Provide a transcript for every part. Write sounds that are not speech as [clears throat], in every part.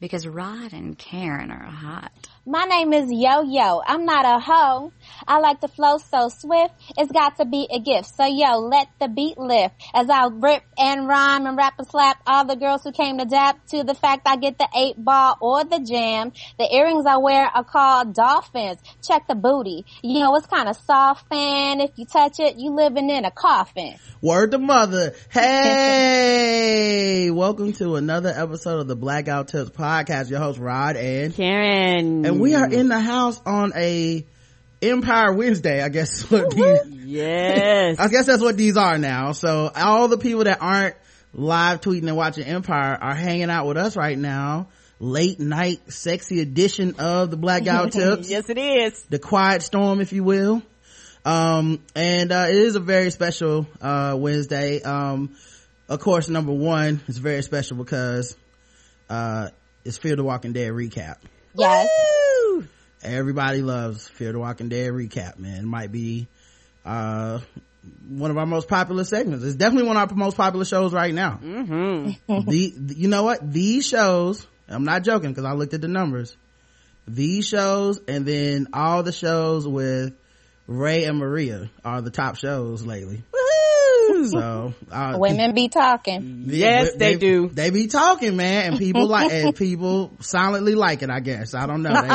because Rod and Karen are hot. My name is Yo Yo. I'm not a hoe. I like to flow so swift. It's got to be a gift. So yo, let the beat lift as I rip and rhyme and rap and slap all the girls who came to dap to the fact I get the eight ball or the jam. The earrings I wear are called dolphins. Check the booty. You know, it's kind of soft and if you touch it, you living in a coffin. Word to mother. [laughs] Hey, welcome to another episode of the Blackout Tips podcast. Your host Rod and Karen. And we are in the house on a Empire Wednesday, I guess [laughs] what these, yes. I guess that's what these are now. So all the people that aren't live tweeting and watching Empire are hanging out with us right now. Late night sexy edition of the Blackout [laughs] Tips. yes, it is. The quiet storm, if you will. Um, and, uh, it is a very special, uh, Wednesday. Um, of course, number one, it's very special because, uh, it's Fear the Walking Dead recap. Yes. Woo! Everybody loves Fear the Walking Dead recap, man. It might be, uh, one of our most popular segments. It's definitely one of our most popular shows right now. Mm-hmm. the, you know what? These shows, I'm not joking because I looked at the numbers. These shows and then all the shows with Ray and Maria are the top shows lately. [laughs] So, uh, Women be talking. Yes, they do. They be talking, man, and people like, and [laughs] people silently like it, I guess. I don't know. They,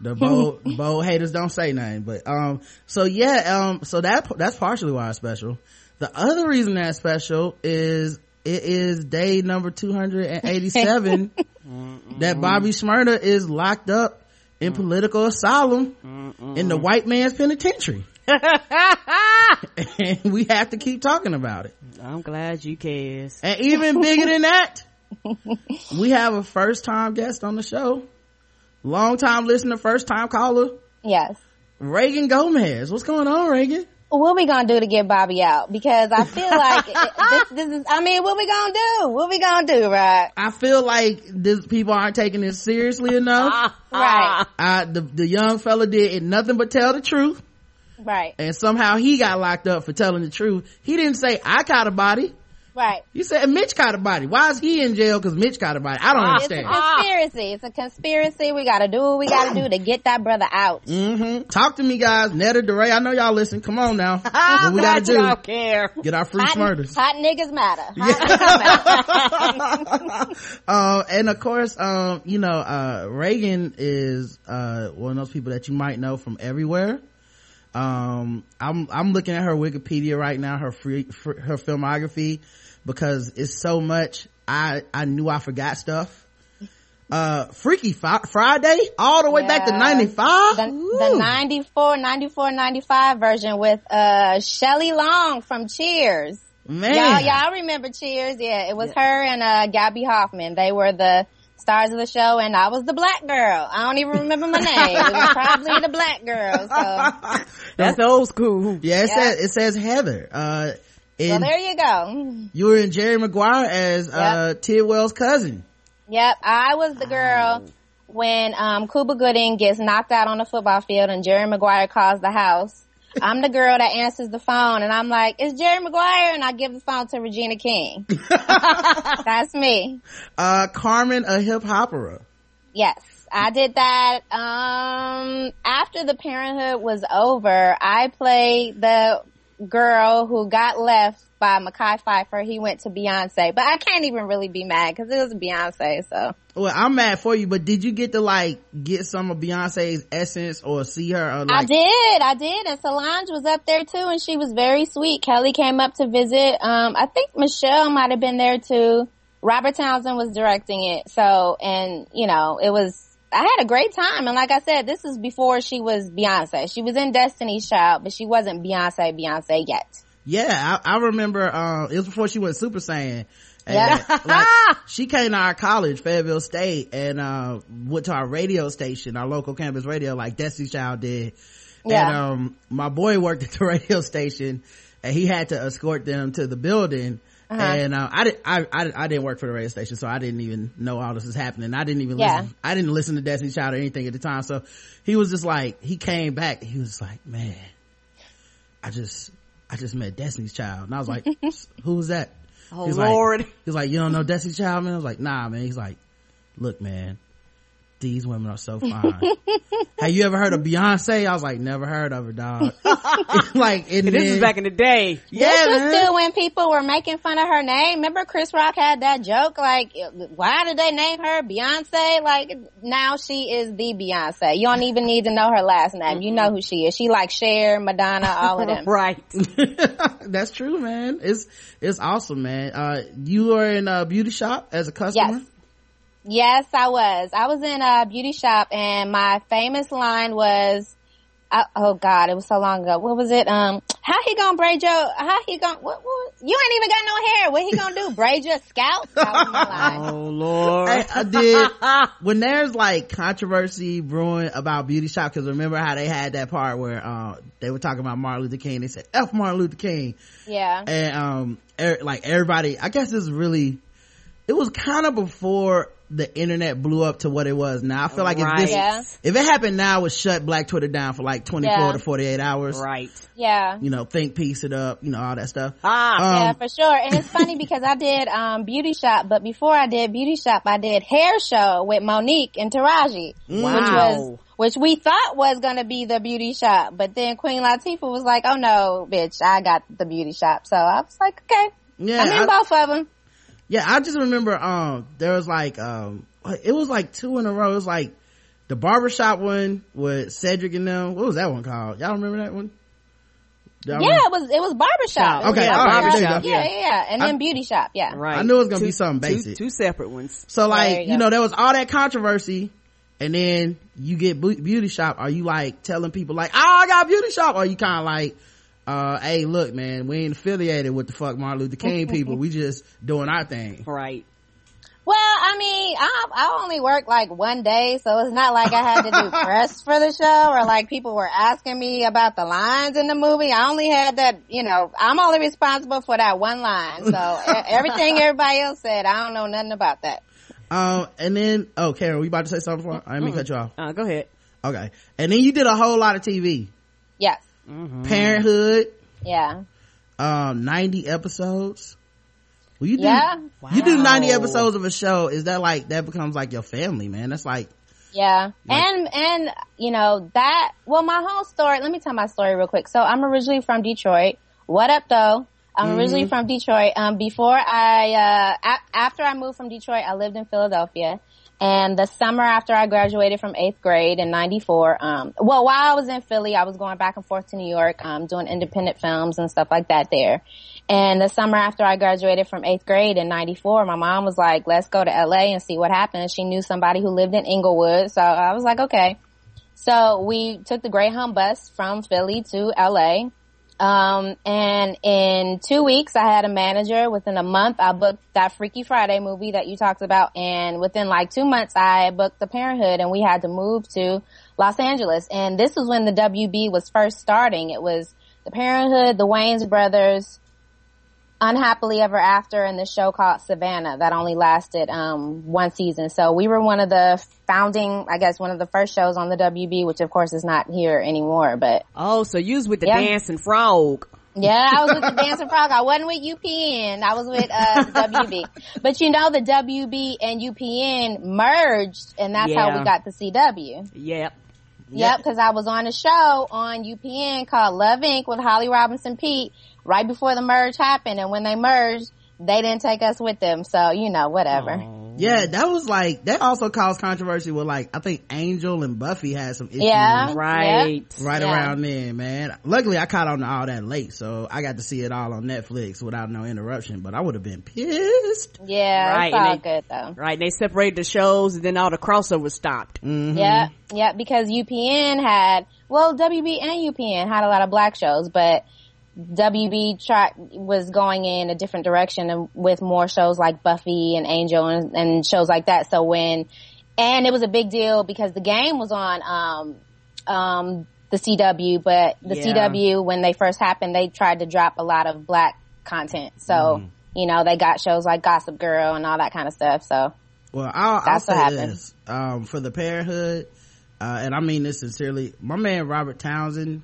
[laughs] the bold, bold haters don't say nothing, but, um, so yeah, um, so that, that's partially why it's special. The other reason that's special is it is day number 287 that Bobby Shmurda is locked up in political asylum in the white man's penitentiary. [laughs] and we have to keep talking about it. I'm glad you cares. And even bigger than that, [laughs] we have a first time guest on the show. Long time listener, first time caller, Yes. Reagan Gomez. What's going on, Reagan? what we gonna do to get Bobby out? Because I feel [laughs] like this, this is, I mean, what we gonna do? What we gonna do, right? I feel like this, people aren't taking this seriously enough. Ah, right. I, the, the young fella did nothing but tell the truth. Right. And somehow he got locked up for telling the truth. He didn't say, I caught a body. Right. He said Mitch caught a body. Why is he in jail? Cause Mitch caught a body. I don't It's a conspiracy. It's a conspiracy. We gotta do what we gotta do to get that brother out. Mm-hmm. Talk to me, guys. Netta DeRay, I know y'all listen. Come on now. [laughs] what we glad y'all do? care. Get our free Hot, smurders. hot niggas matter. Hot niggas matter. [laughs] uh, and of course, um, you know, uh, Reagan is, uh, one of those people that you might know from everywhere. Um, I'm, I'm looking at her Wikipedia right now, her free, fr- her filmography, because it's so much, I, I knew I forgot stuff. Uh, Freaky Fi- Friday, all the way back to 95. The, the 94, 94, 95 version with, uh, Shelley Long from Cheers. Man. Y'all, y'all remember Cheers? Yeah, it was her and, uh, Gaby Hoffmann. They were the stars of the show and I was the black girl. I don't even remember my name. It was [laughs] probably the black girl. So, [laughs] That's old school. Yeah, it Yeah. says, it says Heather. Uh, well, and there you go. you were in Jerry Maguire as, uh, Tidwell's cousin. Yep, I was the girl when um Cuba Gooding gets knocked out on the football field and Jerry Maguire calls the house. I'm the girl that answers the phone and I'm like, it's Jerry Maguire and I give the phone to Regina King. [laughs] That's me. Uh, Carmen, a hip hopera. Yes. I did that um after the parenthood was over. I played the girl who got left by Mekhi Phifer. He went to Beyonce, but I can't even really be mad because it was Beyonce. So Well, I'm mad for you, but did you get to like get some of Beyonce's essence or see her? Or, I did, I did, and Solange was up there too, and she was very sweet. Kelly came up to visit. Um, I think Michelle might have been there too. Robert Townsend was directing it, so and you know it was. I had a great time, and like I said, this is before she was Beyonce. She was in Destiny's Child, but she wasn't Beyonce, Beyonce yet. Yeah, I, I remember. Uh, it was before she went Super Saiyan. And, Yeah. like, [laughs] she came to our college, Fayetteville State, and uh, went to our radio station, our local campus radio, like Destiny's Child did. And Yeah. um, my boy worked at the [laughs] radio station, and he had to escort them to the building. Uh-huh. And uh, I, did, I, I I didn't work for the radio station, so I didn't even know all this is happening. I didn't even Yeah. listen. I didn't listen to Destiny's Child or anything at the time. So he was just like, he came back. He was like, man, I just I just met Destiny's Child, and I was like, [laughs] who was that? Oh, he's Lord. like he's like you don't know Destiny Child man I was like nah man he's like look man these women are so fine [laughs] have you ever heard of Beyonce I was like never heard of her dog [laughs] [laughs] like and this then, is back in the day. yeah this was man. still when people were making fun of her name. Remember Chris Rock had that joke, like, why did they name her Beyonce? Like, now she is the Beyonce. You don't even need to know her last name. You know who she is. She like Cher, Madonna, all of them. right. That's true, man. It's it's awesome, man. Uh, you are in a beauty shop as a customer. Yes. Yes, I was. I was in a beauty shop and my famous line was, uh, oh God, it was so long ago. What was it? Um, how he gonna braid your, how he gonna, what, what, you ain't even got no hair. What he gonna do? [laughs] Braid your scalp? That was my [laughs] line. Oh Lord. I, I did [laughs] when there's like controversy brewing about beauty shop because remember how they had that part where uh they were talking about Martin Luther King. They said F Martin Luther King, Yeah. and um er, like everybody. I guess it's really it was kind of before the internet blew up to what it was now. I feel like if this Yeah. if it happened now, it would shut Black Twitter down for like 24 Yeah. to 48 hours. right. Yeah. You know, think piece it up, you know, all that stuff. Ah. Um, yeah, for sure. And it's funny because I did um beauty shop, but before I did beauty shop, I did hair show with Mo'Nique and Taraji, which was Wow. which we thought was gonna be the beauty shop, but then Queen Latifah was like, "Oh no, bitch, I got the beauty shop." So I was like, "Okay, Yeah, I'm in I- both of them." Yeah, I just remember, um, there was like, um, it was like two in a row. It was like the barbershop one with Cedric and them. What was that one called? Y'all remember that one? Y'all Yeah, it was it was barbershop. It was Okay, all right, barbershop. there. Yeah, yeah, yeah, and then I- beauty shop. Yeah. Right. I knew it was gonna Two- be something basic. Two separate ones. So like, you you know, there was all that controversy and then you get beauty shop. Are you like telling people like, oh, I got beauty shop? Or are you kind of like, uh, hey, look, man, we ain't affiliated with the fuck Martin Luther King [laughs] people. We just doing our thing. Right. Well, I mean, I, I only worked like one day, so it's not like I had to do [laughs] press for the show or like people were asking me about the lines in the movie. I only had that, you know, I'm only responsible for that one line. So [laughs] everything everybody else said, I don't know nothing about that. Um, and then, oh, Karen, we about to say something for? I didn't mean to cut you off. Uh, go ahead. Okay. And then you did a whole lot of TV. Yes. Parent 'Hood, Yeah. um, 90 episodes. Well, you do, Yeah. you do 90 episodes of a show. Is that like, that becomes like your family, man? That's like, Yeah. Like- and, and, you know, that, well, my whole story, let me tell my story real quick. So I'm originally from Detroit. What up though? I'm originally from Detroit. Um, before I, uh, a- after I moved from Detroit, I lived in Philadelphia. And the summer after I graduated from eighth grade in 94, um, well, while I was in Philly, I was going back and forth to New York, um, doing independent films and stuff like that there. And the summer after I graduated from eighth grade in 94, my mom was like, let's go to LA and see what happens. She knew somebody who lived in Inglewood. So I was like, okay. So we took the Greyhound bus from Philly to LA. Um, and in two weeks, I had a manager. Within a month, I booked that Freaky Friday movie that you talked about. And within like two months, I booked the Parent 'Hood and we had to move to Los Angeles. And this was when the WB was first starting. It was the Parenthood, the Wayans brothers, Unhappily Ever After, and the show called Savannah that only lasted um, one season. So we were one of the founding, I guess, one of the first shows on the WB, which of course is not here anymore. But Oh, so you was with the Yeah. dancing frog. yeah, I was with the [laughs] Dancing Frog. I wasn't with UPN. I was with uh, WB. [laughs] But you know, the WB and UPN merged, and that's how we got the CW. Yep. Yep, because I was on a show on UPN called Love Inc. with Holly Robinson Peete right before the merge happened, and when they merged, they didn't take us with them. So you know, whatever. yeah, that was like, that also caused controversy with like, I think Angel and Buffy had some issues. Yeah, Right. Right Yeah. around then, man. Luckily, I caught on to all that late, so I got to see it all on Netflix without no interruption. But I would have been pissed. Yeah, Right, it's all they- good though. Right. They separated the shows and then all the crossovers stopped. Mm-hmm. Yeah, yeah, because UPN had, well, WB and UPN had a lot of black shows, but WB track was going in a different direction and with more shows like Buffy and Angel and, and shows like that. So when, and it was a big deal because the game was on, um, um, the CW, but the Yeah. CW, when they first happened, they tried to drop a lot of black content. So, you know, they got shows like Gossip Girl and all that kind of stuff. So, Well, I'll, I'll say what happened. this um, for the Parent 'Hood, uh, and I mean this sincerely. My man Robert Townsend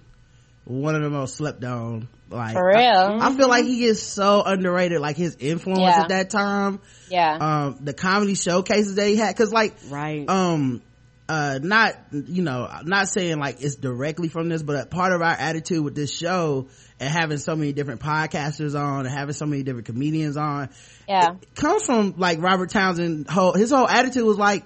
one of the most slept on like For real. I, I feel like he is so underrated like his influence Yeah. at that time Yeah. um the comedy showcases that he had because like Right. um uh not you know not saying like it's directly from this but part of our attitude with this show and having so many different podcasters on and having so many different comedians on yeah. comes from like robert townsend whole his whole attitude was like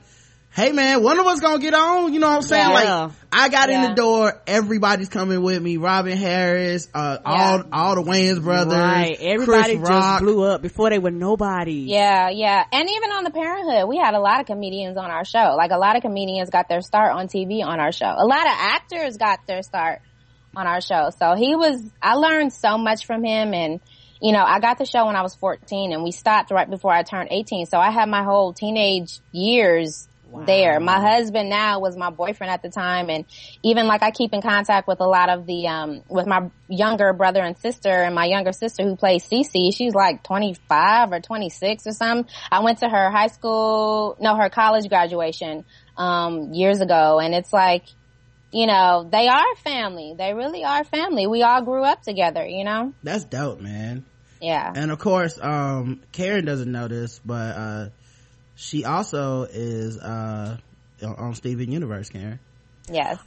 hey man one of us gonna get on you know what i'm saying Yeah. like i got in the door everybody's coming with me robin harris uh all all the wayans brothers right. Everybody Chris just Rock. blew up before they were nobody. Yeah, yeah. And even on the Parent 'Hood, we had a lot of comedians on our show. Like a lot of comedians got their start on TV on our show. A lot of actors got their start on our show. So he was, I learned so much from him and, you know, I got the show when I was 14 and we stopped right before I turned 18. So I had my whole teenage years there. My husband now was my boyfriend at the time and even like I keep in contact with a lot of the, um, with my younger brother and sister and my younger sister who plays Cece. She's like 25 or 26 or something. I went to her high school, no, her college graduation, um, years ago and it's like, you know, they are family. They really are family. We all grew up together, you know? that's dope man Yeah. and of course um karen doesn't know this but uh she also is uh on- on steven universe karen Yes.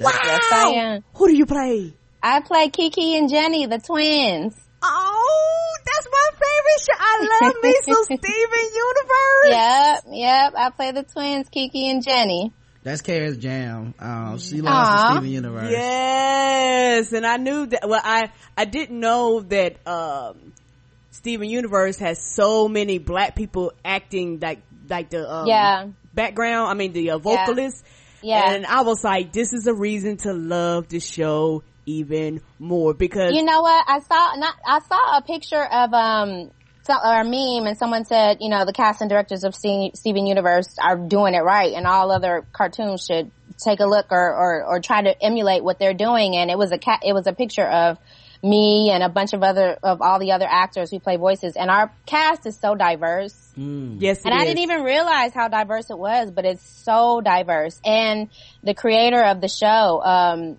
Wow. Yes, I am. Who do you play? I play Kiki and Jenny, the twins. Oh, that's my favorite show. I love me [laughs] some Steven Universe. Yep, yep. I play the twins, Kiki and Jenny. that's karen's jam um she loves the Aw. steven universe Yes, and I knew that. Well, I I didn't know that um, Steven Universe has so many black people acting like like the um, Yeah. background. I mean the uh, vocalists. Yeah. and I was like, this is a reason to love the show even more because You know what? I saw not. I saw a picture of um some, or a meme, and someone said, you know, the cast and directors of Steven Universe are doing it right, and all other cartoons should take a look or or, or try to emulate what they're doing. And it was a cat. It was a picture of me and a bunch of other of all the other actors who play voices, and our cast is so diverse. yes, And it I is. didn't even realize how diverse it was, but it's so diverse. And the creator of the show, um,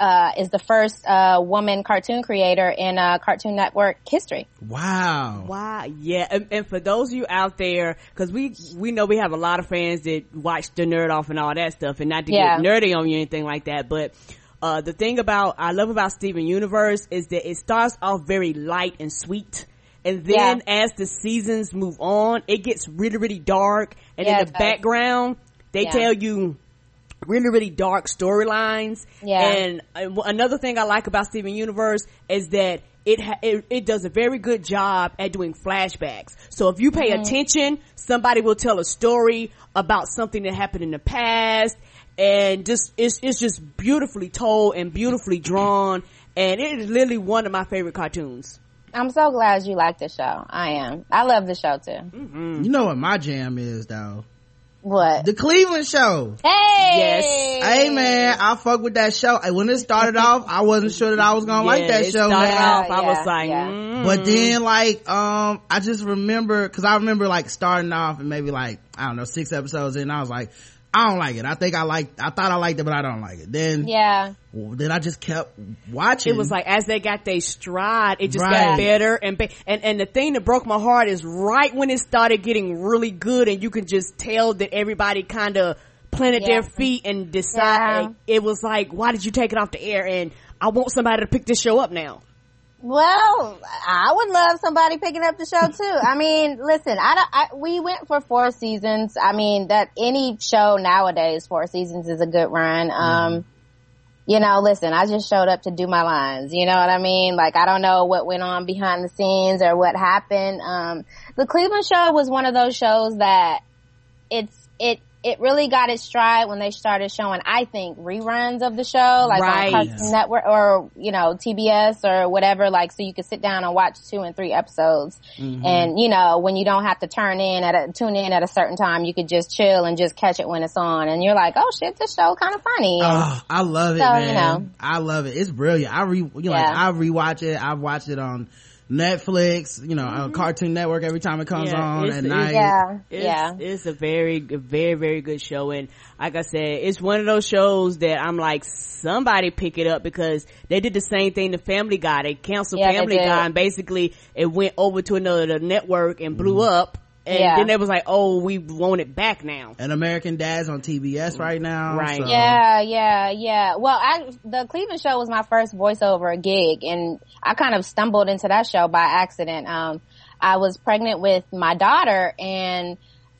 uh, is the first, uh, woman cartoon creator in, uh, Cartoon Network history. wow Wow, yeah, and, and for those of you out there, because we we know we have a lot of fans that watch the nerd off and all that stuff, and not to Yeah. get nerdy on you or anything like that, but uh, the thing about I love about Steven Universe is that it starts off very light and sweet, and then as the seasons move on, it gets really really dark, and Yeah, in the background they Yeah. tell you really really dark storylines. Yeah. and uh, another thing i like about steven universe is that it, ha- it it does a very good job at doing flashbacks. So if you pay Mm-hmm. attention somebody will tell a story about something that happened in the past and just it's it's just beautifully told and beautifully drawn and it is literally one of my favorite cartoons I'm so glad you like the show. I am. I love the show too. you know what my jam is though What? the cleveland show hey! Yes. Hey man, I fuck with that show. When it started [laughs] off, I wasn't sure that I was gonna like that it show, started man. off, i Yeah, was like yeah. mm. But then like, um, I just remember, cause I remember like starting off and maybe like, I don't know, six episodes in, I was like, I don't like it. I think I like, I thought I liked it, but I don't like it. Then, Yeah. then I just kept watching. it was like as they got their stride, it just Right. got better and be- and and the thing that broke my heart is right when it started getting really good, and you can just tell that everybody kind of planted Yeah. their feet and decided. It was like, why did you take it off the air? And I want somebody to pick this show up now. Well, I would love somebody picking up the show too. I mean, listen, I, don't, I we went for four seasons. I mean, that any show nowadays, four seasons is a good run. Um, you know, listen, I just showed up to do my lines. You know what I mean? Like, I don't know what went on behind the scenes or what happened. Um, the Cleveland show was one of those shows that it's, it, it really got its stride when they started showing, I think, reruns of the show, like Right. on Cartoon Network or, you know, TBS or whatever, like, so you could sit down and watch two and three episodes. Mm-hmm. And, you know, when you don't have to turn in at a, tune in at a certain time, you could just chill and just catch it when it's on. And you're like, oh shit, this show kind of funny. And- Oh, I love it, So, man. you know. I love it. It's brilliant. I re, you know, like, I rewatch it. I've watched it on Netflix, you know, uh, Cartoon Network every time it comes Yeah, on at night. Yeah, It's, yeah. it's a very, very, very good show. And like I said, it's one of those shows that I'm like, somebody pick it up because they did the same thing to Family Guy. They canceled Yeah, Family did. Guy and basically it went over to another network and blew up. And Yeah. then they was like, oh, we want it back now. And American Dad's on TBS right now. Right. so- Yeah, yeah, yeah. Well, I the Cleveland show was my first voiceover gig, and I kind of stumbled into that show by accident. Um, I was pregnant with my daughter, and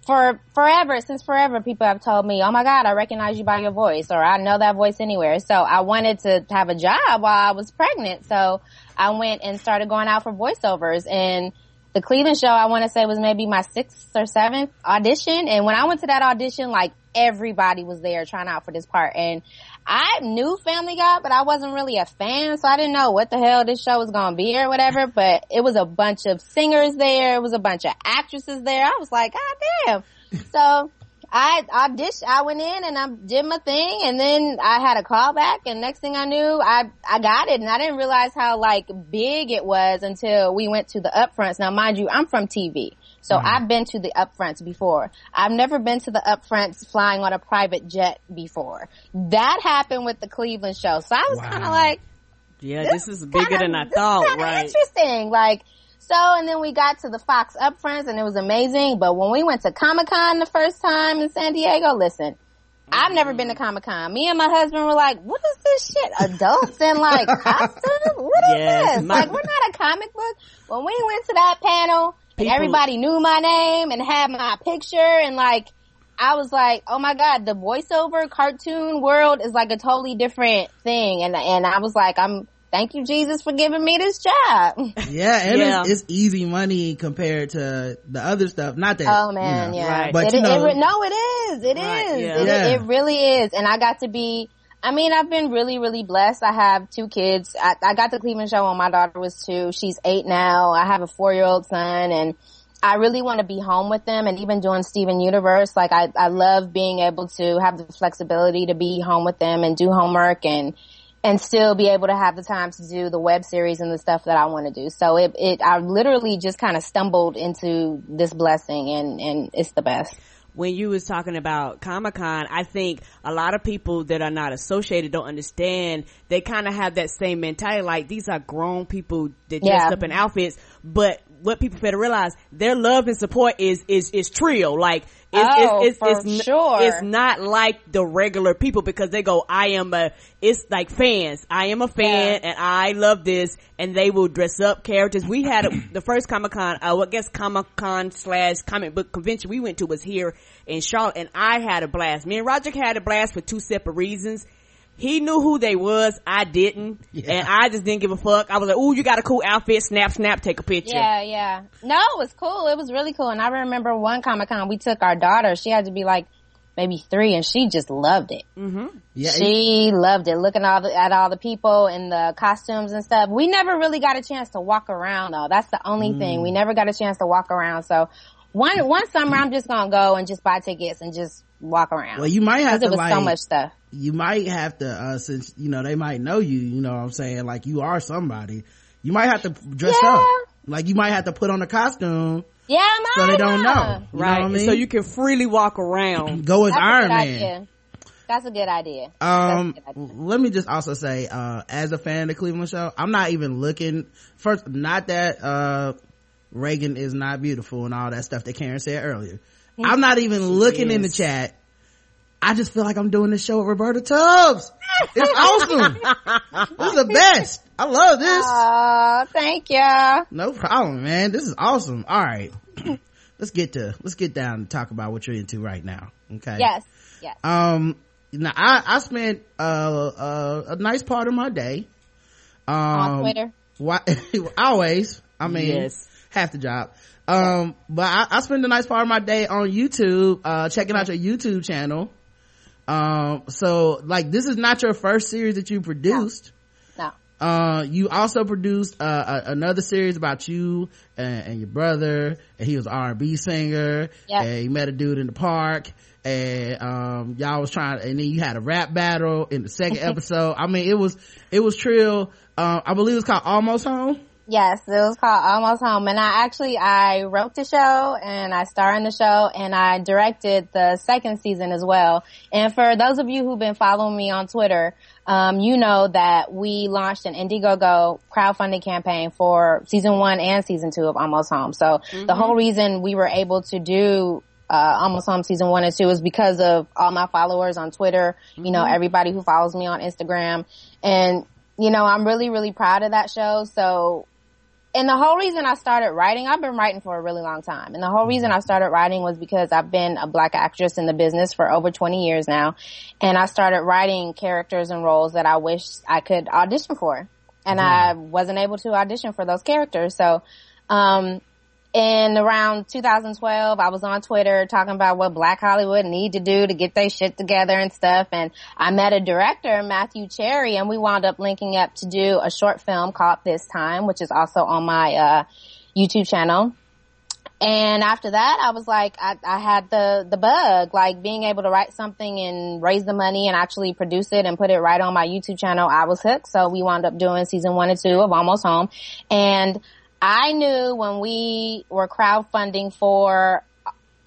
for forever, since forever, people have told me, "Oh my God, I recognize you by your voice," or "I know that voice anywhere." So I wanted to have a job while I was pregnant, so I went and started going out for voiceovers and the Cleveland show, I want to say was maybe my sixth or seventh audition. And when I went to that audition, like everybody was there trying out for this part. And I knew Family Guy, but I wasn't really a fan. So I didn't know what the hell this show was going to be or whatever. But it was a bunch of singers there. It was a bunch of actresses there. I was like, God damn. So I auditioned, I went in and I did my thing and then I had a call back and next thing I knew, I, I got it and I didn't realize how like big it was until we went to the upfronts. Now mind you, I'm from TV. So mm-hmm. I've been to the upfronts before. I've never been to the upfronts flying on a private jet before. That happened with the Cleveland show. So I was Wow. kind of like, Yeah, this, is bigger kinda- than I thought, right? Interesting. Like, so, and then we got to the Fox Upfronts and it was amazing. But when we went to Comic Con the first time in San Diego, listen, I've never been to mm-hmm. Comic Con. Me and my husband were like, what is this shit? Adults in like [laughs] costumes? What is Yes, this? my- like, we're not a comic book. When we went to that panel and People- everybody knew my name and had my picture and like, I was like, oh my god, the voiceover cartoon world is like a totally different thing. And, and I was like, I'm, thank you Jesus for giving me this job. [laughs] Yeah, and Yeah. It's, it's easy money compared to the other stuff. Not that. Oh you man, know, yeah. Right. But it, you know, it, no, it is. It is. Right, yeah. It, Yeah. it really is. And I got to be. I mean, I've been really, really blessed. I have two kids. I, I got the Cleveland show when my daughter was two. She's eight now. I have a four year old son and I really want to be home with them and even doing Steven Universe, like I, I love being able to have the flexibility to be home with them and do homework and, and still be able to have the time to do the web series and the stuff that I want to do. So it, it, I literally just kind of stumbled into this blessing and, and it's the best. when you was talking about Comic Con, I think a lot of people that are not associated don't understand. They kind of have that same mentality, like these are grown people that dressed Yeah. up in outfits. But what people fail to realize, their love and support is is is trio. Like it's Oh, it's, it's, it's, sure. it's not like the regular people because they go, I am a. It's like fans. I am a fan Yeah. and I love this, and they will dress up characters. We had a, the first Comic Con, uh, I guess Comic Con slash comic book convention we went to was here in Charlotte, and I had a blast. Me and Roger had a blast for two separate reasons. He knew who they was, I didn't, Yeah. and I just didn't give a fuck. I was like, "Ooh, you got a cool outfit! Snap, snap, take a picture." Yeah, yeah. No, it was cool. It was really cool. And I remember one Comic Con we took our daughter. She had to be like maybe three, and she just loved it. Mm-hmm. yeah, She loved it. Looking all the, at all the people in the costumes and stuff. We never really got a chance to walk around though. That's the only thing. Mm. We never got a chance to walk around. So one one summer, I'm just gonna go and just buy tickets and just walk around. well, you might have to it was like, so much stuff. You might have to, uh, since, you know, they might know you, you know what I'm saying? Like you are somebody. You might have to dress Yeah. up. Like you might have to put on a costume Yeah, so they don't know. You right. know what I mean? So you can freely walk around. go as That's Iron Man. idea. That's a good idea. Um, a good idea. let me just also say, uh, as a fan of the Cleveland show, I'm not even looking first, not that, uh, Reagan is not beautiful and all that stuff that Karen said earlier. I'm not even looking in the chat. I just feel like I'm doing this show with Roberta Tubbs. It's awesome. this is the best. I love this. Oh, thank you. No problem, man. This is awesome. All right. [clears throat] let's get to, let's get down and talk about what you're into right now. Okay. Yes, yes. Um, now I, I spent, uh, uh, a nice part of my day. Um, On Twitter. Why, [laughs] always. I mean, Yes. half the job. Um, but I, I spend a nice part of my day on YouTube, uh, checking out your YouTube channel. Um, so like this is not your first series that you produced. No. Uh, you also produced, uh, a, another series about you and, and your brother, and he was an R&B singer, Yeah. and you met a dude in the park, and, um, y'all was trying, and then you had a rap battle in the second [laughs] episode. I mean, it was, it was trill. Um, I believe it's called Almost Home. Yes, it was called Almost Home. And I actually, I wrote the show and I starred in the show and I directed the second season as well. And for those of you who've been following me on Twitter, um, you know that we launched an Indiegogo crowdfunding campaign for season one and season two of Almost Home. So mm-hmm. the whole reason we were able to do uh, almost home season one and two is because of all my followers on Twitter, mm-hmm. you know, mm-hmm. everybody who follows me on Instagram. And, you know, I'm really, really proud of that show. So and the whole reason I started writing, I've been writing for a really long time. And the whole reason I started writing was because I've been a black actress in the business for over 20 years now. And I started writing characters and roles that I wish I could audition for. And I wasn't able to audition for those characters. So, um, in around 2012, I was on Twitter talking about what Black Hollywood need to do to get their shit together and stuff. And I met a director, Matthew Cherry, and we wound up linking up to do a short film called This Time, which is also on my, uh, YouTube channel. And after that, I was like, I, I had the, the bug, like being able to write something and raise the money and actually produce it and put it right on my YouTube channel. I was hooked. So we wound up doing season one and two of Almost Home. And I knew when we were crowdfunding for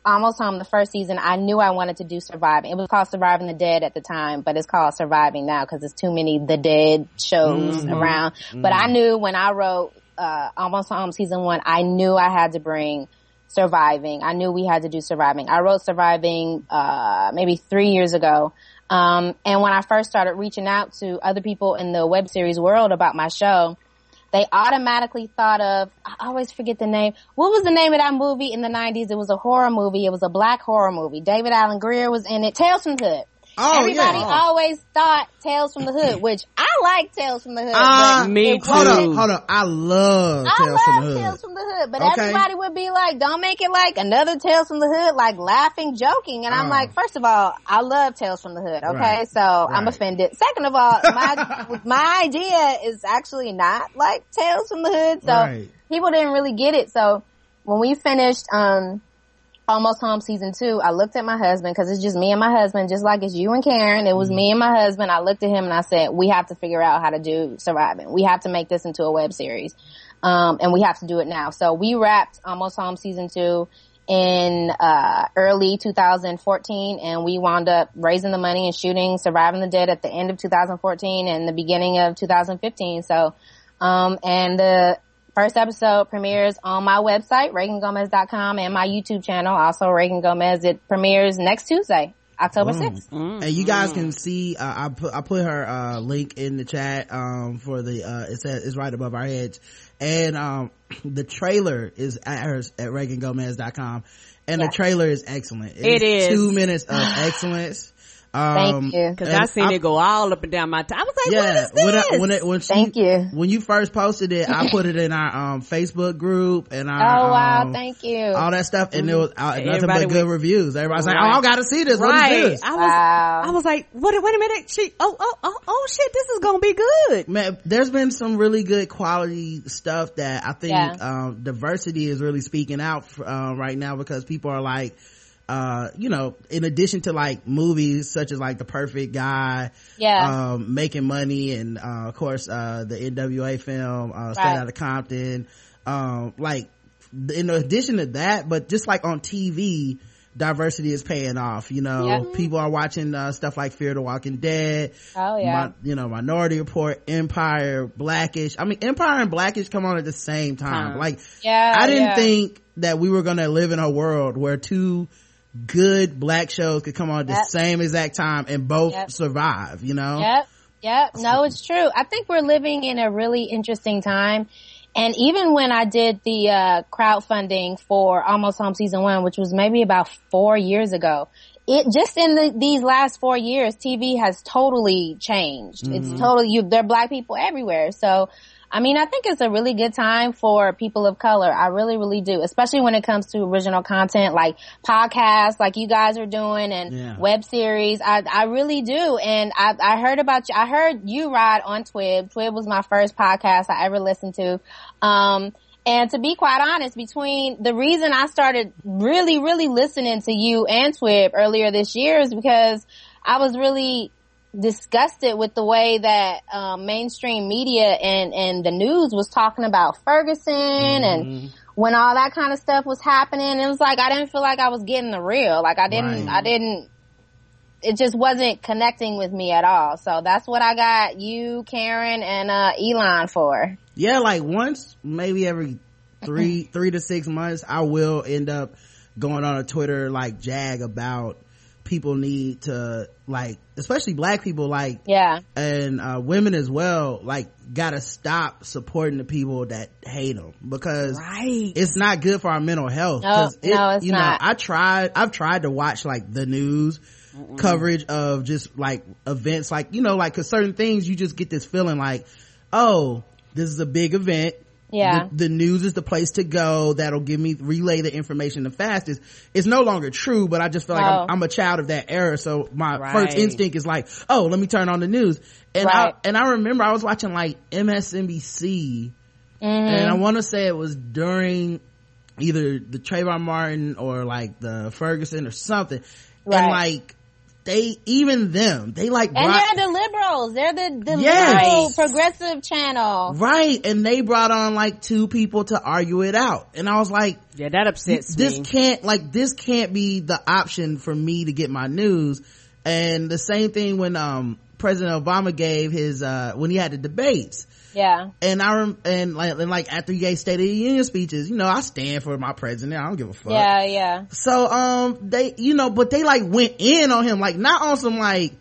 Almost Home the first season, I knew I wanted to do Surviving. It was called Surviving the Dead at the time, but it's called Surviving now because there's too many The Dead shows mm-hmm. around. Mm-hmm. But I knew when I wrote uh, Almost Home season one, I knew I had to bring Surviving. I knew we had to do Surviving. I wrote Surviving uh, maybe three years ago. Um, and when I first started reaching out to other people in the web series world about my show, they automatically thought of, I always forget the name. What was the name of that movie in the 90s? It was a horror movie. It was a black horror movie. David Alan Grier was in it. Tales from the Hood. Oh, Everybody yeah. always thought Tales from the Hood, [laughs] which I like Tales from the Hood. Uh, me too. Hold on, hold on. I love I Tales love from the Hood. Tales from the Hood, but okay. everybody would be like, don't make it like another Tales from the Hood, like laughing, joking. And I'm uh. like, first of all, I love Tales from the Hood, okay? Right. So right. I'm offended. Second of all, my, [laughs] my idea is actually not like Tales from the Hood, so right. people didn't really get it. So when we finished, um, Almost Home season two, I looked at my husband because it's just me and my husband, just like it's you and Karen. It was mm-hmm. me and my husband. I looked at him and I said, we have to figure out how to do surviving. We have to make this into a web series. Um, and we have to do it now. So we wrapped Almost Home season two in, uh, early 2014 and we wound up raising the money and shooting Surviving the Dead at the end of 2014 and the beginning of 2015. So, um, and the, First episode premieres on my website, ReaganGomez.com and my YouTube channel, also Reagan Gomez. It premieres next Tuesday. October 6th. Mm. And you guys can see, uh, I put, I put her, uh, link in the chat, um, for the, uh, it says, it's right above our heads. And, um, [clears throat] the trailer is at her, at ReaganGomez.com. And the trailer is excellent. It's it is. Two minutes of excellence. [sighs] [sighs] [sighs] Um, Thank you. Cause I seen I, it go all up and down my time. I was like, yeah, what is this? When, I, when, it, when she, Thank you. When you first posted it, I put it in our, um, Facebook group and [laughs] our, Oh wow, um, thank you. All that stuff. And mm-hmm. it was uh, nothing but good reviews. Everybody's right. like, oh, I gotta see this. Right. What is this? I was, wow. I was like, what, wait a minute. She, oh, oh, oh, oh shit, this is gonna be good. Man, there's been some really good quality stuff that I think, yeah. um, diversity is really speaking out, uh, right now because people are like, uh, you know, in addition to like movies such as like The Perfect Guy, yeah, um, making money and, uh, of course, uh, the NWA film, uh, Straight Outta Compton, um, like, in addition to that, but just like on TV, diversity is paying off. You know, yep. people are watching uh, stuff like Fear the Walking Dead. Oh yeah. you know, Minority Report, Empire, Blackish. I mean, Empire and Blackish come on at the same time. Like, yeah, I didn't yeah. think that we were going to live in a world where two good black shows could come on at yep. the same exact time and both yep. survive, you know? Yep. Yep. No, it's true. I think we're living in a really interesting time. And even when I did the, uh, crowdfunding for Almost Home season one, which was maybe about four years ago, it just in the, these last four years, TV has totally changed. Mm-hmm. It's totally, you, there are black people everywhere. So I mean, I think it's a really good time for people of color. I really, really do, especially when it comes to original content like podcasts, like you guys are doing, and yeah. web series. I, I really do, and I, I heard about you. I heard you ride on Twib. Twib was my first podcast I ever listened to. Um, and to be quite honest, between the reason I started really, really listening to you and Twib earlier this year is because I was really disgusted with the way that um, mainstream media and and the news was talking about Ferguson mm-hmm. and when all that kind of stuff was happening. It was like I didn't feel like I was getting the real. Like I didn't. Right. I didn't. It just wasn't connecting with me at all. So that's what I got you, Karen, and uh, Elon for. Yeah, like once, maybe every three [laughs] three to six months, I will end up going on a Twitter like jag about people need to like especially black people like yeah and uh, women as well like gotta stop supporting the people that hate them because right. it's not good for our mental health no, it, no it's you not. know i tried i've tried to watch like the news Mm-mm. coverage of just like events like you know like cause certain things you just get this feeling like oh this is a big event yeah. The, the, news is the place to go. That'll give me, relay the information the fastest. It's no longer true, but I just feel like I'm, I'm, a child of that era. So my right. first instinct is like, oh, let me turn on the news. And right. I, and I remember I was watching like MSNBC mm-hmm. and I want to say it was during either the Trayvon Martin or like the Ferguson or something. Right. And like, they even them they like and brought, they're the liberals. They're the, the yes. liberal progressive channel. Right and they brought on like two people to argue it out. And i was like yeah that upsets this me. can't like this can't be the option for me to get my news. And the same thing when um president obama gave his uh when he had the debates yeah. And I and like and like after he gave State of the Union speeches, you know, I stand for my president. I don't give a fuck. Yeah, yeah. So um they you know, but they like went in on him, like not on some like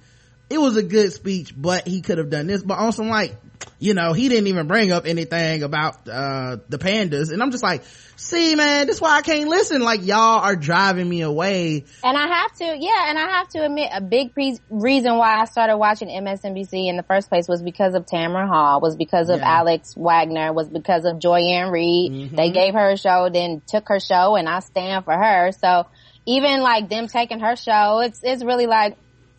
it was a good speech, but he could have done this, but on some like you know, he didn't even bring up anything about uh the pandas. And I'm just like, see man that's why i can't listen like y'all are driving me away and i have to yeah and i have to admit a big pre- reason why i started watching msnbc in the first place was because of tamron hall was because of yeah. alex wagner was because of joy-ann reid mm-hmm. they gave her a show then took her show and i stand for her so even like them taking her show it's it's really like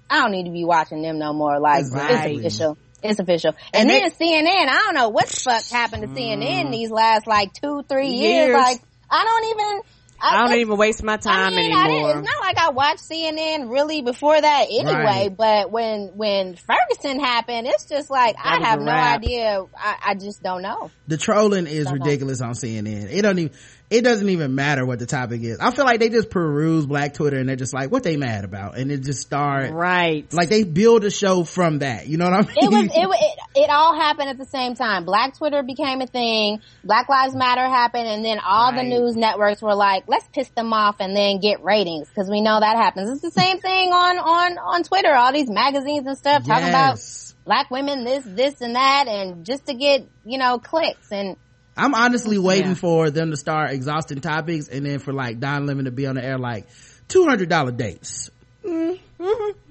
i don't need to be watching them no more like exactly. it's official it's official. And, and then they, CNN, I don't know what the fuck happened to CNN mm. these last like two, three years. years. Like, I don't even, I, I don't even waste my time I mean, anymore. it's not like I watched CNN really before that anyway, right. but when, when Ferguson happened, it's just like, that I have no idea. I, I, just don't know. The trolling is don't ridiculous know. on CNN. It doesn't even, it doesn't even matter what the topic is. I feel like they just peruse black Twitter and they're just like, what they mad about? And it just start. Right. Like they build a show from that. You know what I mean? It was, it, it, it all happened at the same time. Black Twitter became a thing. Black Lives Matter happened and then all right. the news networks were like, let's piss them off and then get ratings because we know that happens. It's the same thing on, on, on Twitter. All these magazines and stuff talking yes. about black women, this, this and that and just to get, you know, clicks and, I'm honestly waiting yeah. for them to start exhausting topics and then for like Don Lemon to be on the air like $200 dates. Mm-hmm.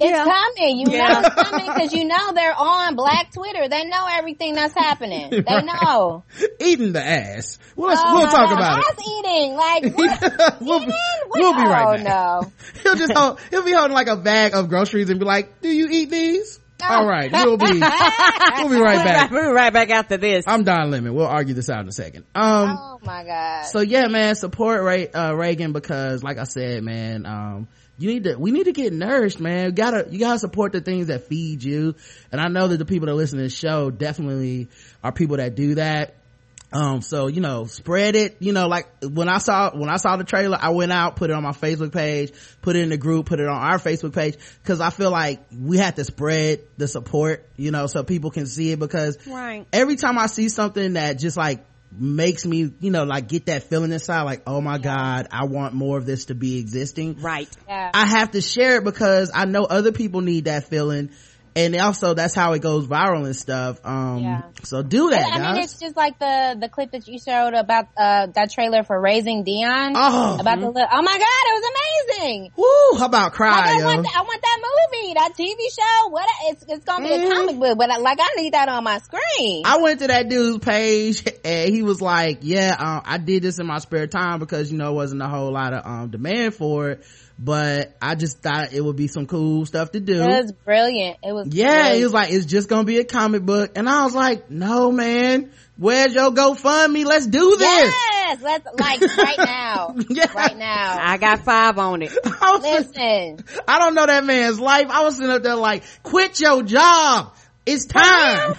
It's yeah. coming. You yeah. know it's coming because you know they're on Black Twitter. They know everything that's happening. [laughs] They right. know. [laughs] Eating the ass. We'll, oh we'll talk God. about ass it. eating. Like, [laughs] we'll, eating? we'll be right oh, back. no. he'll just hold, he'll be holding like a bag of groceries and be like, do you eat these? All right, we'll be we'll be right back. We'll be right back after this. I'm Don Lemon. We'll argue this out in a second. Um, oh my god. So yeah, man, support Ray, uh, Reagan because, like I said, man, um, you need to we need to get nourished, man. You gotta you gotta support the things that feed you. And I know that the people that listen to this show definitely are people that do that um so you know spread it you know like when i saw when i saw the trailer i went out put it on my facebook page put it in the group put it on our facebook page because i feel like we have to spread the support you know so people can see it because right. every time i see something that just like makes me you know like get that feeling inside like oh my god i want more of this to be existing right yeah. i have to share it because i know other people need that feeling and also that's how it goes viral and stuff. Um, yeah. so do that. I, I mean, it's just like the the clip that you showed about uh, that trailer for Raising Dion. Oh, about mm-hmm. the oh my god, it was amazing. Woo! How about cry? Like, I, want I want that movie, that TV show. What? It's it's gonna be mm-hmm. a comic book, but like I need that on my screen. I went to that dude's page and he was like, "Yeah, uh, I did this in my spare time because you know it wasn't a whole lot of um, demand for it." But I just thought it would be some cool stuff to do. It was brilliant. It was yeah. It was like it's just gonna be a comic book, and I was like, no, man, where's your GoFundMe? Let's do this. Yes, let's like right now. [laughs] Yeah. Right now. I got five on it. [laughs] I, was just- Listen. I don't know that man's life. I was sitting up there like, quit your job. It's time.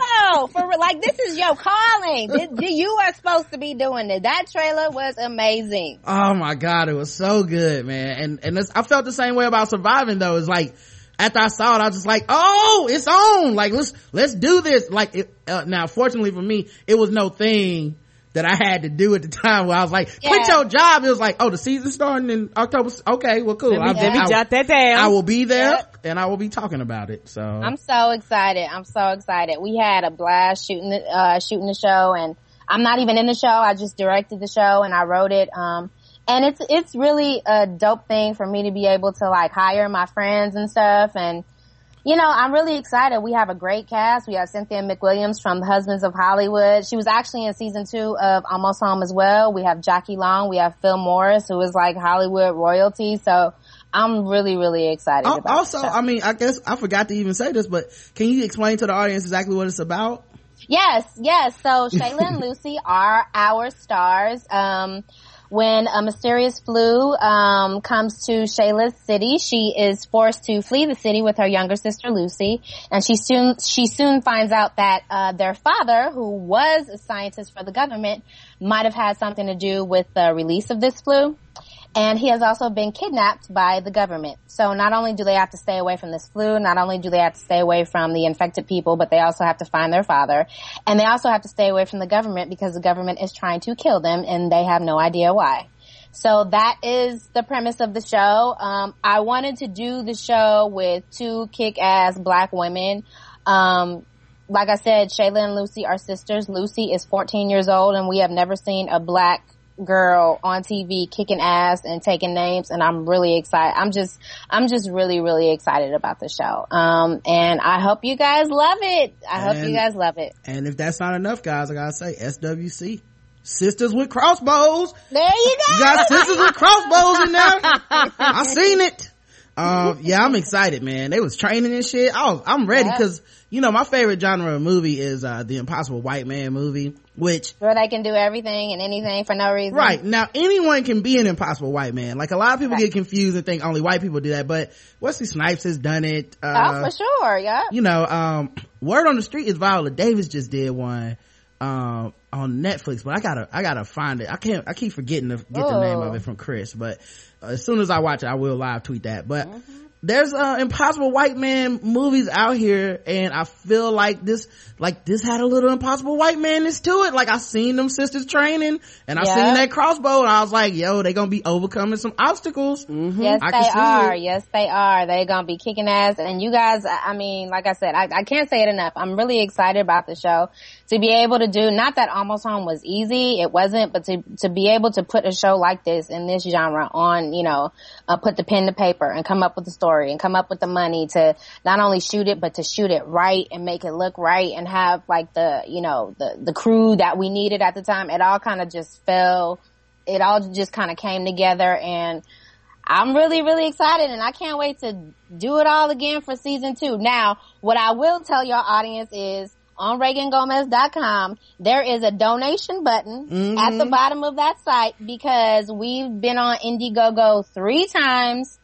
For like this is your calling. This- [laughs] you are supposed to be doing it. That trailer was amazing. Oh my god, it was so good, man. And and this, I felt the same way about surviving though. It's like after I saw it, I was just like, oh, it's on. Like let's let's do this. Like it, uh, now, fortunately for me, it was no thing that I had to do at the time where I was like, quit your job. It was like, oh, the season's starting in October. Okay, well, cool. Let me, I, let me I- jot that down. I will be there Yep. and I will be talking about it. So I'm so excited. I'm so excited. We had a blast shooting the, uh, shooting the show and I'm not even in the show. I just directed the show and I wrote it. Um, and it's, it's really a dope thing for me to be able to like hire my friends and stuff. And, you know, I'm really excited. We have a great cast. We have Cynthia McWilliams from Husbands of Hollywood. She was actually in season two of Almost Home as well. We have Jackie Long. We have Phil Morris, who is like Hollywood royalty. So I'm really, really excited also. I mean, I guess I forgot to even say this, but can you explain to the audience exactly what it's about? Yes, yes. So Shayla and [laughs] Lucy are our stars. Um, when a mysterious flu um, comes to Shayla's city, she is forced to flee the city with her younger sister Lucy, and she soon she soon finds out that uh, their father, who was a scientist for the government, might have had something to do with the release of this flu. And he has also been kidnapped by the government. So not only do they have to stay away from this flu, not only do they have to stay away from the infected people, but they also have to find their father. And they also have to stay away from the government because the government is trying to kill them and they have no idea why. So that is the premise of the show. Um, I wanted to do the show with two kick-ass black women. Um, like I said, Shayla and Lucy are sisters. Lucy is 14 years old and we have never seen a black girl on TV kicking ass and taking names and I'm really excited. I'm just, I'm just really, really excited about the show. Um, and I hope you guys love it. I hope you guys love it. And if that's not enough, guys, I gotta say, SWC. Sisters with crossbows. There you go. You got sisters with crossbows in there. [laughs] I seen it. Um, yeah, I'm excited, man. They was training and shit. I was, I'm ready because, you know, my favorite genre of movie is, uh, the Impossible White Man movie, which, Where they can do everything and anything for no reason. right, now anyone can be an Impossible White Man. Like a lot of people Right. get confused and think only white people do that, but Wesley Snipes has done it. Oh, Uh, for sure. Yeah. you know, um, word on the street is Viola Davis just did one, um, on Netflix, but I gotta, I gotta find it. I can't, I keep forgetting to get the name of Oh. it from Chris, but uh, as soon as I watch it, I will live tweet that. But Mm-hmm. there's, uh, impossible white man movies out here, and I feel like this, like this had a little impossible white manness to it. Like I seen them sisters training, and I Yeah. seen that crossbow, and I was like, yo, they gonna be overcoming some obstacles. Yes, I they see are. it. Yes, they are. They're gonna be kicking ass. And you guys, I I mean, like I said, I, I can't say it enough. I'm really excited about the show to be able to do. Not that Almost Home was easy, it wasn't, but to to be able to put a show like this in this genre on, you know, uh, put the pen to paper and come up with the story and come up with the money to not only shoot it, but to shoot it right and make it look right and have like the, you know, the the crew that we needed at the time. It all kind of just fell. It all just kind of came together and. I'm really, really excited and I can't wait to do it all again for season two. Now, what I will tell your audience is on ReaganGomez.com, there is a donation button at the mm-hmm. bottom of that site because we've been on Indiegogo three times.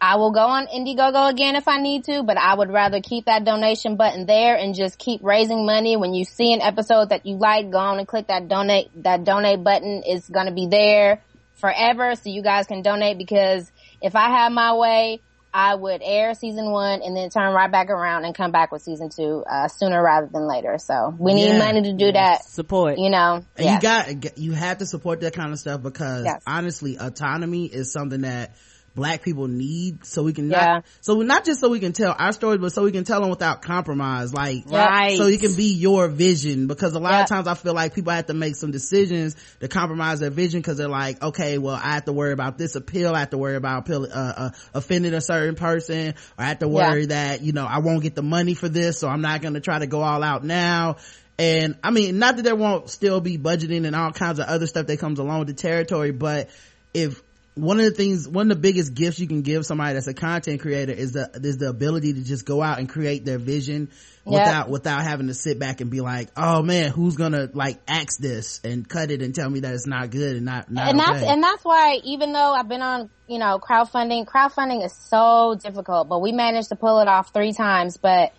I will go on Indiegogo again if I need to, but I would rather keep that donation button there and just keep raising money. When you see an episode that you like, go on and click that donate, that donate button is going to be there forever so you guys can donate because if I have my way, I would air season one and then turn right back around and come back with season two, uh, sooner rather than later. So we need Yeah. money to do that, Support. you know. You got you have to support that kind of stuff because Yes. honestly autonomy is something that black people need so we can Yeah. not so not just so we can tell our stories but so we can tell them without compromise like Right. so it can be your vision because a lot of times i feel like people have to make some decisions to compromise their vision because they're like okay well i have to worry about this appeal i have to worry about appeal, uh, uh, offending a certain person or i have to Yeah. worry that you know i won't get the money for this so i'm not going to try to go all out now and I mean, not that there won't still be budgeting and all kinds of other stuff that comes along with the territory, but if one of the things one of the biggest gifts you can give somebody that's a content creator is the is the ability to just go out and create their vision without without having to sit back and be like oh man who's gonna like axe this and cut it and tell me that it's not good and not, not and okay. that's and that's why even though I've been on you know crowdfunding, crowdfunding is so difficult, but we managed to pull it off three times. But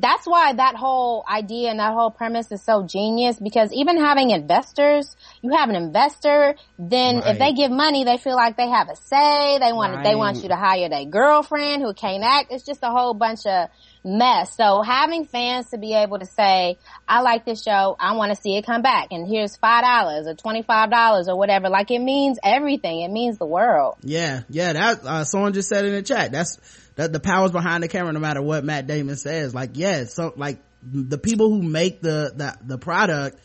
that's why that whole idea and that whole premise is so genius because even having investors, you have an investor, then Right. if they give money, they feel like they have a say. They want they want you to hire their girlfriend who can't act. It's just a whole bunch of mess. So having fans to be able to say, I like this show, I want to see it come back, and here's five dollars or twenty five dollars or whatever, like it means everything. It means the world. Yeah, yeah, that, uh, someone just said in the chat, that's, that the powers behind the camera, no matter what Matt Damon says. Like, yeah, so, like, the people who make the, the, the product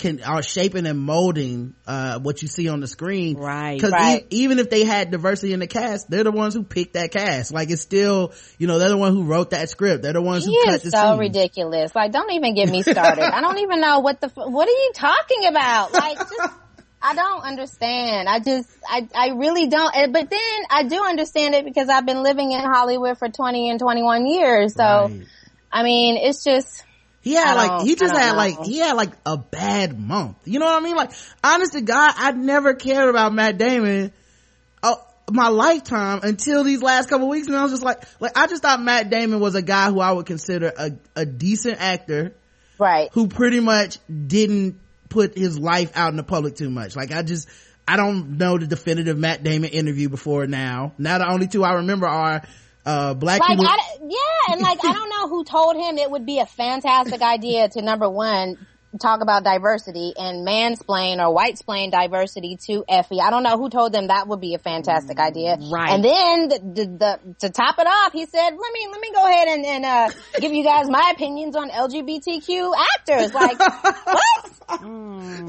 can, are shaping and molding, uh, what you see on the screen. Right. Cause Right. e- even if they had diversity in the cast, they're the ones who picked that cast. Like, it's still, you know, they're the one who wrote that script. They're the ones He who cut the so ridiculous. Like, don't even get me started. I don't even know what the, f- what are you talking about? Like, just, I don't understand. I just, I, I really don't. But then I do understand it because I've been living in Hollywood for 20 and 21 years. So, Right. I mean, it's just, He had like, he just had like, he had like a bad month. You know what I mean? Like, honest to God, I never cared about Matt Damon, uh, my lifetime until these last couple weeks. And I was just like, like, I just thought Matt Damon was a guy who I would consider a, a decent actor right. who pretty much didn't put his life out in the public too much. Like, I just, I don't know the definitive Matt Damon interview before now. Now the only two I remember are, uh, Black Like, people. I, yeah, and like, I don't know who told him it would be a fantastic idea to number one, talk about diversity and mansplain or white splain diversity to Effie. I don't know who told them that would be a fantastic idea. Right. And then the, the, the, to top it off, he said, let me, let me go ahead and, and, uh, give you guys my opinions on LGBTQ actors. Like, [laughs] what? Like,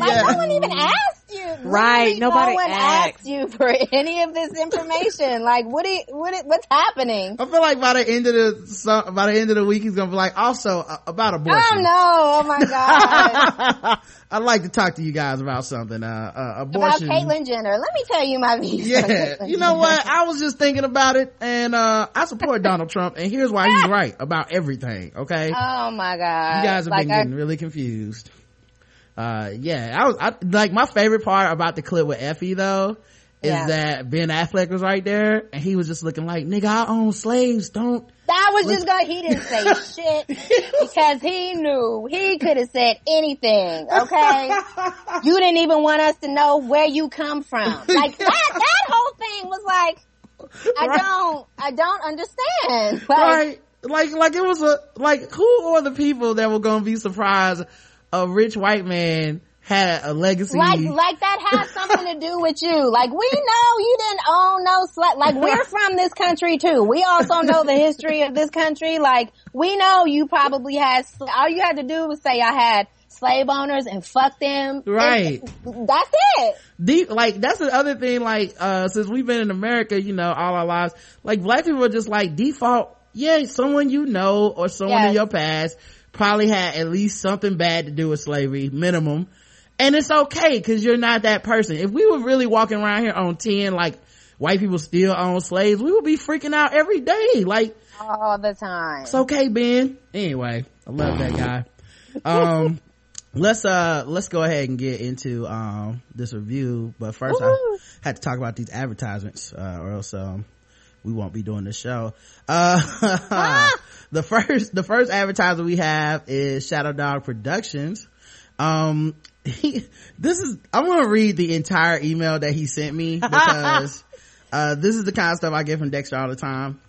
Yeah. no one even asked you. Right, Literally nobody no one asked. asked you for any of this information. Like, what, do you, what, it- what's happening? I feel like by the end of the so- by the end of the week, he's gonna be like, also uh, about abortion. Oh no! Oh my [laughs] god! I'd like to talk to you guys about something. Uh, uh About abortion. Caitlyn Jenner. Let me tell you my views. Yeah, you know what? I was just thinking about it, and uh I support [laughs] Donald Trump, and here's why he's [laughs] right about everything. Okay, Oh my god! you guys have like been I, getting really confused. Uh, yeah, I was I, like my favorite part about the clip with Effie though is Yeah. that Ben Affleck was right there, and he was just looking like, "Nigga, I own slaves. Don't." I was just gonna. He didn't say [laughs] shit because he knew he could have said anything. Okay, you didn't even want us to know where you come from. [laughs] Like that. That whole thing was like, I Right. don't. I don't understand. Like, right like like it was a like who are the people that were gonna be surprised a rich white man had a legacy Like, like that has something to do with you. Like, we know you didn't own no sla Like, we're from this country too. We also know the history of this country. Like, we know you probably had, sl- all you had to do was say I had slave owners and fuck them. Right. And that's it. deep like that's the other thing like uh since we've been in america you know all our lives like black people are just like default yeah someone you know or someone in your past probably had at least something bad to do with slavery minimum. And it's okay because you're not that person. If we were really walking around here on 10 like white people still own slaves we would be freaking out every day like All the time. it's okay ben. Anyway i love that guy. Um [laughs] let's uh let's go ahead and get into um this review. But first i had to talk about these advertisements uh or else um we won't be doing this show. Uh [laughs] the first the first advertiser we have is shadow dog productions um he, this is i'm gonna read the entire email that he sent me [laughs] because uh this is the kind of stuff i get from dexter all the time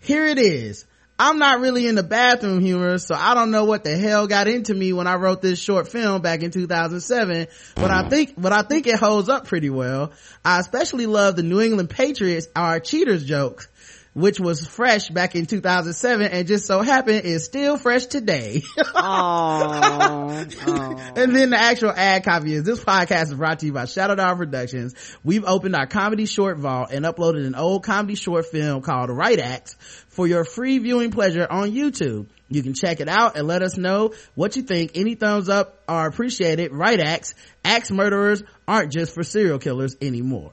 here it is. I'm not really into bathroom humor, so I don't know what the hell got into me when I wrote this short film back in 2007, but I think, but I think it holds up pretty well. I especially love the New England Patriots are cheaters jokes, which was fresh back in 2007 and just so happened is still fresh today. Oh, [laughs] and then the actual ad copy is this podcast is brought to you by Shadow Dog Productions. We've opened our comedy short vault and uploaded an old comedy short film called Right Acts for your free viewing pleasure on YouTube. You can check it out and let us know what you think. Any thumbs up are appreciated. Right Acts. Axe murderers aren't just for serial killers anymore.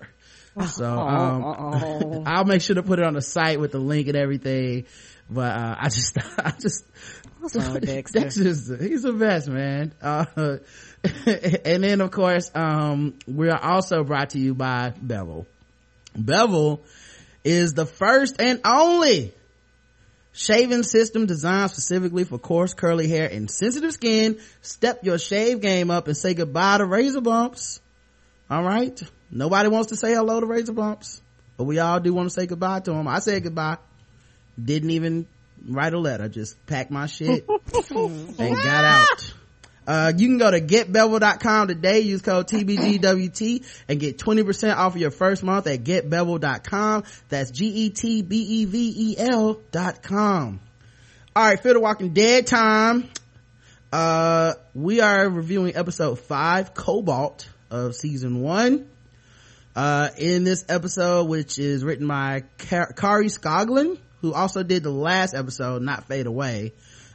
So, [laughs] um, [laughs] I'll make sure to put it on the site with the link and everything. But, uh, I just, [laughs] I just, Dexter. Dexter's, he's the best, man. Uh, and then of course, um, we are also brought to you by Bevel. Bevel is the first and only shaving system designed specifically for coarse curly hair and sensitive skin. Step your shave game up and say goodbye to razor bumps. All right. Nobody wants to say hello to razor bumps, but we all do want to say goodbye to them. I said goodbye. Didn't even write a letter. Just packed my shit [laughs] and got out. Uh, you can go to getbevel.com today, use code TBGWT and get 20% off of your first month at getbevel.com. That's G-E-T-B-E-V-E-L dot com. All right, Fear the Walking Dead time. Uh, we are reviewing episode five, Cobalt of season one. Uh, in this episode, which is written by Car- Kari Skogland, who also did the last episode, Not Fade Away.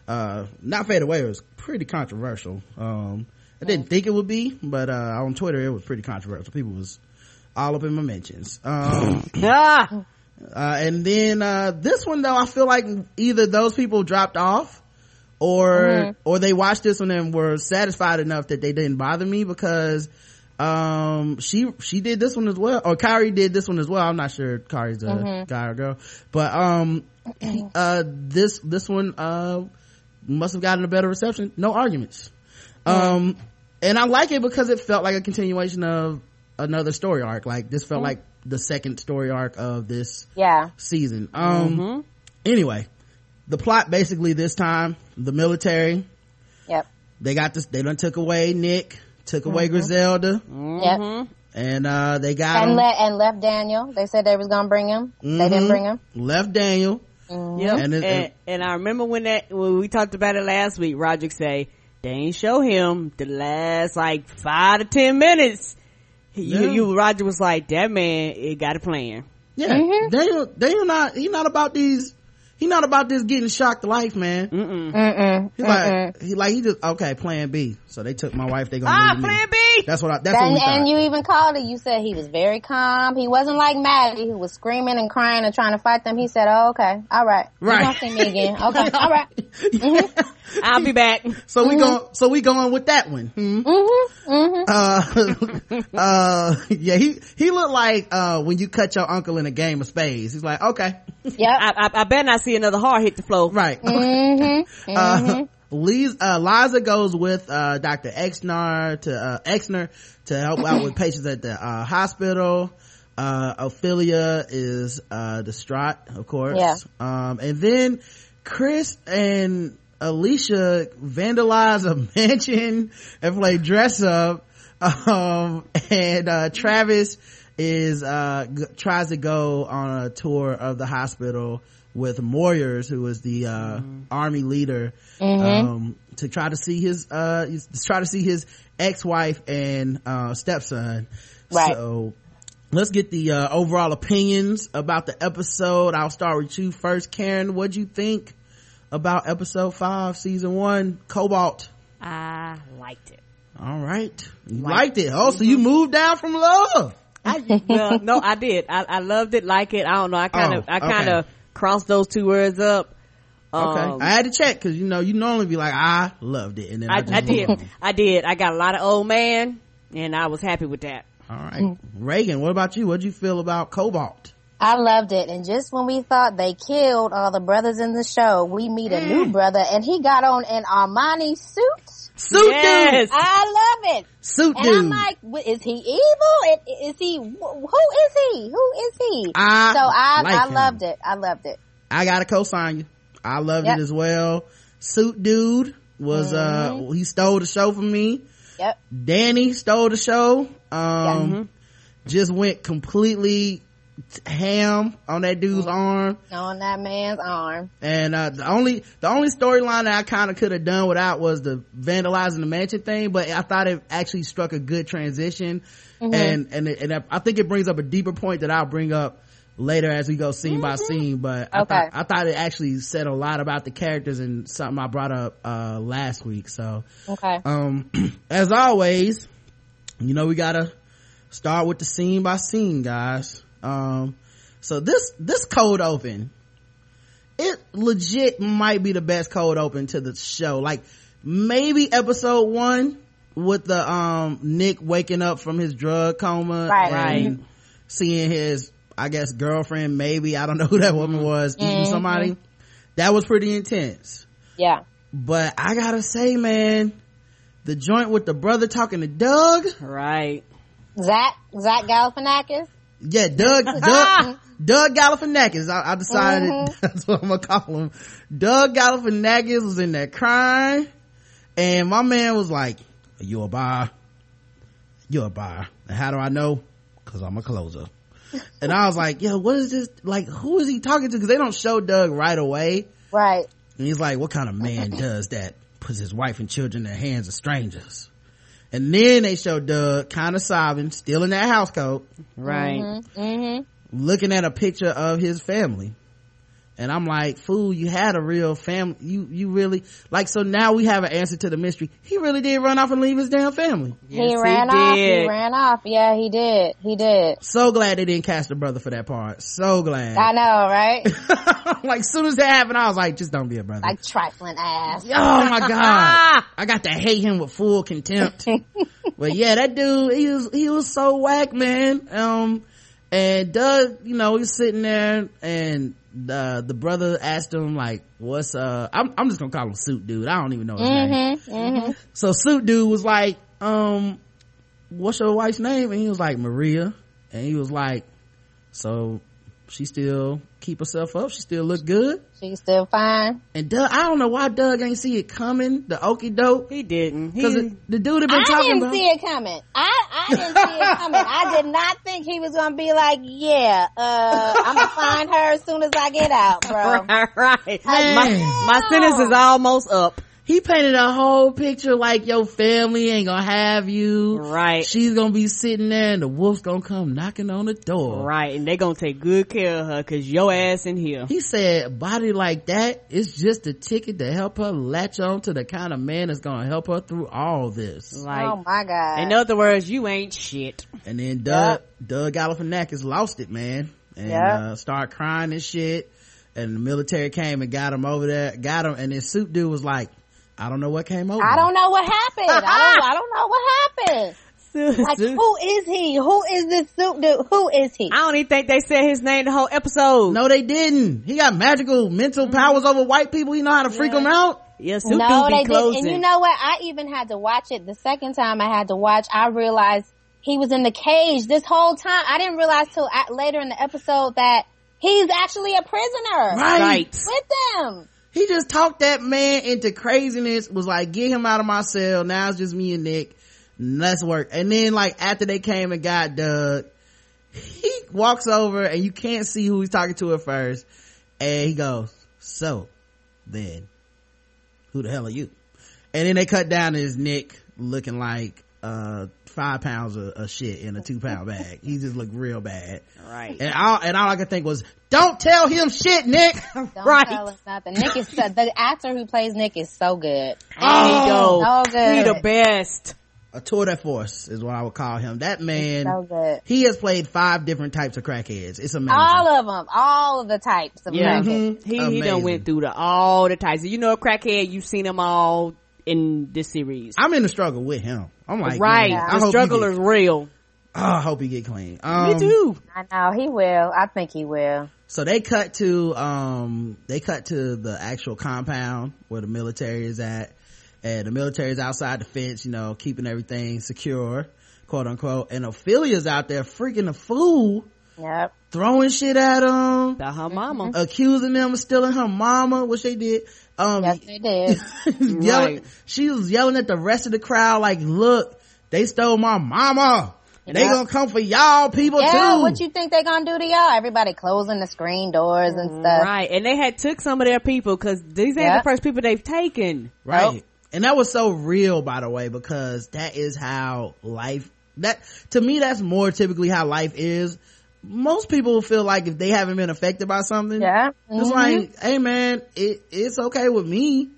Uh, Not Fade Away was pretty controversial. Um, I didn't think it would be, but, uh, on Twitter it was pretty controversial. People was all up in my mentions. Um, [laughs] ah, uh, and then, uh, this one though, I feel like either those people dropped off or, or they watched this one and were satisfied enough that they didn't bother me because, um, she, she did this one as well, or Kyrie did this one as well. I'm not sure Kyrie's a guy or girl, but, um, [clears throat] uh, this, this one, uh, must have gotten a better reception. No arguments. Um, and I like it because it felt like a continuation of another story arc. Like this felt like the second story arc of this Yeah. season. Um, anyway, the plot basically this time, the military, Yep. they got this, they done took away Nick, took away mm-hmm. Griselda, Yep. Mm-hmm. and, uh, they got And him, let and left Daniel. They said they was gonna bring him. They didn't mm-hmm. bring him. left Daniel. Yep. And And, it- and, I remember when that when we talked about it last week, Roger say they ain't show him the last like five to ten minutes. He- Yeah. You, you Roger was like that man. It got a plan. Yeah, Daniel, Daniel not, he not about these, he not about this getting shocked to life, man. Mm-mm. Mm-mm. He like, he like, he just, okay, plan B. So they took my wife, they gonna Ah, leave me. plan B. That's what I, that's what And, we thought. and you even called it. You said he was very calm. He wasn't like Maddie, who was screaming and crying and trying to fight them. He said, "Oh, okay, all right, Right. You gonna see me again? Okay, [laughs] all right." I'll be back. [laughs] so we go, so we going with that one. Hmm? Mm-hmm. Mm-hmm. Uh, [laughs] uh, yeah, he, he looked like, uh, when you cut your uncle in a game of spades. He's like, okay, Yeah. I, I, I better not see another heart hit the floor. right. Mm-hmm. Uh, Liz, uh, Liza goes with, uh, Dr. Exner to, uh, Exner to help out with patients at the, uh, hospital. Uh, Ophelia is, uh, distraught, of course. Yeah. Um, and then Chris and Alicia vandalize a [laughs] mansion and play dress up. Um, and, uh, Travis is, uh, g- tries to go on a tour of the hospital with Moyers, who was the, uh, army leader, um, to try to see his, uh, to try to see his ex-wife and, uh, stepson. Right. So, let's get the, uh, overall opinions about the episode. I'll start with you first. Karen, what'd you think about episode five, season one, Cobalt? I liked it. All right. You liked it. Oh, so you moved down from love. I, well, no, I did. I, I loved it, like it. I don't know. I kind of, Oh, I kind of crossed those two words up. Okay. Um, I had to check because, you know, you normally be like, I loved it. And then I, I, just I did. on. I did. I got a lot of old man, and I was happy with that. All right. Reagan, what about you? What'd you feel about Cobalt? I loved it. And just when we thought they killed all the brothers in the show, we meet a new brother and he got on an Armani suit. Suit Yes. dude. I love it. Suit And dude. I'm like, is he evil? Is- Is he, who is he? Who is he? I so I, like I him. loved it. I loved it. I gotta co-sign you. I loved Yep. it as well. Suit dude was, Mm-hmm. uh, he stole the show from me. Yep. Danny stole the show. Um, Mm-hmm. just went completely t- ham on that dude's Mm-hmm. arm. On that man's arm. And, uh, the only, the only storyline that I kind of could have done without was the vandalizing the mansion thing, but I thought it actually struck a good transition. Mm-hmm. And, and, it, and I think it brings up a deeper point that I'll bring up later as we go scene by scene, but I Mm-hmm. Okay. thought, I thought it actually said a lot about the characters and something I brought up, uh, last week. So, Okay. um, [clears throat] as always, you know, we gotta start with the scene by scene guys um so this this cold open it legit might be the best cold open to the show like maybe episode one with the um nick waking up from his drug coma Right. and Right. seeing his i guess girlfriend maybe i don't know who that woman was eating somebody that was pretty intense Yeah. but i gotta say man the joint with the brother talking to doug Right. Zach, Zach Galifianakis. Yeah doug [laughs] doug doug galifianakis. I, I decided mm-hmm. [laughs] that's what i'm gonna call him. Doug galifianakis was in there crying and my man was like you a buyer? You a buyer? And how do i know? Because i'm a closer. [laughs] And i was like yo what is this? Like who is he talking to? Because they don't show doug right away. Right. and he's like, what kind of man does that? Puts his wife and children in the hands of strangers. And then they show Doug kind of sobbing, still in that house coat, Right. Mm-hmm. looking at a picture of his family. And I'm like, fool, you had a real family. You, you really, like, so now we have an answer to the mystery. He really did run off and leave his damn family. he Yes, ran off. He ran off. Yeah, he did. He did. So glad they didn't cast the brother for that part. So glad. I know, right? [laughs] like, soon as that happened, I was like, just don't be a brother. like trifling ass. Oh my god. [laughs] I got to hate him with full contempt. but yeah, that dude, he was, he was so whack, man. Um, and Doug, you know, he's sitting there and, uh, the brother asked him like, what's, uh, I'm, I'm just gonna call him suit dude. I don't even know his name. Mm-hmm. Mm-hmm. So suit dude was like, um, what's your wife's name? And he was like, Maria. And he was like, so she still keep herself up. She still look good. She's still fine. And Doug, I don't know why Doug ain't see it coming. The okey doke. He didn't. Cause the, the dude had been I talking didn't see it coming. I, I didn't see it [laughs] coming. I did not think he was gonna be like, yeah, uh, I'm gonna find her as soon as I get out, bro. [laughs] right, right. Man. My, my sentence is almost up. He painted a whole picture like your family ain't gonna have you. Right. She's gonna be sitting there and the wolf's gonna come knocking on the door. Right. And they gonna take good care of her cause your ass in here. He said, a body like that is just a ticket to help her latch on to the kind of man that's gonna help her through all this. Like, oh my god. in other words, you ain't shit. And then Doug, Doug Galifianakis lost it, man. And, Yeah. uh, started crying and shit. And the military came and got him over there, got him, and this suit dude was like, I don't know what came over. I don't know what happened. I don't. I don't know what happened. [laughs] Like, who is he? Who is this suit dude? Who is he? I don't even think they said his name the whole episode. No, they didn't. He got magical mental Mm-hmm. powers over white people. You know how to freak them out? Yeah, Suit no, do they did. And you know what? I even had to watch it the second time I had to watch. I realized he was in the cage this whole time. I didn't realize till later in the episode that he's actually a prisoner Right. right. with them. He just talked that man into craziness, was like, get him out of my cell. Now it's just me and Nick. Let's work. And then like after they came and got Doug, he walks over and you can't see who he's talking to at first. And he goes, so then who the hell are you? And then they cut down his Nick looking like, uh, five pounds of, of shit in a two pound bag. He just looked real bad. Right. And all, and all I could think was, don't tell him shit, Nick. [laughs] Don't [laughs] Right. tell us nothing. Nick is so, the actor who plays Nick is so good. There you. So good. He the best. a tour de force is what I would call him. That man, So good. he has played five different types of crackheads. It's amazing. All of them. All of the types of Yeah. crackheads. Mhm. He he Amazing. done went through the all the types. You know a crackhead, you've seen them all in this series. I'm in the struggle with him. I'm like, right. man, I The hope he struggle is real. oh, I hope he get clean. Um, Me too. I know he will. I think he will. So they cut to, um, they cut to the actual compound where the military is at. And the military is outside the fence, you know, keeping everything secure, quote unquote. And Ophelia's out there freaking a fool, Yep. throwing shit at him, About her mama. accusing them of stealing her mama, which they did. Um, Yes, they did. [laughs] yelling, Right. she was yelling at the rest of the crowd like, look, they stole my mama. They Yeah. gonna come for y'all people yeah, too. what you think they gonna do to y'all? Everybody closing the screen doors and stuff. Right. And they had took some of their people because these ain't Yeah. the first people they've taken. right. Nope. And that was so real, by the way, because that is how life, that, to me, that's more typically how life is. Most people feel like if they haven't been affected by something, Yeah. it's Mhm. like, hey man, it, it's okay with me.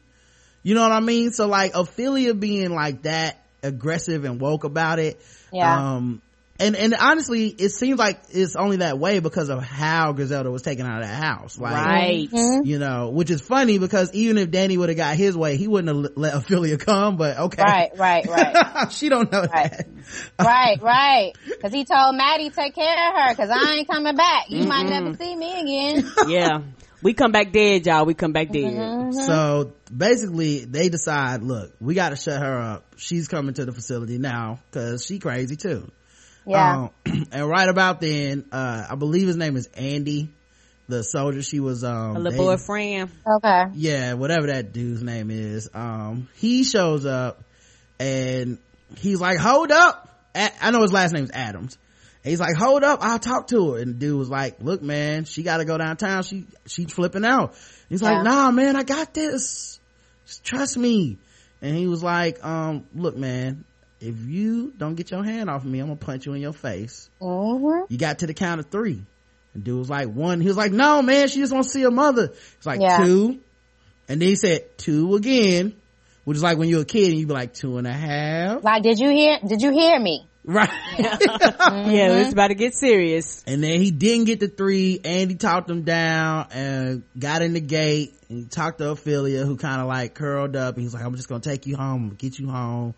You know what I mean? So like Ophelia being like that aggressive and woke about it. Yeah. Um, and and honestly it seems like it's only that way because of how griselda was taken out of that house like right Mm-hmm. you know which is funny because even if danny would have got his way he wouldn't have let ophelia come but okay Right, right, right. [laughs] she don't know Right. that right, [laughs] right. Cause he told Maddie take care of her cause I ain't coming back. You might never see me again. [laughs] yeah we come back dead y'all we come back dead Mm-hmm. so basically they decide look we got to shut her up she's coming to the facility now because she crazy too Yeah. Um, [clears throat] and right about then uh i believe his name is andy the soldier she was um a little boyfriend. Okay. yeah whatever that dude's name is. Um he shows up and he's like hold up. I know his last name's adams. And he's like hold up i'll talk to her. And the dude was like look man she gotta go downtown. She she's flipping out. He's Yeah. like nah man i got this. Just trust me. And he was like um look man if you don't get your hand off me i'm gonna punch you in your face. Mm-hmm. you got to the count of three. And dude was like one. He was like no man she just want to see her mother. It's like Yeah. two. And then he said two again which is like when you're a kid and you be like two and a half. Like, did you hear, did you hear me? right. [laughs] Yeah it's about to get serious. And then he didn't get the three andy talked him down and got in the gate and talked to ophelia who kind of like curled up and he's like i'm just gonna take you home get you home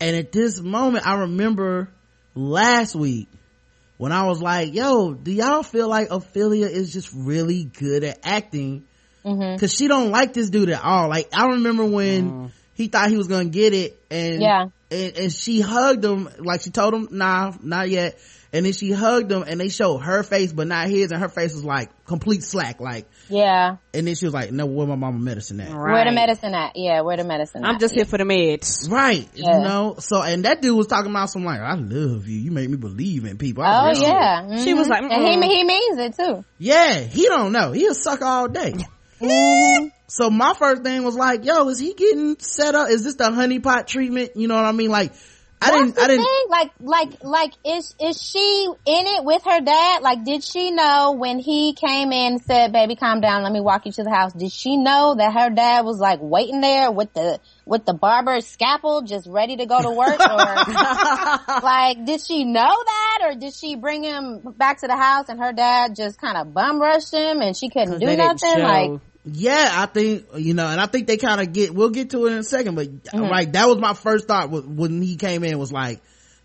and at this moment i remember last week when i was like yo do y'all feel like ophelia is just really good at acting? Mm-hmm. Because she don't like this dude at all. Like i remember when mm. he thought he was gonna get it and Yeah. and, and she hugged him. Like she told him nah not yet and then she hugged him and they showed her face but not his and her face was like complete slack like Yeah. and then she was like no where my mama medicine at Where the medicine at? Yeah, where the medicine at? i'm at? just here for the meds right Yeah. you know so and that dude was talking about some like i love you you make me believe in people I Oh was like, yeah. She was like, mm-hmm. and he, mm-mm. he means it too. yeah he don't know he'll suck all day mm-hmm. so my first thing was like yo is he getting set up is this the honeypot treatment you know what i mean like i didn't i didn't thing? Like, like, like, is is she in it with her dad? Like, did she know when he came in and said, "Baby, calm down, let me walk you to the house"? Did she know that her dad was like waiting there with the with the barber's scalpel, just ready to go to work? Or [laughs] like, did she know that, or did she bring him back to the house and her dad just kind of bum rushed him and she couldn't do nothing? Like, yeah i think you know and i think they kind of get we'll get to it in a second but Mm-hmm. like that was my first thought when he came in was like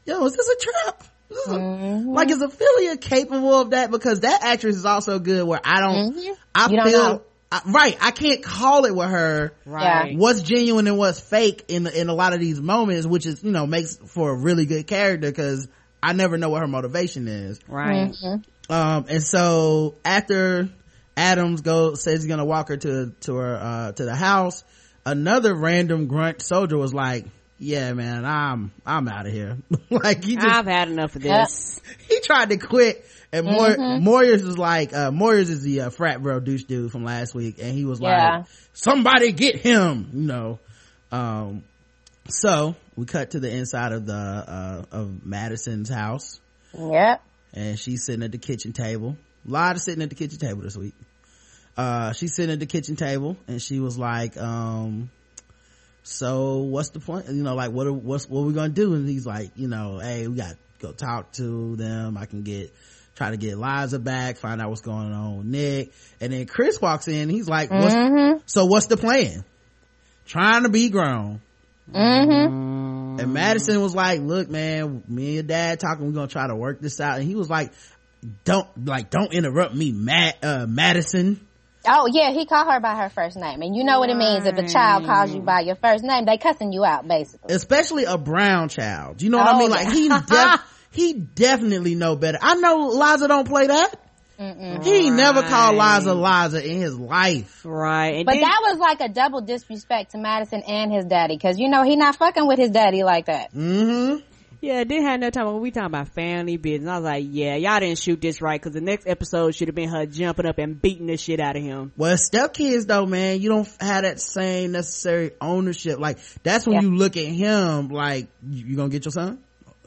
yo is this a trap Is this a- Mm-hmm. like is ophelia capable of that because that actress is also good where i don't i Mm-hmm. You don't feel. I, right i can't call it with her right what's genuine and what's fake in in a lot of these moments which is you know makes for a really good character because i never know what her motivation is right um and so after adams goes says he's gonna walk her to to her uh to the house another random grunt soldier was like yeah man i'm i'm out of here [laughs] like he just i've had enough of this [laughs] he tried to quit and Moy- Moyers was like uh Moyers is the uh, frat bro douche dude from last week and he was Yeah. like somebody get him you know um so we cut to the inside of the uh of madison's house yep. and she's sitting at the kitchen table. A lot of sitting at the kitchen table this week. Uh, she's sitting at the kitchen table and she was like, um, so what's the point? You know, like what, are, what's, what are we gonna do? And he's like, you know, hey, we got to go talk to them. I can get, try to get Liza back, find out what's going on with Nick. And then Chris walks in, he's like, what's, so what's the plan? Trying to be grown. Mm-hmm. And Madison was like, look, man, me and your dad talking, we're gonna try to work this out. And he was like, don't, like, don't interrupt me, Matt, uh, Madison. Oh yeah, he called her by her first name, and you know what it means if a child calls you by your first name, they cussing you out basically. Especially a brown child. You know what I Oh, mean? Like, he def- he definitely know better. I know Liza don't play that. He ain't never called Liza Liza in his life. right and But then- that was like a double disrespect to Madison and his daddy, because you know he not fucking with his daddy like that. Mm-hmm. Yeah, didn't have no time when we talking about family business. I was like, yeah, y'all didn't shoot this right because the next episode should have been her jumping up and beating the shit out of him. Well, stepkids though, man, you don't have that same necessary ownership. Like, that's when Yeah. you look at him like, you, you gonna get your son?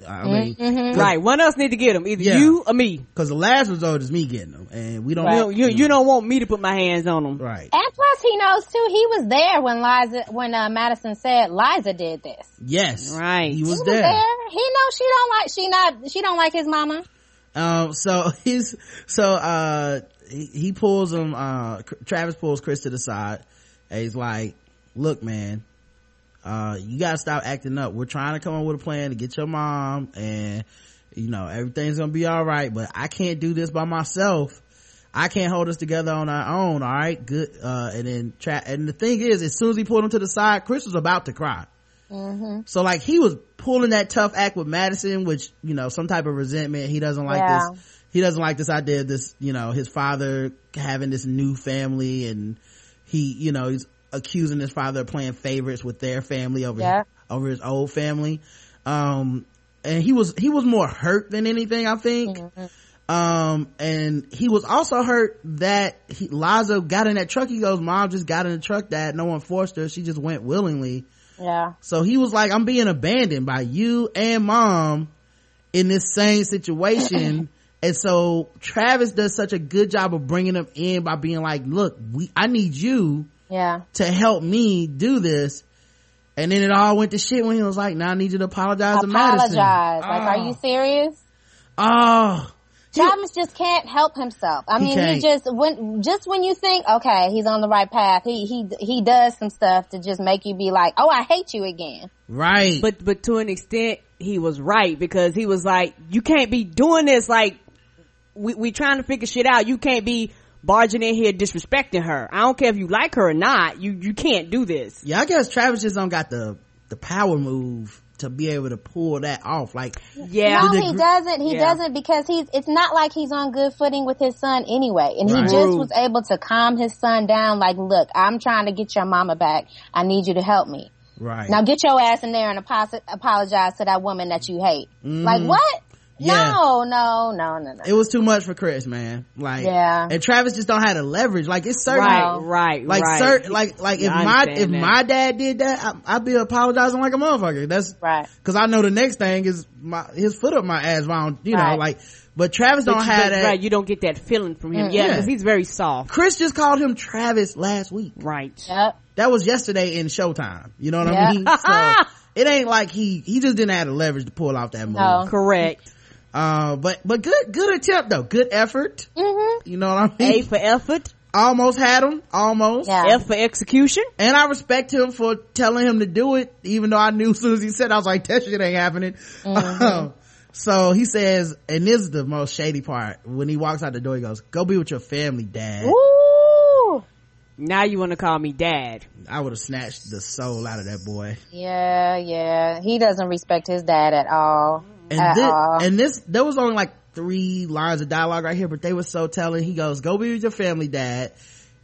I mean, Mm-hmm. Right. One of us need to get them. Either Yeah. you or me. cause the last result is me getting them and we don't, Right. You, don't- you, you don't want me to put my hands on them. right. And plus, he knows too. He was there when Liza, when uh, Madison said Liza did this. Yes. Right. He He was was there. there. He knows she don't like. She not. She don't like his mama. Um, so [laughs] he's, so, uh, he, he pulls him, uh, Travis pulls Chris to the side and he's like, look, man, uh, you gotta stop acting up. We're trying to come up with a plan to get your mom and, you know, everything's gonna be alright, but I can't do this by myself. I can't hold us together on our own, alright? Good, uh, and then, tra- and the thing is, as soon as he pulled him to the side, Chris was about to cry. So like he was pulling that tough act with Madison, which, you know, some type of resentment. He doesn't like Yeah. this. He doesn't like this idea of this, you know, his father having this new family and he, you know, he's accusing his father of playing favorites with their family over, Yeah. over his old family. Um, and he was, he was more hurt than anything, I think. Um, and he was also hurt that he, Liza got in that truck. He goes, mom just got in the truck, dad. No one forced her. She just went willingly. Yeah. So he was like, I'm being abandoned by you and mom in this same situation. [laughs] and so Travis does such a good job of bringing him in by being like, look, we, I need you Yeah. to help me do this. And then it all went to shit when he was like, now I need you to apologize, to Madison. Apologize. Like, are Oh. you ah. serious? Oh, Travis just can't help himself. I He mean, can't. he just when just when you think, okay, he's on the right path, he he he does some stuff to just make you be like, oh, I hate you again. right. But, but to an extent, he was right because he was like, you can't be doing this. Like, we, we trying to figure shit out. You can't be barging in here disrespecting her. I don't care if you like her or not. You, you can't do this. yeah, I guess Travis just don't got the, the power move to be able to pull that off. Like, Yeah. no, he gr- doesn't. He Yeah. doesn't because he's. It's not like he's on good footing with his son anyway, and Right. he just was able to calm his son down. Like, look, I'm trying to get your mama back. I need you to help me. right. Now get your ass in there and apo- apologize to that woman that you hate. Like mm-hmm. what? Yeah. No, no, no, no, no. it was too much for Chris, man. Like, Yeah. And Travis just don't have the leverage. Like, it's certain. Right, right, Like, right. certain, like, like if my, understand if that. my dad did that, I, I'd be apologizing like a motherfucker. That's, Right. cause I know the next thing is my, his foot up my ass round, you know, like, but Travis But don't you- have but, that. Right, you don't get that feeling from him. Mm. Yeah, Yeah. because he's very soft. Chris just called him Travis last week. Right. Yep. That was yesterday in Showtime. You know what Yeah. I mean? So, [laughs] it ain't like he, he just didn't have the leverage to pull off that move. No. Correct. Uh, but, but good, good attempt though. Good effort. Mm-hmm. You know what I mean? A for effort. Almost had him. Almost. Yeah. F for execution. And I respect him for telling him to do it, even though I knew [laughs] as soon as he said, I was like, that shit ain't happening. Mm-hmm. [laughs] so he says, and this is the most shady part. When he walks out the door, he goes, go be with your family, dad. Woo! Now you want to call me dad. I would have snatched the soul out of that boy. Yeah, yeah. He doesn't respect his dad at all. And at this, all. and this, there was only like three lines of dialogue right here, but they were so telling. He goes, go be with your family, dad.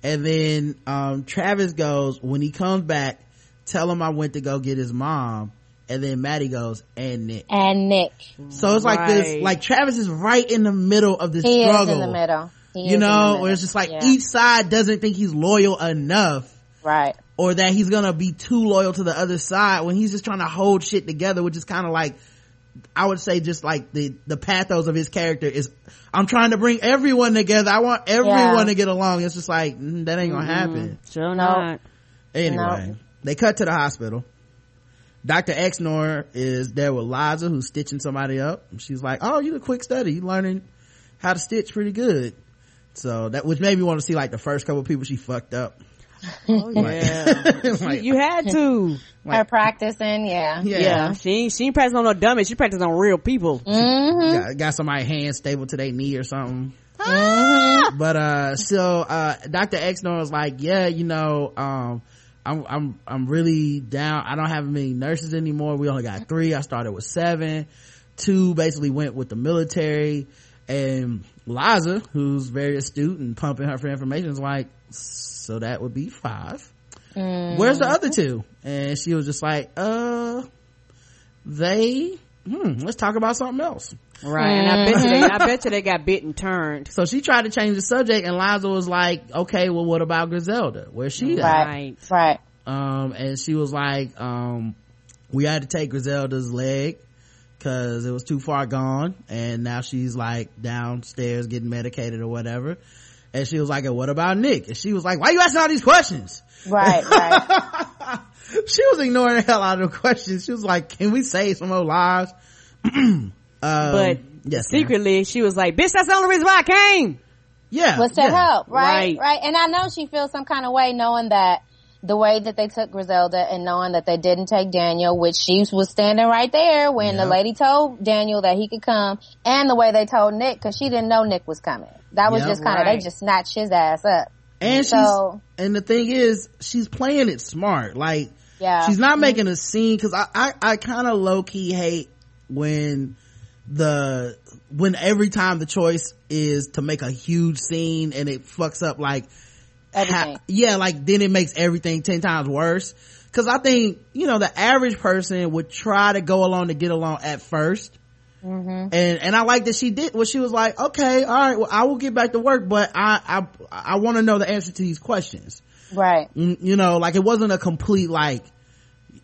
And then, um, Travis goes, when he comes back, tell him I went to go get his mom. And then Maddie goes, and Nick. and Nick. So it's like this, like Travis is right in the middle of this He struggle. is in the middle. He You know, middle. where it's just like Yeah. each side doesn't think he's loyal enough Right. or that he's gonna be too loyal to the other side when he's just trying to hold shit together, which is kind of like, I would say just like the, the pathos of his character is, I'm trying to bring everyone together. I want everyone Yeah. to get along. It's just like, mm, that ain't gonna happen. Sure No. not. Anyway, they cut to the hospital. Dr. Exner is there with Liza who's stitching somebody up. She's like, oh, you a quick study. You learning how to stitch pretty good. So that, which made me want to see like the first couple people she fucked up. Oh [laughs] yeah. [laughs] Like, you had to. Her practicing, yeah. yeah. Yeah. She ain't, she ain't practicing on no dummies. She practicing on real people. Mm-hmm. Got, got somebody hand stable to their knee or something. Mm-hmm. [laughs] But, uh, so, uh, Dr. Exner was like, yeah, you know, um, I'm, I'm, I'm really down. I don't have many nurses anymore. We only got three. I started with seven. Two basically went with the military and Liza, who's very astute and pumping her for information is like, so that would be five. Where's the other two? And she was just like, uh, they, hmm, let's talk about something else. Right. And I bet you they, I bet you they got bit and turned. So she tried to change the subject and Liza was like, okay, well, what about Griselda? Where's she at? Right. Right. Um, and she was like, um, we had to take Griselda's leg because it was too far gone and now she's like downstairs getting medicated or whatever and she was like And what about nick and she was like why you asking all these questions Right, right. [laughs] she was ignoring the hell out of the questions she was like can we save some more lives [clears throat] um, but yes ma'am. secretly she was like, bitch, that's the only reason why I came. yeah was to yeah. help, right? Right. Right. And I know she feels some kind of way knowing that the way that they took Griselda and knowing that they didn't take Daniel, which she was standing right there when the lady told Daniel that he could come and the way they told Nick because she didn't know Nick was coming. That was Yep. just kind of, Right. they just snatched his ass up. And she's and the thing is she's playing it smart. Like Yeah. she's not making a scene because i i, I kind of low-key hate when the when every time the choice is to make a huge scene and it fucks up like ha- yeah like then it makes everything 10 times worse. Because i think you know the average person would try to go along to get along at 1st Mm-hmm. and and i like that she did well she was like okay all right well i will get back to work but i i i want to know the answer to these questions Right. You know like it wasn't a complete like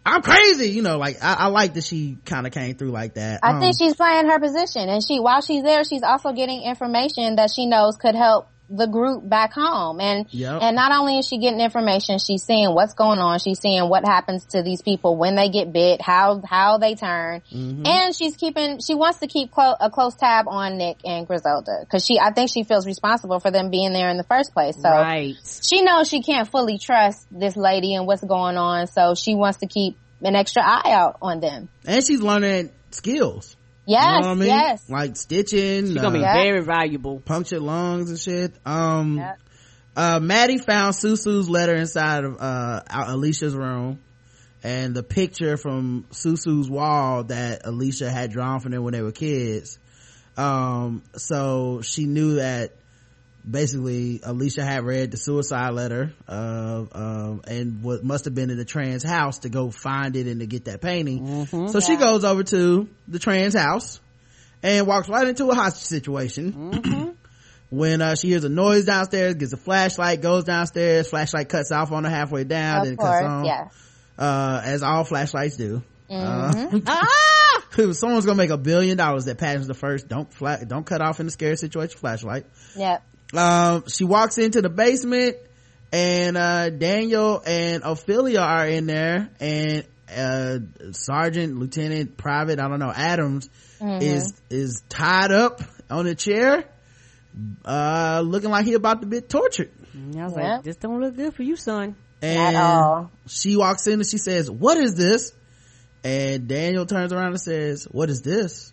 i'm crazy you know like i, I like that she kind of came through like that I Um, think she's playing her position and she, while she's there, she's also getting information that she knows could help the group back home. And, Yep. and not only is she getting information, she's seeing what's going on. She's seeing what happens to these people when they get bit, how, how they turn. Mm-hmm. And she's keeping, she wants to keep clo- a close tab on Nick and Griselda. Cause she, I think she feels responsible for them being there in the first place. So right. she knows she can't fully trust this lady and what's going on. So she wants to keep an extra eye out on them. and she's learning skills Yes, you know what i mean yes. like stitching She's gonna be uh, Yeah. very valuable. punctured lungs and shit um Yep. uh maddie found susu's letter inside of uh alicia's room and the picture from susu's wall that alicia had drawn for them when they were kids um so she knew that basically alicia had read the suicide letter uh um and what must have been in the trans house to go find it and to get that painting so she goes over to the trans house and walks right into a hostage situation [clears throat] when uh, she hears a noise downstairs gets a flashlight goes downstairs flashlight cuts off on her halfway down then Of it cuts on yeah. uh, as all flashlights do Mm-hmm. uh, [laughs] Ah! [laughs] someone's gonna make a billion dollars that patents the first don't fla- don't cut off in a scary situation flashlight Yep. Um, she walks into the basement and uh, daniel and ofelia are in there and uh, sergeant lieutenant private i don't know adams Mm-hmm. is is tied up on a chair uh looking like he about to be tortured And I was Yep. like, this don't look good for you, son. and all. she walks in and she says what is this and daniel turns around and says what is this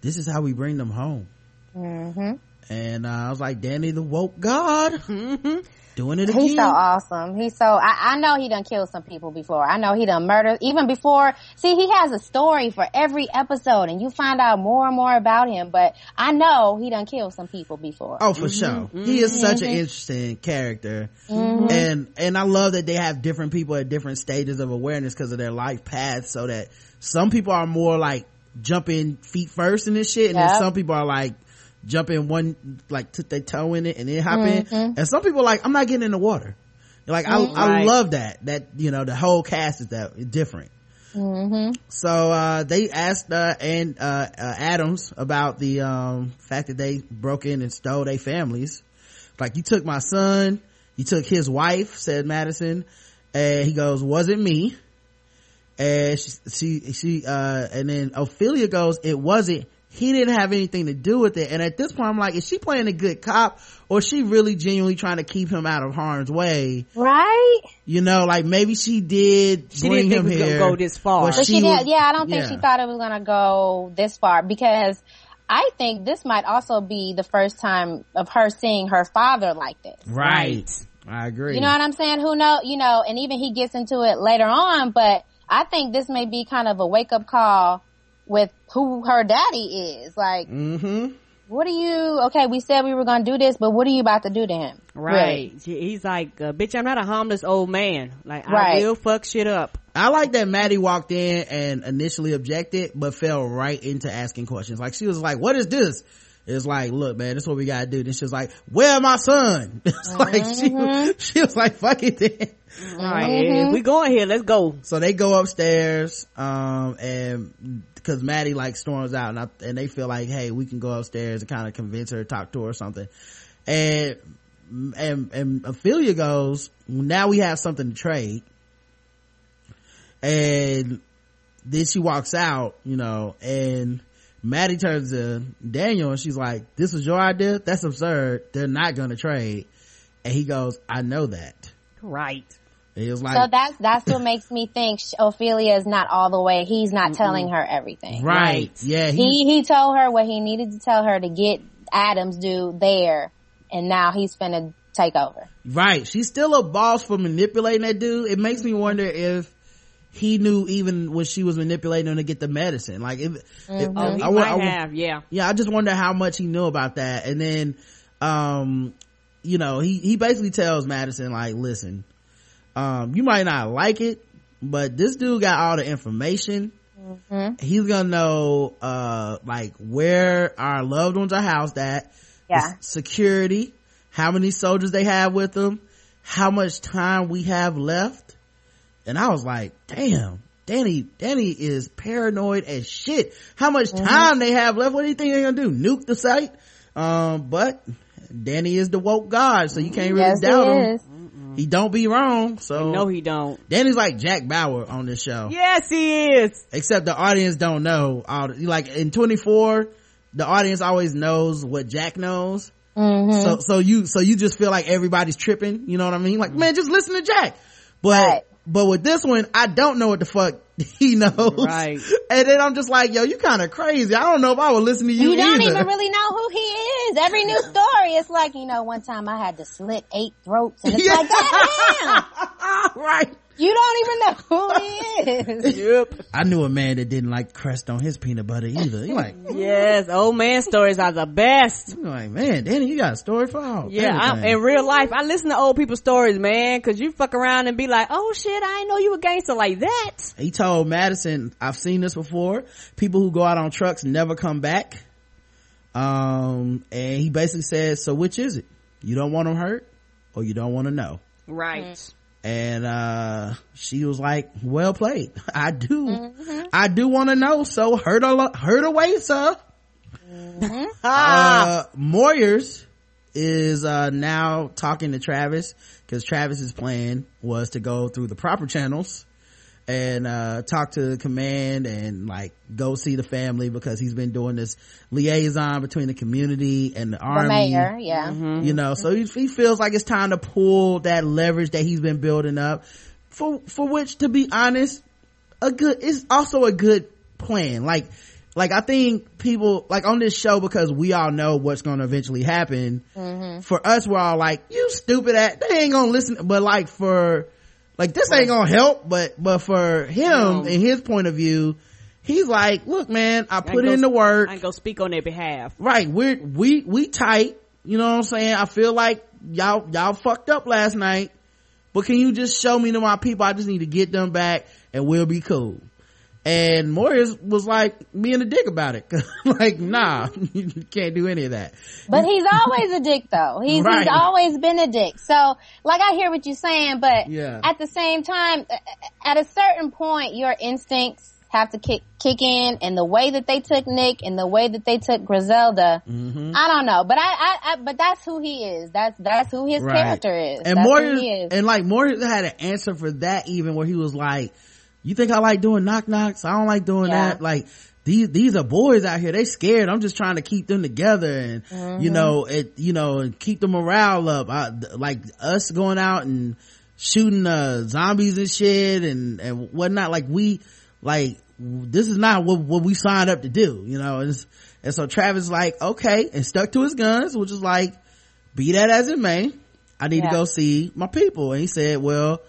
this is how we bring them home hmm and uh, i was like danny the woke god mm-hmm. doing it again He's so awesome. He's so, I, I know he done killed some people before. I know he done murdered, even before, see, he has a story for every episode and you find out more and more about him, but I know he done killed some people before. Oh, for sure. Mm-hmm. He is such an mm-hmm. interesting character. And, and I love that they have different people at different stages of awareness because of their life paths so that some people are more like jumping feet first in this shit and then some people are like jumping one, like took their toe in it and then hop in. And some people are like, I'm not getting in the water. Like, I, I love that, that, you know, the whole cast is that different. So, uh, they asked, uh, and, uh, uh, Adams about the, um, fact that they broke in and stole their families. Like, you took my son, you took his wife, said Madison, and he goes, wasn't me. And she, she, she, uh, and then Ofelia goes, it wasn't, he didn't have anything to do with it. And at this point, I'm like, is she playing a good cop or is she really genuinely trying to keep him out of harm's way? Right? You know, like maybe she did She bring didn't think him it was gonna here. go this far. but But she, she did, was- yeah, I don't think yeah. she thought it was gonna go this far because I think this might also be the first time of her seeing her father like this. Right. I agree. You know what I'm saying? Who know, you know, and even he gets into it later on, but I think this may be kind of a wake up call with who her daddy is. Like, mm-hmm. what are you, okay, we said we were going to do this, but what are you about to do to him? Right. She- He's like, uh, bitch, I'm not a harmless old man. Like, I will fuck shit up. I like that Maddie walked in and initially objected, but fell right into asking questions. Like she was like, what is this? it's like look man this is what we gotta do then she's like where my son [laughs] it's like Mm-hmm. she, she was like fuck it then All right, if we going here, let's go. so they go upstairs um and because maddie like storms out and, I, and they feel like hey we can go upstairs and kind of convince her talk to her or something. And and and ofelia goes now we have something to trade. And then she walks out you know and maddie turns to daniel and she's like this was your idea? That's absurd. They're not gonna trade. And he goes i know that. Right. And like So that's that's what makes me think Ofelia is not all the way. He's not telling her everything. right, Right. yeah He he told her what he needed to tell her to get Adams do there, and now he's finna take over. Right. She's still a boss for manipulating that dude. It makes me wonder if he knew even when she was manipulating him to get the medicine. Like if, if Oh, he I, might I wa- have, yeah. yeah, I just wonder how much he knew about that. And then, um, you know, he, he basically tells Madison like, listen, um, you might not like it, but this dude got all the information. He's gonna know, uh, like where our loved ones are housed at. Yeah. security, how many soldiers they have with them, how much time we have left. And I was like, damn, Danny, Danny is paranoid as shit. How much time they have left? What do you think they're gonna do? Nuke the site? Um, but Danny is the woke god, so you can't really Yes, doubt him. is. He don't be wrong. So No, he don't. Danny's like Jack Bauer on this show Yes, he is. except the audience don't know all the, like in 24 the audience always knows what jack knows Mm-hmm. so so you so you just feel like everybody's tripping you know what i mean like man just listen to jack but Right. but with this one i don't know what the fuck [laughs] he knows Right. and then i'm just like yo you kind of crazy i don't know if i would listen to you, You don't either even really know who he is. Every new story, it's like you know. One time I had to slit eight throats, and it's [laughs] Yeah. like, goddamn, [laughs] right you don't even know who he is. [laughs] Yep. i knew a man that didn't like crust on his peanut butter either you like [laughs] Yes, old man stories are the best. you like man danny you got a story for all Yeah, I, everything. in real life, I listen to old people's stories, man, cause you fuck around and be like, oh shit, I didn't know you a gangster like that. he told madison i've seen this before people who go out on trucks never come back um and he basically says so which is it you don't want them hurt or you don't want to know Right. And uh she was like well played. [laughs] I do i do want to know. So hurt a hurt away sir. Ah, [laughs] uh moyers is uh now talking to travis because travis's plan was to go through the proper channels and uh talk to the command and like go see the family because he's been doing this liaison between the community and the The army. mayor, yeah. you know so he, he feels like it's time to pull that leverage that he's been building up for for which to be honest a good it's also a good plan. Like like i think people like on this show because we all know what's going to eventually happen for us we're all like you stupid at they ain't gonna listen but like for like this ain't gonna help but but for him in his point of view he's like look man i I put go- in the work. I go speak on their behalf. right we're we we tight you know what i'm saying? I feel like y'all y'all fucked up last night but can you just show me to my people? I just need to get them back and we'll be cool and Moyers was like being a dick about it [laughs] like nah [laughs] you can't do any of that But he's always a dick though. He's, Right. he's always been a dick. So, like I hear what you're saying, but Yeah. at the same time, at a certain point, your instincts have to kick, kick in and the way that they took Nick and the way that they took Griselda, Mm-hmm. I don't know, but I, I, I, but that's who he is. That's, that's who his Right. character is. and that's Moyers is. and like Moyers had an answer for that even where he was like you think I like doing knock knocks? I don't like doing Yeah. that. Like these, these are boys out here. They scared. I'm just trying to keep them together and, Mm-hmm. you know, it, you know, and keep the morale up. I, like us going out and shooting, uh, zombies and shit and, and whatnot. Like we, like, this is not what, what we signed up to do, you know, and, it's- and so Travis like, okay, and stuck to his guns, which is like, be that as it may, I need Yeah. to go see my people. And he said, well,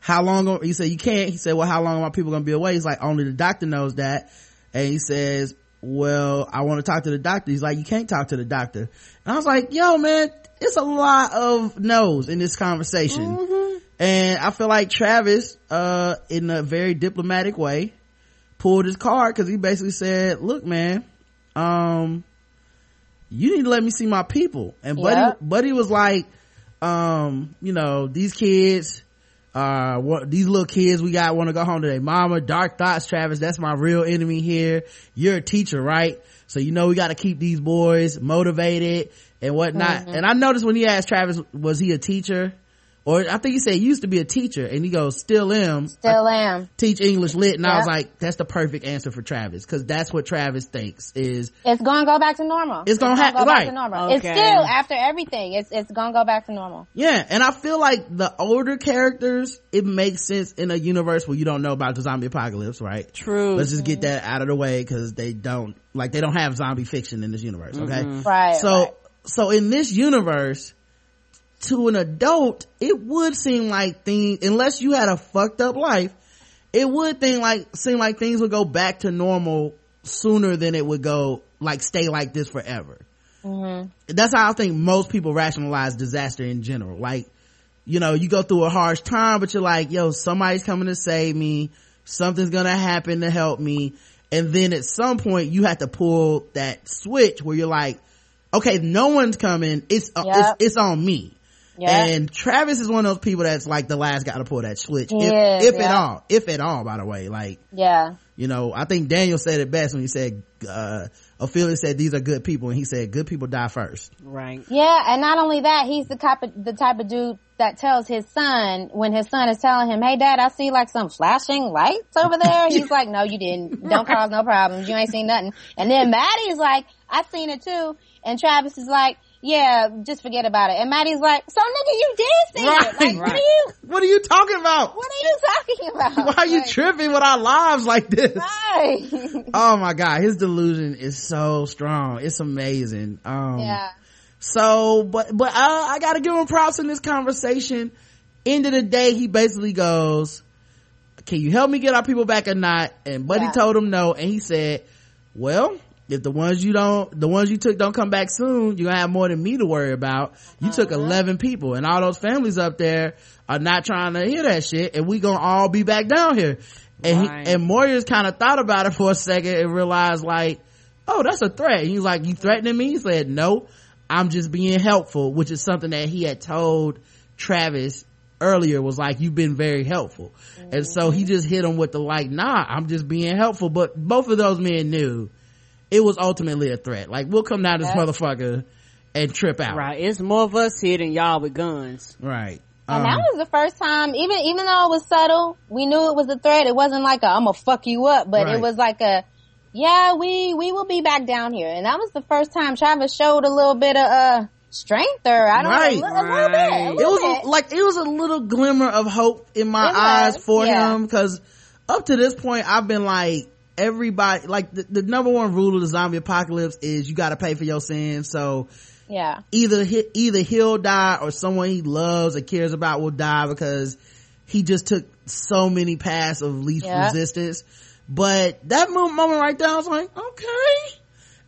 how long, he said, you can't. He said, well, how long are my people going to be away? He's like, only the doctor knows that. And he says, well, I want to talk to the doctor. He's like, you can't talk to the doctor. And I was like, yo, man, it's a lot of no's in this conversation. And I feel like Travis, uh, in a very diplomatic way, pulled his card because he basically said, look, man, um, you need to let me see my people. And Buddy, Yep. Buddy was like, um, you know, these kids, uh, what, these little kids we got want to go home to their mama. Dark thoughts, Travis. That's my real enemy here. You're a teacher, right? So you know we got to keep these boys motivated and whatnot. Mm-hmm. And I noticed when he asked Travis, was he a teacher? Or I think he said he used to be a teacher and he goes, still am. Still am. teach English lit. And I was like, that's the perfect answer for Travis. Cause that's what Travis thinks is, It's gonna go back to normal. It's gonna hap- go right. back to normal. It's still after everything. It's it's gonna go back to normal. yeah. And I feel like the older characters, it makes sense in a universe where you don't know about the zombie apocalypse, right? True. Let's just get that out of the way cause they don't, like they don't have zombie fiction in this universe, okay? Right. So, right. so in this universe, to an adult, it would seem like things, unless you had a fucked up life, it would think like, seem like things would go back to normal sooner than it would go, like stay like this forever. That's how I think most people rationalize disaster in general. Like, you know, you go through a harsh time, but you're like, yo, somebody's coming to save me. Something's gonna happen to help me. And then at some point you have to pull that switch where you're like, okay, no one's coming. It's, uh, Yep. it's, it's on me. Yeah. And Travis is one of those people that's like the last guy to pull that switch. He if, is, if at all. If at all, by the way. Like, yeah. you know, I think Daniel said it best when he said, uh, Ofelia said these are good people and he said good people die first. right. Yeah, and not only that, he's the type of the type of dude that tells his son when his son is telling him, "Hey, Dad, I see like some flashing lights over there." [laughs] He's like, "No, you didn't. Don't cause no problems. You ain't seen nothing." And then Maddie's like, "I seen it too," and Travis is like, "Yeah, just forget about it." And Maddie's like, "So nigga, you did see it. Like, Right. what are you? What are you talking about? What are you talking about? [laughs] Why are you Like, tripping with our lives like this? Right. [laughs] Oh my god, his delusion is so strong. It's amazing. Um, yeah. so, but, but I, I gotta give him props in this conversation. End of the day, he basically goes, can you help me get our people back or not? And Buddy Yeah. told him no, and he said, well, if the ones you don't, the ones you took don't come back soon, you're gonna have more than me to worry about. You took Uh-huh. 11 people and all those families up there are not trying to hear that shit and we gonna all be back down here. And Right. he, and Moyers kind of thought about it [laughs] for a second and realized like, oh, that's a threat. And he was like, you threatening me? He said, no, I'm just being helpful, which is something that he had told Travis earlier was like, you've been very helpful. And so he just hit him with the like, nah, I'm just being helpful. But both of those men knew it was ultimately a threat. Like, we'll come down this Yeah. motherfucker and trip out. Right. It's more of us here than y'all with guns. Right. And Um, that was the first time, even even though it was subtle, we knew it was a threat. It wasn't like a "I'm gonna fuck you up," but Right. it was like a, "Yeah, we we will be back down here." And that was the first time Travis showed a little bit of uh strength, or I don't Right. know, a, li- a little bit. A Right. it was bit. a, like it was a little glimmer of hope in my It was, eyes for yeah. him because up to this point I've been like everybody like the, the number one rule of the zombie apocalypse is you got to pay for your sins. So yeah, either he, either he'll die or someone he loves or cares about will die because he just took so many paths of least Yeah. resistance. But that mo- moment right there I was like okay.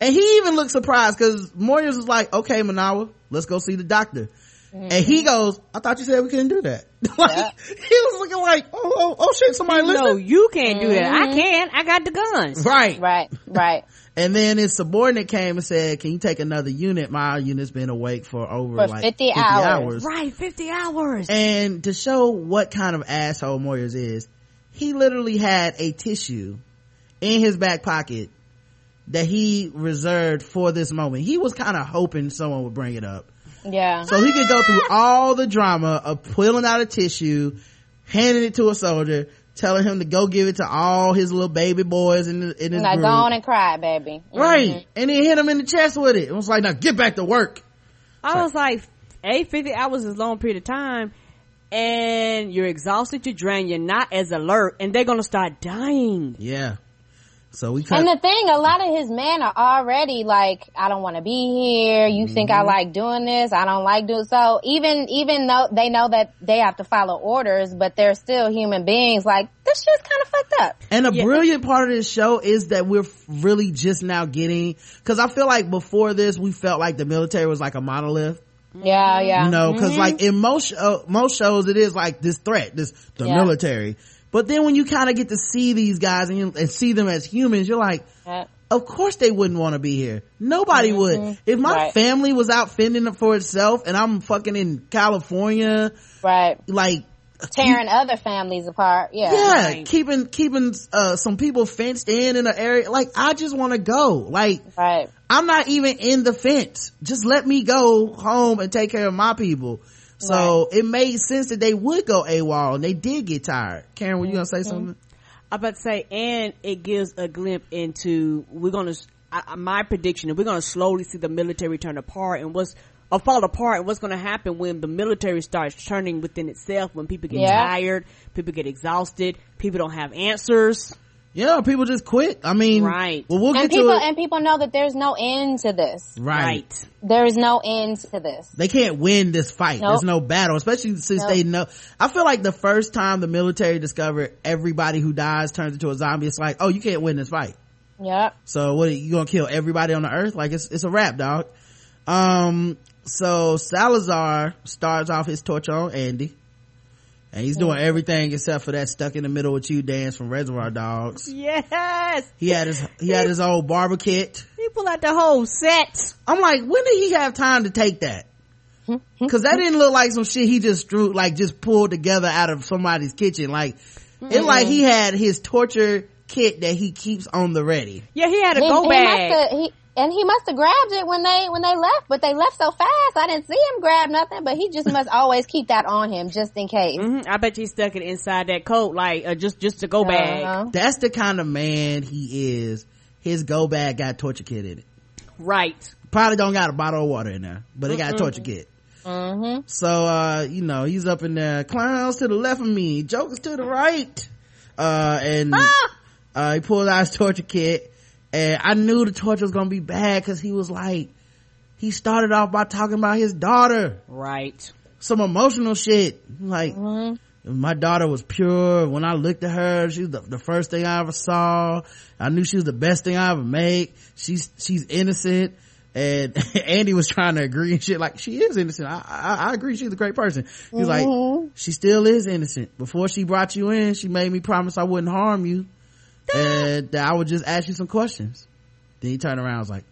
And he even looked surprised because Moyers was like okay Manawa let's go see the doctor and he mm-hmm. goes I thought you said we couldn't do that [laughs] like Yeah. he was looking like oh oh, oh shit somebody listen. No, you can't do that. I mm-hmm. can. I got the guns. right right, right. [laughs] and then his subordinate came and said can you take another unit my unit's been awake for over For like 50 hours. Right. 50 hours. And to show what kind of asshole Moyers is, he literally had a tissue in his back pocket that he reserved for this moment. He was kind of hoping someone would bring it up. Yeah, So he could go through all the drama of pulling out a tissue, handing it to a soldier, telling him to go give it to all his little baby boys in, the, in his like group. go on and cry, baby. right. Mhm. And he hit him in the chest with it. It was like, now get back to work. I was like, a 50 hours is a long period of time. And you're exhausted, you're drained, you're not as alert, and they're gonna start dying. Yeah. So we cut. And the thing, a lot of his men are already like, I don't want to be here. You think Mm-hmm. I like doing this? I don't like doing so. Even even though they know that they have to follow orders, but they're still human beings. Like this shit's kind of fucked up. And a Yeah. brilliant part of this show is that we're really just now getting, cause I feel like before this, we felt like the military was like a monolith, Yeah, yeah. you know, cause like in most, show, most shows it is like this threat, this, the Yeah. military. But then when you kind of get to see these guys and, you, and see them as humans, you're like, Yeah. of course they wouldn't want to be here. Nobody would. If my Right. family was out fending for itself and I'm fucking in California, Right. like, Tearing other families apart. Yeah. yeah, Right. keeping, keeping, uh, some people fenced in in an area, like, I just want to go. Like, Right. I'm not even in the fence. Just let me go home and take care of my people. So it made sense that they would go AWOL and they did get tired. Karen, were you gonna say mm-hmm. something? I'm about to say, and it gives a glimpse into we're gonna. I, I- my prediction is we're gonna slowly see the military turn apart and what's or fall apart and what's gonna happen when the military starts turning within itself when people get Yeah. tired, people get exhausted, people don't have answers. Yeah, people just quit. I mean, Right. Well, we'll And get people to it. and people know that there's no end to this. right. There is no end to this. They can't win this fight. Nope. There's no battle, especially since Nope. they know. I feel like the first time the military discovered everybody who dies turns into a zombie, it's like, oh, you can't win this fight. Yep. So what, are you gonna kill everybody on the earth? Like it's, it's a wrap, dog. Um, so Salazar starts off his torture on Andy. And he's doing everything except for that stuck in the middle with you dance from Reservoir Dogs. Yes, He had his, he had his old barber kit. he pulled out the whole set. I'm like, when did he have time to take that? Cause that didn't look like some shit he just drew, like just pulled together out of somebody's kitchen. Like, it like he had his torture kit that he keeps on the ready. Yeah, he had a He, go he bag. must have he and he must have grabbed it when they when they left, but they left so fast. I didn't see him grab nothing, but he just [laughs] must always keep that on him just in case. Mhm, I bet you he stuck it inside that coat, like uh, just just a go bag. Uh-huh. That's the kind of man he is. His go bag got torture kit in it. Right. Probably don't got a bottle of water in there, but it got a torture kit. Mm-hmm. So, uh, you know, he's up in there. Clowns to the left of me, jokers to the right. Uh, and, uh, he pulled out his torture kit. And I knew the torture was gonna be bad cause he was like, he started off by talking about his daughter. Right. Some emotional shit. Like, mm-hmm. my daughter was pure. When I looked at her, she was the, the first thing I ever saw. I knew she was the best thing I ever made. She's, she's innocent. And [laughs] Andy was trying to agree and shit. Like, she is innocent. I, I, I agree. She's a great person. He's like, mm-hmm. she still is innocent. Before she brought you in, she made me promise I wouldn't harm you. And I would just ask you some questions. Then he turned around and was like,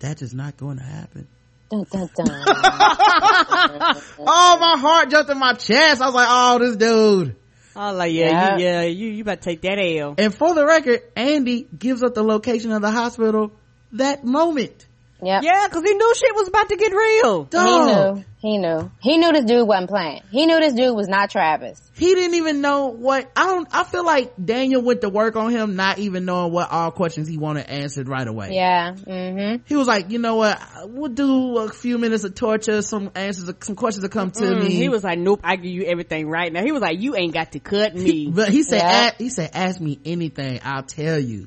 that is not going to happen. Dun, dun, dun. [laughs] [laughs] Oh, my heart jumped in my chest. I was like, oh, this dude. I was like, yeah, Yeah. You, yeah, you, you better take that L. And for the record, Andy gives up the location of the hospital that moment. Yep. Yeah, cause he knew shit was about to get real. He knew. He knew. He knew this dude wasn't playing. He knew this dude was not Travis. He didn't even know what, I don't, I feel like Daniel went to work on him not even knowing what all questions he wanted answered right away. Yeah. Mm-hmm. He was like, you know what, we'll do a few minutes of torture, some answers, some questions will come to Mm, me. he was like, nope, I give you everything right now. He was like, you ain't got to cut me. [laughs] But he said, Yeah. He said, ask me anything, I'll tell you.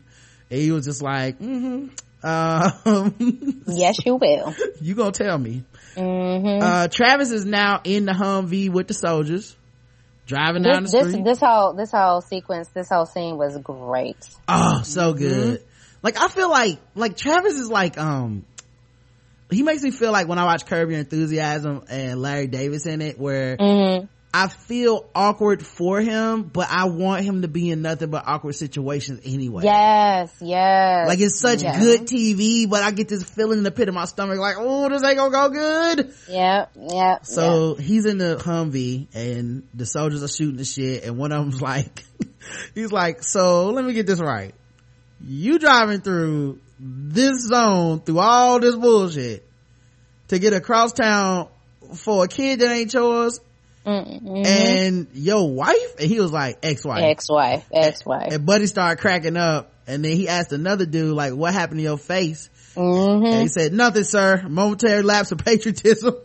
And he was just like, mm-hmm, um, [laughs] Yes, you will. you gonna tell me. Mm-hmm. Uh, Travis is now in the Humvee with the soldiers, driving down This, the this street. this whole this whole sequence, this whole scene was great. oh, so Mm-hmm. good. Like, I feel like, like Travis is like, um, he makes me feel like when I watch Curb Your Enthusiasm and Larry David's in it, where Mm-hmm. I feel awkward for him, but I want him to be in nothing but awkward situations anyway. Yes, yes. Like it's such good TV, but I get this feeling in the pit of my stomach, like, oh, this ain't gonna go good. Yeah, yeah. So he's in the Humvee, and the soldiers are shooting the shit, and one of them's [laughs] like, he's like, so let me get this right. You driving through this zone through all this bullshit to get across town for a kid that ain't yours Mm-hmm. and your wife? And he was like, ex-wife. ex-wife, ex-wife. And Buddy started cracking up. And then he asked another dude, like, what happened to your face? Mm-hmm. And he said, nothing, sir. Momentary lapse of patriotism.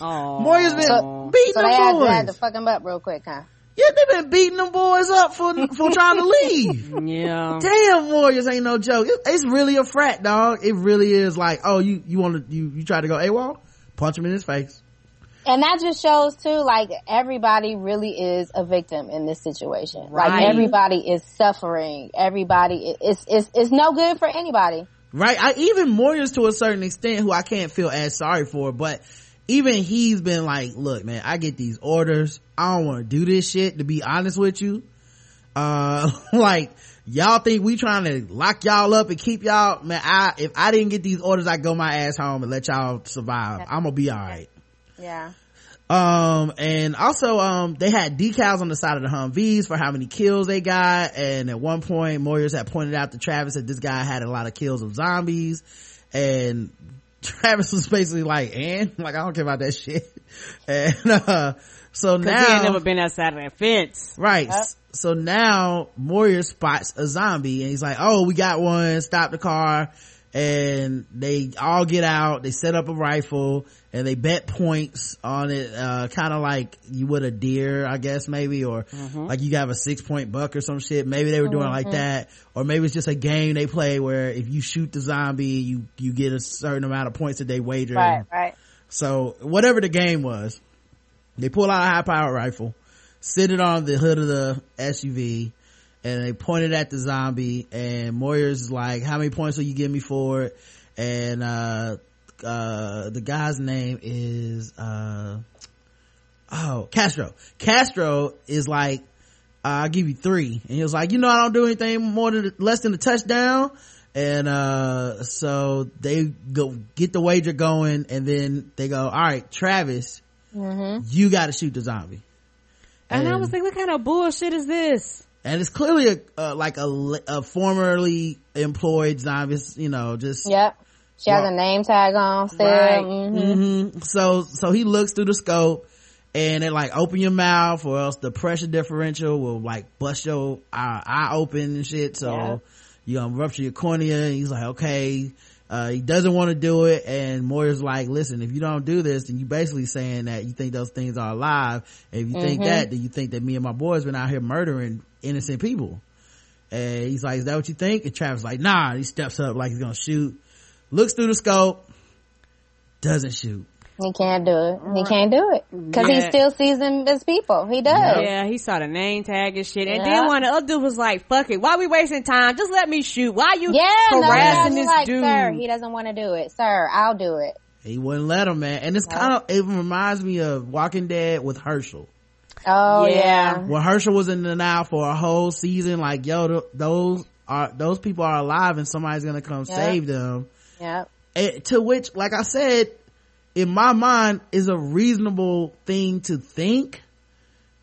Aw. Moya's been So- beating So them they had, boys. they had to fuck him up real quick, huh? yeah, they've been beating them boys up for, for trying to leave. [laughs] Yeah. Damn, Warriors ain't no joke. It, it's really a frat, dog. It really is like, oh, you, you want to, you, you try to go AWOL? Punch him in his face. And that just shows too, like everybody really is a victim in this situation. Right. Like everybody is suffering. Everybody, it's, it's, it's no good for anybody. Right? I, even Moyers to a certain extent, who I can't feel as sorry for, but even he's been like, look, man, I get these orders. I don't want to do this shit, to be honest with you. uh [laughs] like y'all think we trying to lock y'all up and keep y'all man i if i didn't get these orders i go my ass home and let y'all survive i'm gonna be all right Yeah. um and also um they had decals on the side of the humvees for how many kills they got and at one point moyers had pointed out to travis that this guy had a lot of kills of zombies and [laughs] travis was basically like and [laughs] like i don't care about that shit [laughs] and uh so Cause now he ain't never been outside of that fence. Right. Yep. So now Moyer spots a zombie and he's like, Oh, we got one. Stop the car. And they all get out. They set up a rifle and they bet points on it. Uh, kind of like you would a deer, I guess, maybe, or like you have a six point buck or some shit. Maybe they were doing it like that. Or maybe it's just a game they play where if you shoot the zombie, you, you get a certain amount of points that they wager. Right, right. So whatever the game was, they pull out a high powered rifle, sit it on the hood of the SUV, and they pointed at the zombie. And Moyers is like, "How many points will you give me for it?" And uh, uh, the guy's name is uh, oh Castro. Castro is like, "I'll give you three. And he was like, "You know, I don't do anything more than less than a touchdown." and uh so they go get the wager going and then they go all right travis you got to shoot the zombie And, I was like, what kind of bullshit is this? And it's clearly a uh, like a, a formerly employed zombie you know just Yep. She has a name tag on still. Right. Mhm. hmm so so he looks through the scope and it like open your mouth or else the pressure differential will like bust your eye, eye open and shit so Yeah. you gonna rupture your cornea and he's like okay uh, he doesn't want to do it and Moyer's like listen if you don't do this then you basically saying that you think those things are alive and if you think that then you think that me and my boys been out here murdering innocent people and he's like is that what you think and Travis like nah he steps up like he's gonna shoot looks through the scope doesn't shoot He can't do it. He can't do it. Cause he still sees them as people. He does. Yeah, he saw the name tag and shit. And Yeah. then one of the other dude was like, fuck it. Why we wasting time? Just let me shoot. Why you Yeah, no, harassing that's this like, dude? sir, he doesn't want to do it. Sir, I'll do it. he wouldn't let him man and it's kind of it reminds me of walking dead with hershel Oh Yeah. yeah. when hershel was in denial for a whole season like yo th- those are those people are alive and somebody's gonna come Yeah. save them Yeah. To which like i said in my mind is a reasonable thing to think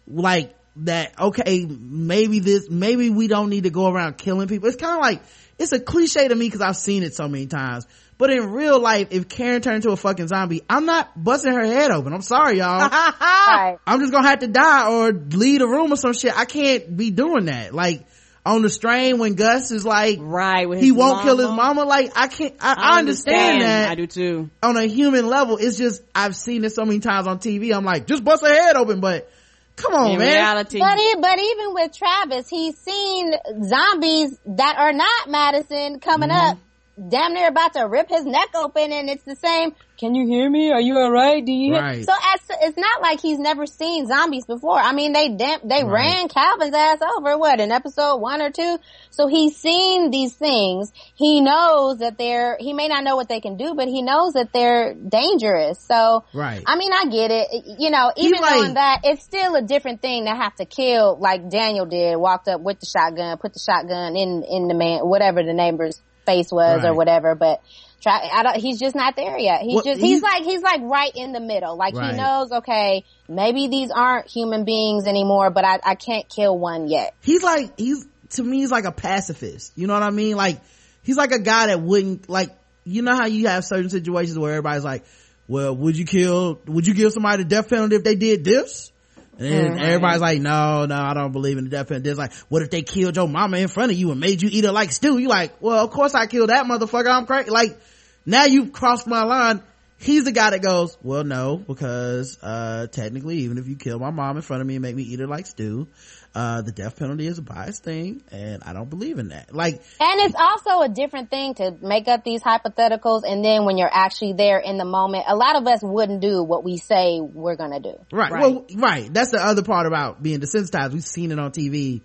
like that okay maybe this maybe we don't need to go around killing people it's kind of like it's a cliche to me because i've seen it so many times but in real life if karen turned into a fucking zombie i'm not busting her head open i'm sorry y'all [laughs] Right. I'm just gonna have to die or leave the room or some shit. I can't be doing that. Like on the strain when Gus is like, Right. With he won't kill his mama. mama. Like I can't. I, I, understand, that I do too. on a human level. It's just I've seen it so many times on TV. I'm like, just bust her head open. But come on, In man. reality, But he, but even with Travis, he's seen zombies that are not Madison coming Mm-hmm. up, damn near about to rip his neck open, and it's the same. Can you hear me? Are you alright? Do you? hear-" Right. So as, it's not like he's never seen zombies before. I mean, they damn, they Right. ran Calvin's ass over. What in episode one or two? So he's seen these things. He knows that they're. He may not know what they can do, but he knows that they're dangerous. So Right. I mean, I get it. You know, even like- knowing that, it's still a different thing to have to kill like Daniel did. Walked up with the shotgun, put the shotgun in in the man, whatever the neighbor's face was or whatever. But try, I don't. He's just not there yet. He's Well, just. he's- He's, like he's like right in the middle. Like Right. he knows. Okay, maybe these aren't human beings anymore, but I I can't kill one yet. he's like he's to me he's like a pacifist you know what i mean like he's like a guy that wouldn't like you know how you have certain situations where everybody's like well would you kill would you give somebody the death penalty if they did this and then everybody's like no no i don't believe in the death penalty. It's like what if they killed your mama in front of you and made you eat her like stew? You're like well of course i killed that motherfucker. I'm crazy. Like now you've crossed my line. He's the guy that goes well no because uh technically even if you kill my mom in front of me and make me eat her like stew uh the death penalty is a biased thing and i don't believe in that like And it's also a different thing to make up these hypotheticals, and then when you're actually there in the moment, a lot of us wouldn't do what we say we're gonna do. right, Right. well right that's the other part about being desensitized we've seen it on tv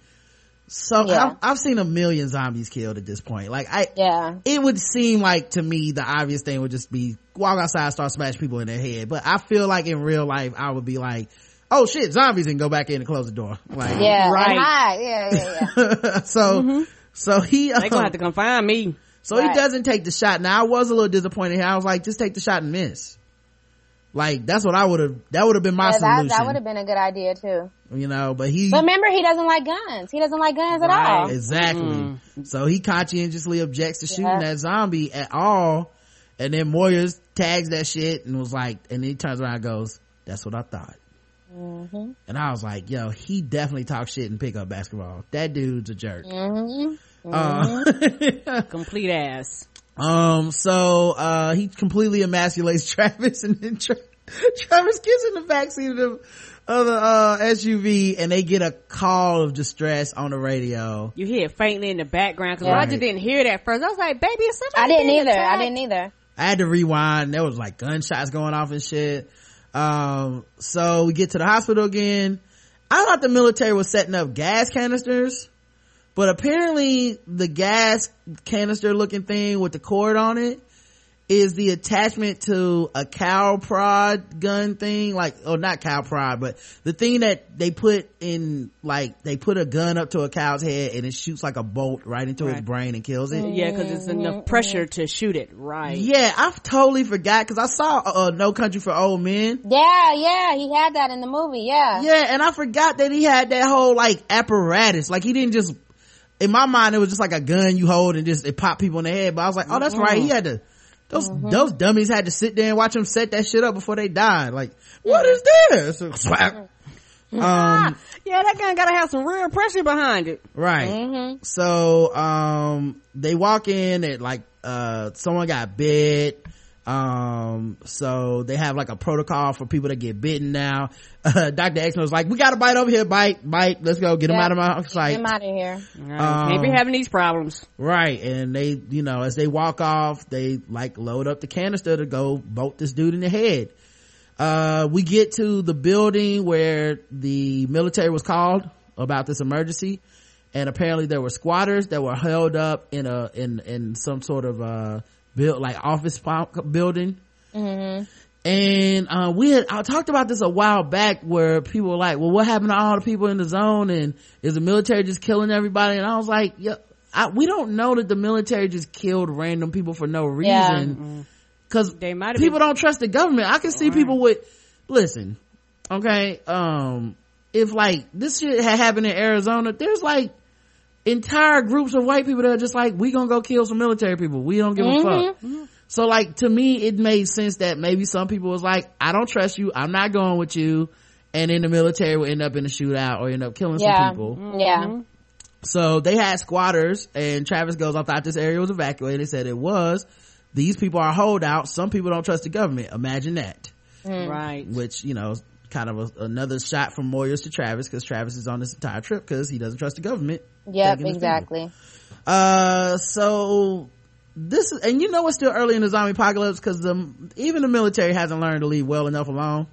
so Yeah. I've, I've seen a million zombies killed at this point like i Yeah. it would seem like to me the obvious thing would just be walk outside start smashing people in their head but i feel like in real life i would be like oh shit zombies and go back in and close the door like Yeah, Right. hide. Yeah, yeah, yeah. [laughs] so so he They gonna um, have to come find me. so he doesn't take the shot now i was a little disappointed here i was like just take the shot and miss like that's what i would have that would have been my Yeah, that, solution that would have been a good idea too. you know but he But remember, he doesn't like guns. He doesn't like guns at all. Exactly. So he conscientiously objects to shooting Yeah. that zombie at all. And then Moyers tags that shit and was like, and then he turns around and goes, that's what I thought. Mm-hmm. And I was like, yo, he definitely talks shit and pick up basketball. That dude's a jerk. Mm-hmm. Uh, [laughs] Complete ass. um, so, uh, he completely emasculates [laughs] Travis and then Tra- Travis gets in the backseat of the, of the, uh, SUV and they get a call of distress on the radio. You hear it faintly in the background because Yeah. Roger didn't hear that first. I was like, baby, is somebody I didn't being either. I didn't either. I had to rewind. There was like gunshots going off and shit. Um, so we get to the hospital again. I thought the military was setting up gas canisters, but apparently the gas canister looking thing with the cord on it is the attachment to a cow prod gun thing, like, or not cow prod, but the thing that they put in, like, they put a gun up to a cow's head and it shoots like a bolt right into its brain and kills it. Yeah, because it's enough pressure to shoot it. Right. Yeah, i've totally forgot because I saw uh, No Country for Old Men. Yeah, yeah, he had that in the movie. Yeah. Yeah, and I forgot that he had that whole like apparatus. Like he didn't just. In my mind, it was just like a gun you hold and just it pop people in the head. But I was like, oh, that's right. He had to. Those those dummies had to sit there and watch them set that shit up before they died. Like, what is this? [laughs] Slap. Um, Yeah, that gun gotta have some real pressure behind it. right. Mm-hmm. So, um, they walk in and like, uh, someone got bit. Um, so they have like a protocol for people that get bitten now. [laughs] Uh, Dr. X was like, we got to bite over here, bite, bite. Let's go get him out of my Get sight. him out of here. Right. Can't Um, having these problems. Right. And they, you know, as they walk off, they like load up the canister to go bolt this dude in the head. Uh, we get to the building where the military was called about this emergency. And apparently there were squatters that were held up in a, in, in some sort of, uh, built like office po- building. And, uh, we had, I talked about this a while back where people were like, well, what happened to all the people in the zone? And is the military just killing everybody? And I was like, yeah, I, we don't know that the military just killed random people for no reason. Cause They might have people been- don't trust the government. I can see people with, listen, okay, um, if like this shit had happened in Arizona, there's like entire groups of white people that are just like, we gonna go kill some military people. We don't give a fuck. Mm-hmm. So like to me, it made sense that maybe some people was like, I don't trust you. I'm not going with you. And in the military will end up in a shootout or end up killing Yeah. some people. Mm-hmm. Yeah. So they had squatters and Travis goes, I thought this area was evacuated. They said it was. These people are holdouts. Some people don't trust the government. Imagine that. Mm. Right. Which, you know, is kind of a, another shot from Moyers to Travis because Travis is on this entire trip because he doesn't trust the government. Yep, his exactly. uh, so this is, and you know it's still early in the zombie apocalypse because the, even the military hasn't learned to leave well enough alone.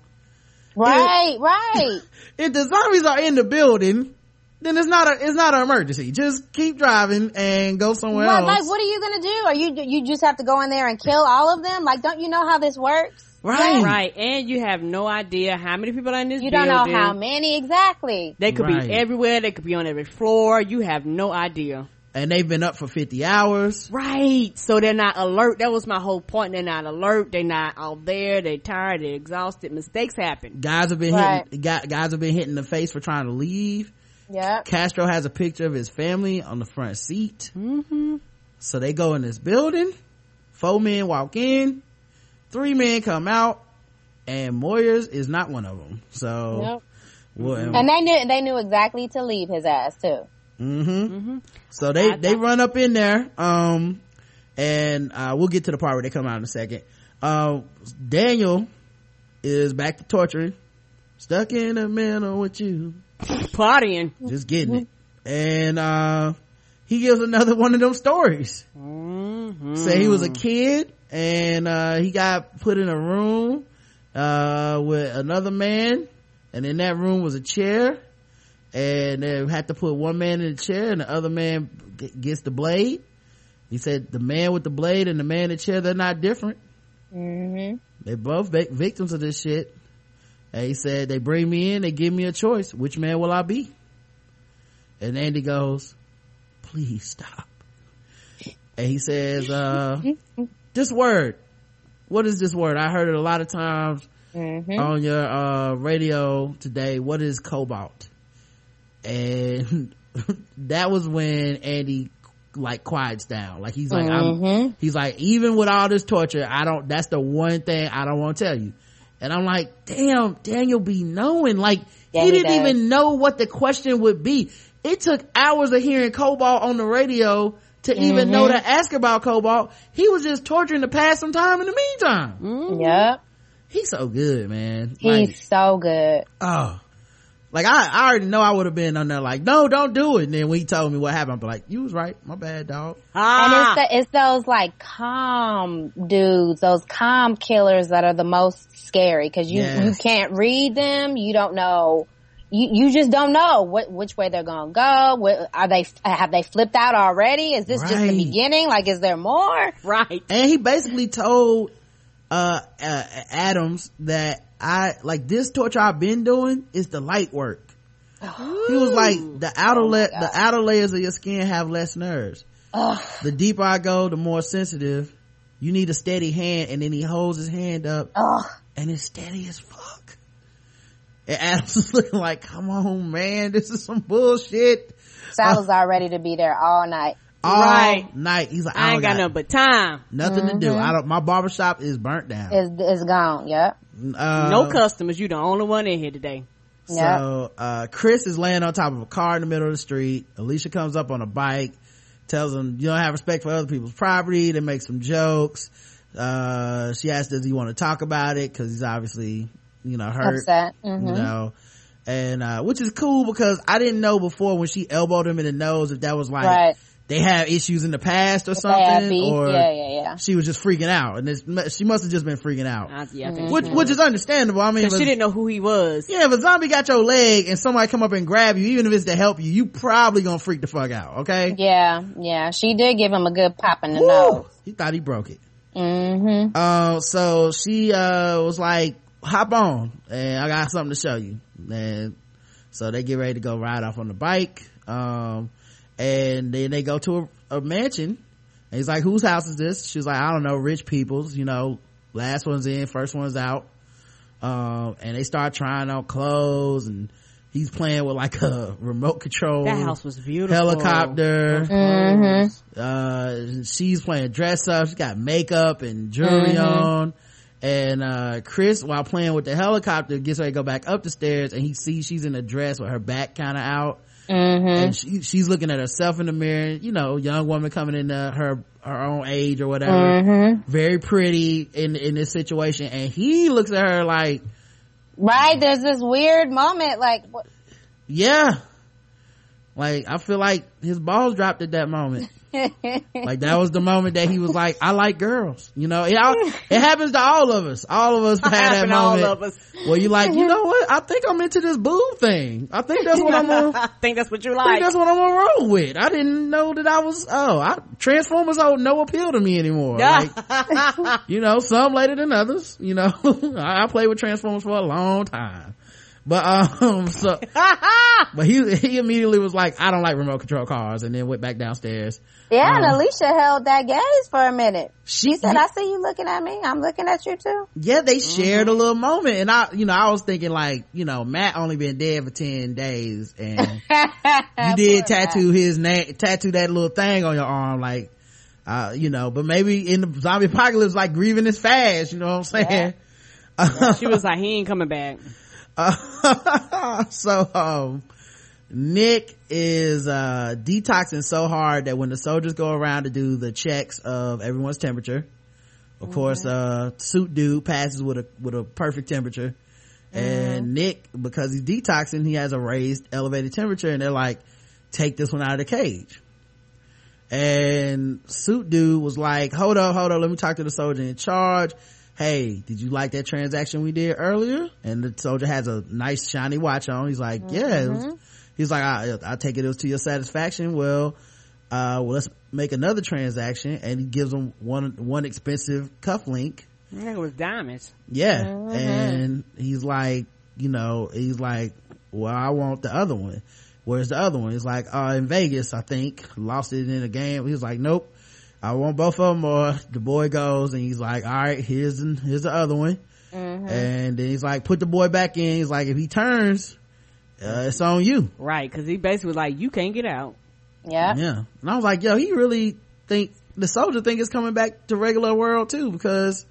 Right, right. [laughs] If the zombies are in the building, then it's not a, it's not an emergency. Just keep driving and go somewhere What, else. like, what are you gonna do? Are you you just have to go in there and kill all of them? Like, don't you know how this works? Right. Right. And you have no idea how many people are in this building. You don't building. know how many exactly. They could Right. be everywhere. They could be on every floor. You have no idea. And they've been up for 50 hours. Right. So they're not alert. That was my whole point. They're not alert. They're not out there. They're tired. They're exhausted. Mistakes happen. Guys have been Right. hitting, guys have been hitting the face for trying to leave. Yeah. Castro has a picture of his family on the front seat. Mm-hmm. So they go in this building. Four men walk in. Three men come out. And Moyers is not one of them. So, Yep. well, And they knew they knew exactly to leave his ass too. mm-hmm. So they, I they run up in there. Um, and, uh, we'll get to the part where they come out in a second. Uh, Daniel is back to torturing. Stuck in the middle with you. Partying. just getting it and uh he gives another one of them stories Mm-hmm. say he was a kid and uh he got put in a room uh with another man. And in that room was a chair. And they had to put one man in the chair and the other man g- gets the blade. He said the man with the blade and the man in the chair they're not different. Mm-hmm. they both vic- victims of this shit. And he said they bring me in they give me a choice. Which man will i be? And andy goes please stop. And he says uh [laughs] this word. What is this word? I heard it a lot of times mm-hmm. on your uh radio today. What is cobalt? And [laughs] that was when andy like quiets down. Like he's like mm-hmm. i'm he's like even with all this torture i don't that's the one thing i don't want to tell you. And i'm like damn daniel be knowing. Like yeah, he, he didn't does. even know what the question would be. It took hours of hearing cobalt on the radio to mm-hmm. even know to ask about cobalt he was just torturing to pass some time in the meantime mm-hmm. yep he's so good man he's like, so good oh like I, I already know I would have been on there like, no, don't do it. And then when he told me what happened, I'm like, you was right. My bad, dog. Ah. And it's, the, it's those like calm dudes, those calm killers that are the most scary because you, yes. you can't read them. You don't know. You, you just don't know what, which way they're gonna go. What, are they, have they flipped out already? Is this right. just the beginning? Like, is there more? Right. And he basically told, uh, uh Adams that I like this torture I've been doing is the light work. Ooh. He was like the outer oh la- the outer layers of your skin have less nerves. Ugh. The deeper I go, the more sensitive. You need a steady hand, and then he holds his hand up, Ugh. and it's steady as fuck. And Adam's is looking like, "Come on, man, this is some bullshit." Salazar uh, ready to be there all night. All right. night. He's like, I, I ain't got, got nothing but time. Nothing mm-hmm. to do. Mm-hmm. I don't. My barbershop is burnt down. It's, it's gone. Yep. Uh, no customers. You the only one in here today. So, uh, Chris is laying on top of a car in the middle of the street. Alicia comes up on a bike, tells him, you don't have respect for other people's property. They make some jokes. Uh, she asks, does he want to talk about it? Cause he's obviously, you know, hurt. Upset. Mm-hmm. You know, and, uh, which is cool because I didn't know before when she elbowed him in the nose if that was like, right they have issues in the past or something, or yeah, yeah, yeah. she was just freaking out, and she must have just been freaking out. Uh, yeah, mm-hmm. which, which is understandable. I mean, she didn't know who he was. Yeah, if a zombie got your leg and somebody come up and grab you, even if it's to help you, you probably gonna freak the fuck out. Okay? Yeah, yeah. She did give him a good pop in the Woo! nose. He thought he broke it. Mm-hmm. Uh, so she uh was like, "Hop on, and I got something to show you." And so they get ready to go ride off on the bike. Um, and then they go to a, a mansion and he's like whose house is this she's like i don't know rich people's you know last one's in first one's out um, and they start trying on clothes and he's playing with like [laughs] a remote control that house was beautiful helicopter mm-hmm. uh, she's playing dress up she's got makeup and jewelry mm-hmm. on and uh, chris while playing with the helicopter gets ready to go back up the stairs and he sees she's in a dress with her back kind of out Mm-hmm. And she, she's looking at herself in the mirror, you know, young woman coming into her, her own age or whatever. Mm-hmm. Very pretty in, in this situation. And he looks at her like, right, there's this weird moment, like, what? Yeah. Like, I feel like his balls dropped at that moment. [laughs] like that was the moment that he was like, I like girls. You know, it, it happens to all of us. All of us [laughs] had that moment where you like, you know what? I think I'm into this boo thing. I think that's what I'm gonna, [laughs] I think that's what you like. I think that's what I'm gonna roll with. I didn't know that I was, oh, I, Transformers hold no appeal to me anymore. Like, you know, some later than others, you know, I, I played with Transformers for a long time. But um, [laughs] so, [laughs] but he he immediately was like, I don't like remote control cars, and then went back downstairs. Yeah, um, and Alicia held that gaze for a minute. She, said, "I see you looking at me. I'm looking at you too." Yeah, they shared mm-hmm. a little moment, and I, you know, I was thinking like, you know, Matt only been dead for ten days, and [laughs] you did tattoo Matt. his name, tattoo that little thing on your arm, like, uh, you know, but maybe in the zombie apocalypse, like grieving is fast. You know what I'm saying? Yeah. yeah, she was like, he ain't coming back. Uh, [laughs] so, um, Nick is, uh, detoxing so hard that when the soldiers go around to do the checks of everyone's temperature, of mm-hmm. course, uh, suit dude passes with a, with a perfect temperature. Mm-hmm. And Nick, because he's detoxing, he has a raised elevated temperature and they're like, take this one out of the cage. And suit dude was like, hold up, hold up, let me talk to the soldier in charge hey did you like that transaction we did earlier? And the soldier has a nice shiny watch on. He's like yeah. Mm-hmm. he's like I, I take it it was to your satisfaction. Well uh well let's make another transaction. And he gives him one one expensive cuff link. I think it was diamonds. Yeah. Mm-hmm. and he's like you know he's like well i want the other one. Where's the other one? He's like uh in vegas i think. Lost it in a game. He was like nope i want both of them or the boy goes and he's like all right here's the, here's the other one Mm-hmm. and then he's like put the boy back in he's like if he turns uh, it's on you right because he basically was like you can't get out Yeah. yeah and i was like yo he really think the soldier thing is coming back to regular world too because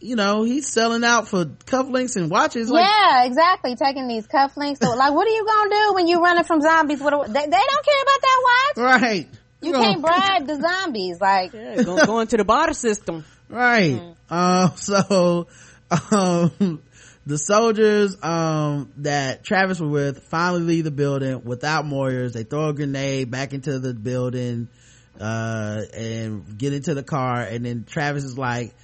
you know he's selling out for cufflinks and watches like yeah, exactly. Taking these cufflinks. So, like, what are you gonna do when you're running from zombies? What? They, they don't care about that watch. right You gonna- can't bribe the zombies. Like, yeah, go, go into the barter system. [laughs] Right. Uh, so um the soldiers um that travis was with finally leave the building without moyers. They throw a grenade back into the building uh and get into the car. And then travis is like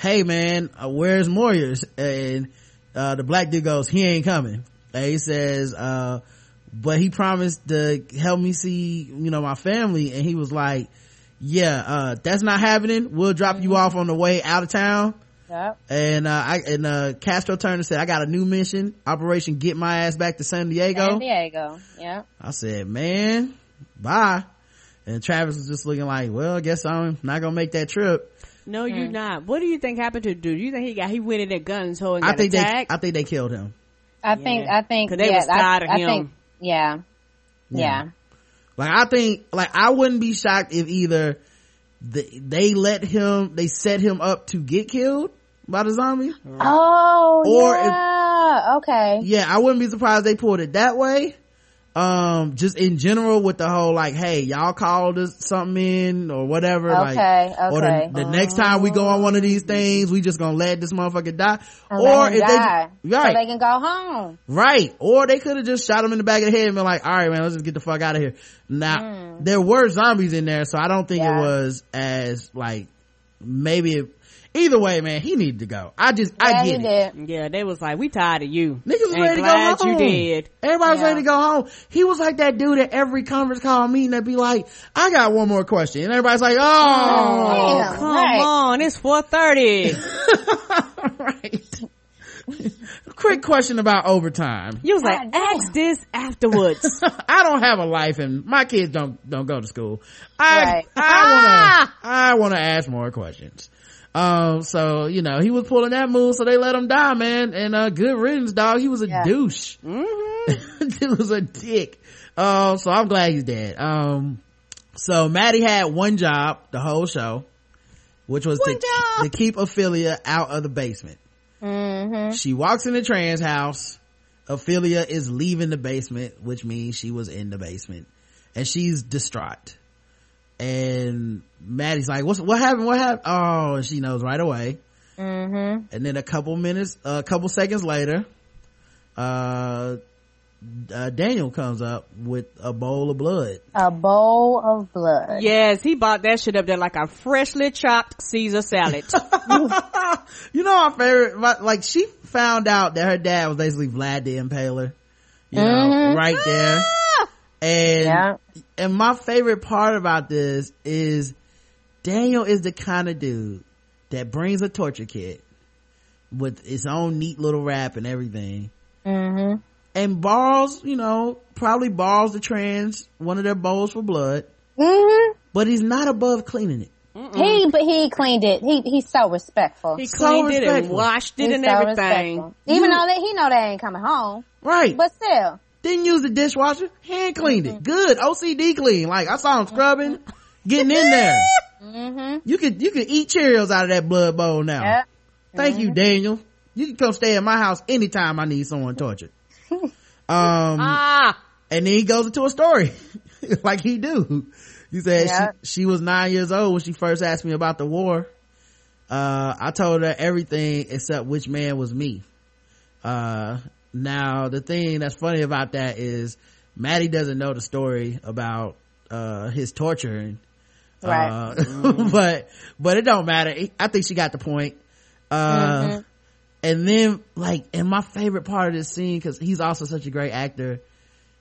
hey man uh, where's moyers? And uh the black dude goes he ain't coming. And he says uh but he promised to help me see you know my family and he was like yeah uh that's not happening we'll drop you off on the way out of town yep. and uh i and uh castro turner said i got a new mission operation get my ass back to san diego San Diego. Yeah. i said man bye and travis was just looking like well i guess i'm not gonna make that trip no you're not what do you think happened to the dude you think he got he went in there guns ho and i think attacked they i think they killed him I think. I think. 'Cause they yeah, was tired I, of I him. think. Yeah. Yeah. Yeah. like i think like i wouldn't be shocked if either the, they let him they set him up to get killed by the zombie Oh. Or if- yeah. okay. yeah i wouldn't be surprised they pulled it that way um just in general with the whole like hey y'all called us something in or whatever like Okay, or the, okay. the next time we go on one of these things we just gonna let this motherfucker die or if die, they so right they can go home. right or they could have just shot him in the back of the head and been like all right man let's just get the fuck out of here now there were zombies in there so i don't think it Mm. Was as like maybe it, either way man he needed to go i just Yeah, i get it did. yeah they was like we tired of you Niggas was Ain't ready to go home. you did Everybody was Yeah. ready to go home. He was like that dude at every conference call meeting that be like, I got one more question. And everybody's like, oh, Damn, come right. on it's 4.30 [laughs] right. Quick question about overtime. you was like God damn. ask this afterwards [laughs] I don't have a life and my kids don't, don't go to school. I, Right. I wanna, ah! I wanna ask more questions. Um, so, you know, he was pulling that move, so they let him die, man. And, uh, good riddance, dog. He was a Yeah. douche. [laughs] He was a dick. Um, so I'm glad he's dead. Um, so Maddie had one job the whole show, which was to, to keep Ofelia out of the basement. Mm-hmm. She walks in the trans house. Ofelia is leaving the basement, which means she was in the basement and she's distraught. And Maddie's like, what's, what happened? What happened? Oh, and she knows right away. Mm-hmm. And then a couple minutes, a couple seconds later, uh, uh, Daniel comes up with a bowl of blood. A bowl of blood. yes he bought that shit up there like a freshly chopped caesar salad [laughs] [laughs] you know our favorite, my, like she found out that her dad was basically Vlad the Impaler. You know, Mhm. right there. And, Yeah. and my favorite part about this is Daniel is the kind of dude that brings a torture kit with its own neat little wrap and everything. Mm-hmm. And borrows, you know, probably borrows the trans one of their bowls for blood, Mm-hmm. but he's not above cleaning it. He, but he cleaned it. He, he's so respectful. he So cleaned it and washed it He's and so everything respectful. Even though that he know they ain't coming home, Right. but still. Didn't use the dishwasher, hand cleaned Mm-hmm. it. Good. OCD clean. Like I saw him scrubbing, getting in there. Mm-hmm. You could, you could eat Cheerios out of that blood bowl now. Yep. Thank you, Daniel. You can come stay at my house anytime I need someone tortured. [laughs] um, ah and then he goes into a story [laughs] like he do. He said Yeah. she, she was nine years old when she first asked me about the war. Uh, I told her everything except which man was me. Uh, now the thing that's funny about that is Maddie doesn't know the story about, uh, his torturing. Right. Uh, [laughs] but, but it don't matter. I think she got the point. Uh, Mm-hmm. and then like, and my favorite part of this scene, cause he's also such a great actor,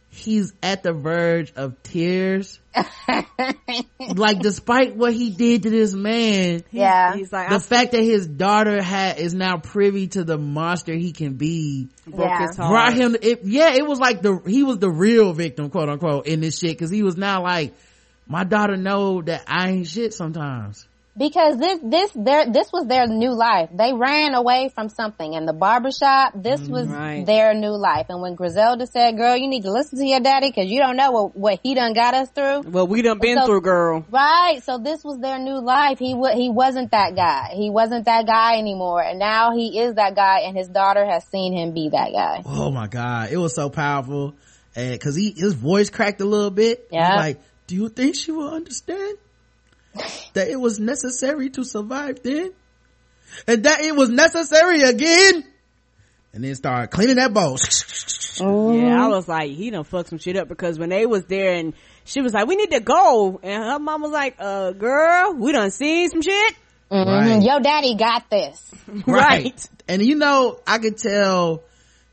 he's at the verge of tears. [laughs] like despite what he did to this man, [laughs] yeah, he's like the I fact that his daughter had is now privy to the monster he can be broke Yeah. his heart. brought him it, yeah it was like the he was the real victim quote unquote in this shit because he was now like my daughter know that i ain't shit sometimes because this this their this was their new life. They ran away from something and the barbershop. This mm, was Right. their new life. And when Griselda said, "Girl, you need to listen to your daddy because you don't know what, what he done got us through." Well, we done been So- through, girl. Right. So this was their new life. He wa he wasn't that guy. He wasn't that guy anymore. And now he is that guy and his daughter has seen him be that guy. oh my god it was so powerful and because he his voice cracked a little bit Yeah. like do you think she will understand that it was necessary to survive then and that it was necessary again and then start cleaning that bowl Yeah, I was like, he done fucked some shit up because when they was there and she was like, we need to go. And her mom was like, uh, girl, we done seen some shit. Mhm. Right. Your daddy got this. [laughs] Right. And you know, I could tell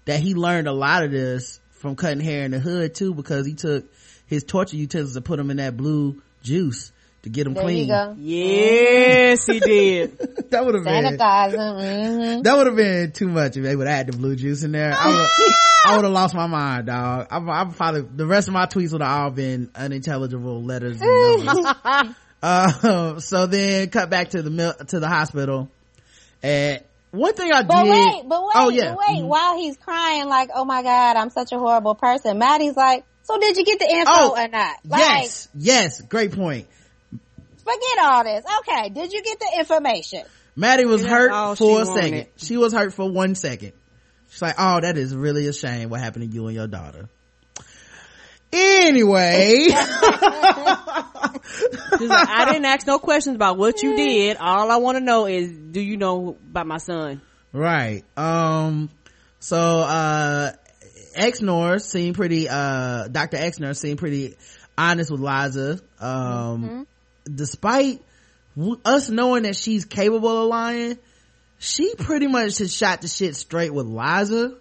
that he learned a lot of this from cutting hair in the hood too, because he took his torture utensils and put them in that blue juice to get them There clean. you go. Yes, he did. [laughs] that would have been Sanitizing. hmm that would have been too much if they would have had the blue juice in there. I would have [laughs] lost my mind, dog. I, I probably the rest of my tweets would have all been unintelligible letters. Uh, [laughs] so then cut back to the mil- to the hospital, and one thing I did. But did. wait, but wait, oh yeah, but wait. Mhm. While he's crying, like, "Oh my God, I'm such a horrible person," Maddie's like, "So did you get the info Oh, or not?" Like, yes, yes, great point. Forget all this. Okay, did you get the information? Maddie was That's hurt for a wanted. second. She was hurt for one second. She's like, oh, that is really a shame what happened to you and your daughter. Anyway, [laughs] like, I didn't ask no questions about what you did. All I want to know is, do you know about my son? right. Um, so, uh, Exner seemed pretty, uh, Dr. Exner seemed pretty honest with Liza. Um, despite w- us knowing that she's capable of lying, she pretty much has shot the shit straight with Liza,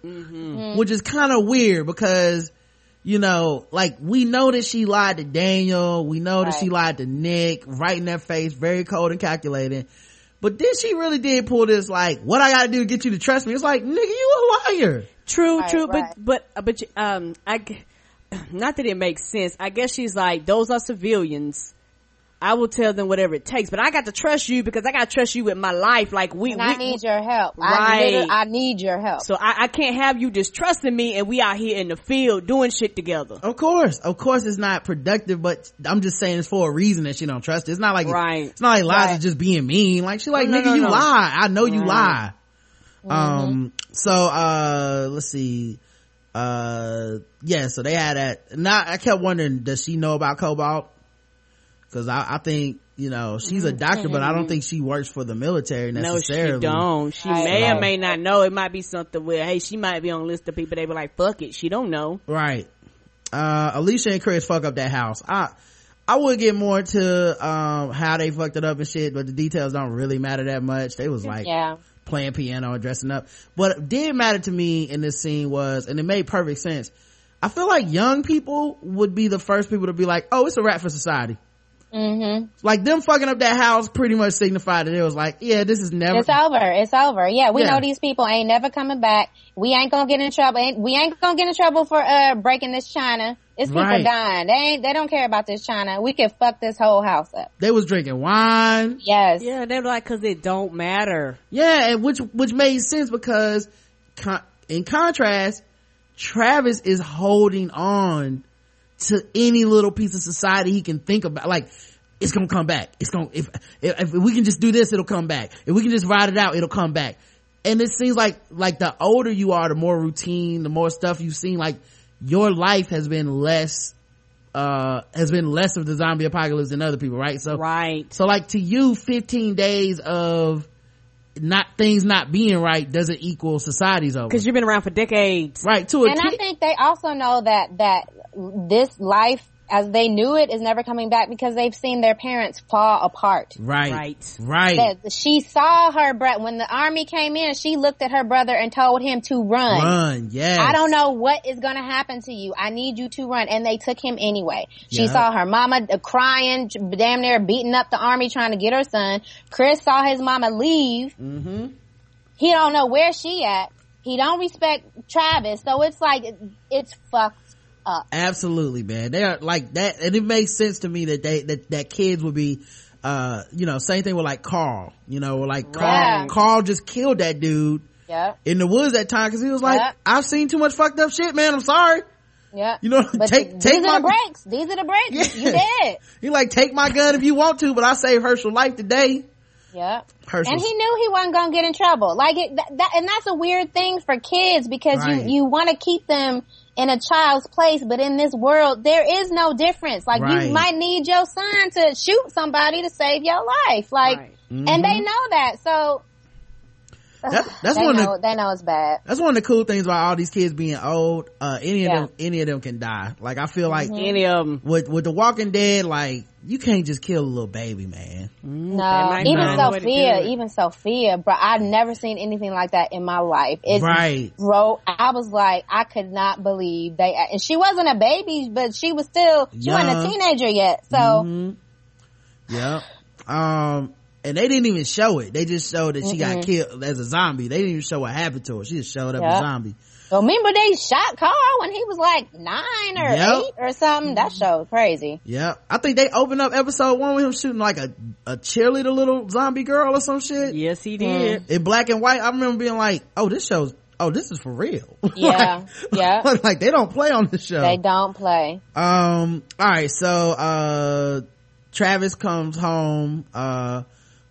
which is kind of weird because, you know, like we know that she lied to Daniel, we know that she lied to Nick, right in their face, very cold and calculating. But then she really did pull this like, what I gotta do to get you to trust me? It's like, nigga, you a liar. True, Right, true, right. but but but um, I, [sighs] not that it makes sense. I guess she's like, those are civilians. I will tell them whatever it takes, but I got to trust you because I got to trust you with my life. Like we, And we I need your help. I, Right. literally- I need your help. so I, I can't have you distrusting me and we out here in the field doing shit together. Of course, of course it's not productive, but I'm just saying it's for a reason that she don't trust it. It's not like, Right. it's not like Liza's Right. just being mean. Like she like, No, nigga, no, you no. lie. I know you Right. lie. Um, so, uh, let's see. Uh, yeah, so they had that. Now I kept wondering, does she know about Cobalt? Cause I, I think, you know, she's a doctor, but I don't think she works for the military necessarily. No, she don't. She Right. may or may not know. It might be something where, hey, she might be on a list of people. They be like, fuck it. She don't know. Right. Uh, Alicia and Chris fuck up that house. I, I would get more to um, how they fucked it up and shit, but the details don't really matter that much. They was like yeah. playing piano and dressing up. What did matter to me in this scene was, and it made perfect sense. I feel like young people would be the first people to be like, oh, it's a wrap for society. Hmm Like them fucking up that house pretty much signified that it was like, yeah, this is never, It's over. It's over. Yeah, we Yeah. know these people ain't never coming back. We ain't gonna get in trouble. We ain't gonna get in trouble for uh breaking this china. It's people Right. dying. They ain't. They don't care about this china. We can fuck this whole house up. they was drinking wine. Yes. Yeah, they're like, cause it don't matter. Yeah, and which which made sense because, con- in contrast, Travis is holding on to any little piece of society he can think about. Like, it's gonna come back. It's gonna if if, if we can just do this, it'll come back. If we can just ride it out, it'll come back. And it seems like like the older you are, the more routine, the more stuff you've seen. Like your life has been less uh has been less of the zombie apocalypse than other people, right? So Right. so like to you, 15 days of not things not being right doesn't equal society's over. Cause you've been around for decades. Right, to a And I think they also know that that this life as they knew it is never coming back because they've seen their parents fall apart. right Right. right she saw her brother when the army came in. She looked at her brother and told him to run. run yeah I don't know what is going to happen to you. I need you to run. And they took him anyway. She Yeah. saw her mama uh, crying, damn near beating up the army trying to get her son. Chris saw his mama leave. mm-hmm He don't know where she at. He don't respect Travis. So it's like, it's fucked up. absolutely man they are like that and it makes sense to me that they that, that kids would be uh you know same thing with like carl you know like carl Right. carl just killed that dude Yeah. in the woods that time because he was like Yeah. i've seen too much fucked up shit man i'm sorry Yeah. you know But take these take are the my breaks. These are the breaks. Yeah. You did. [laughs] he like take my gun if you want to but i saved hershel life today Yeah. hershel And he knew he wasn't gonna get in trouble. Like it, that, that and that's a weird thing for kids because Right. you you want to keep them in a child's place, but in this world there is no difference. Like Right. you might need your son to shoot somebody to save your life. Like, Right. and they know that. So Mm-hmm. That- that's [laughs] they one of the- they know it's bad. that's one of the cool things about all these kids being old uh any of Yeah. them any of them can die like i feel like Any of them. with with the walking dead like you can't just kill a little baby man No, even find a way to do Sophia, even Sophia, bro. I've never seen anything like that in my life. It's right bro, I was like, I could not believe they, and she wasn't a baby, but she was still, she wasn't a teenager yet. So, Mhm. yeah um and they didn't even show it they just showed that she got killed as a zombie they didn't even show what happened to her she just showed up a zombie so remember they shot Carl when he was like nine or Yep. eight or something? That show was crazy. yeah i think they opened up episode one with him shooting like a a cheerleader little zombie girl or some shit Yes, he did. in black and white i remember being like oh this show's oh this is for real [laughs] Yeah, [laughs] yeah. like, like they don't play on the show They don't play. Um, all right, so uh Travis comes home, uh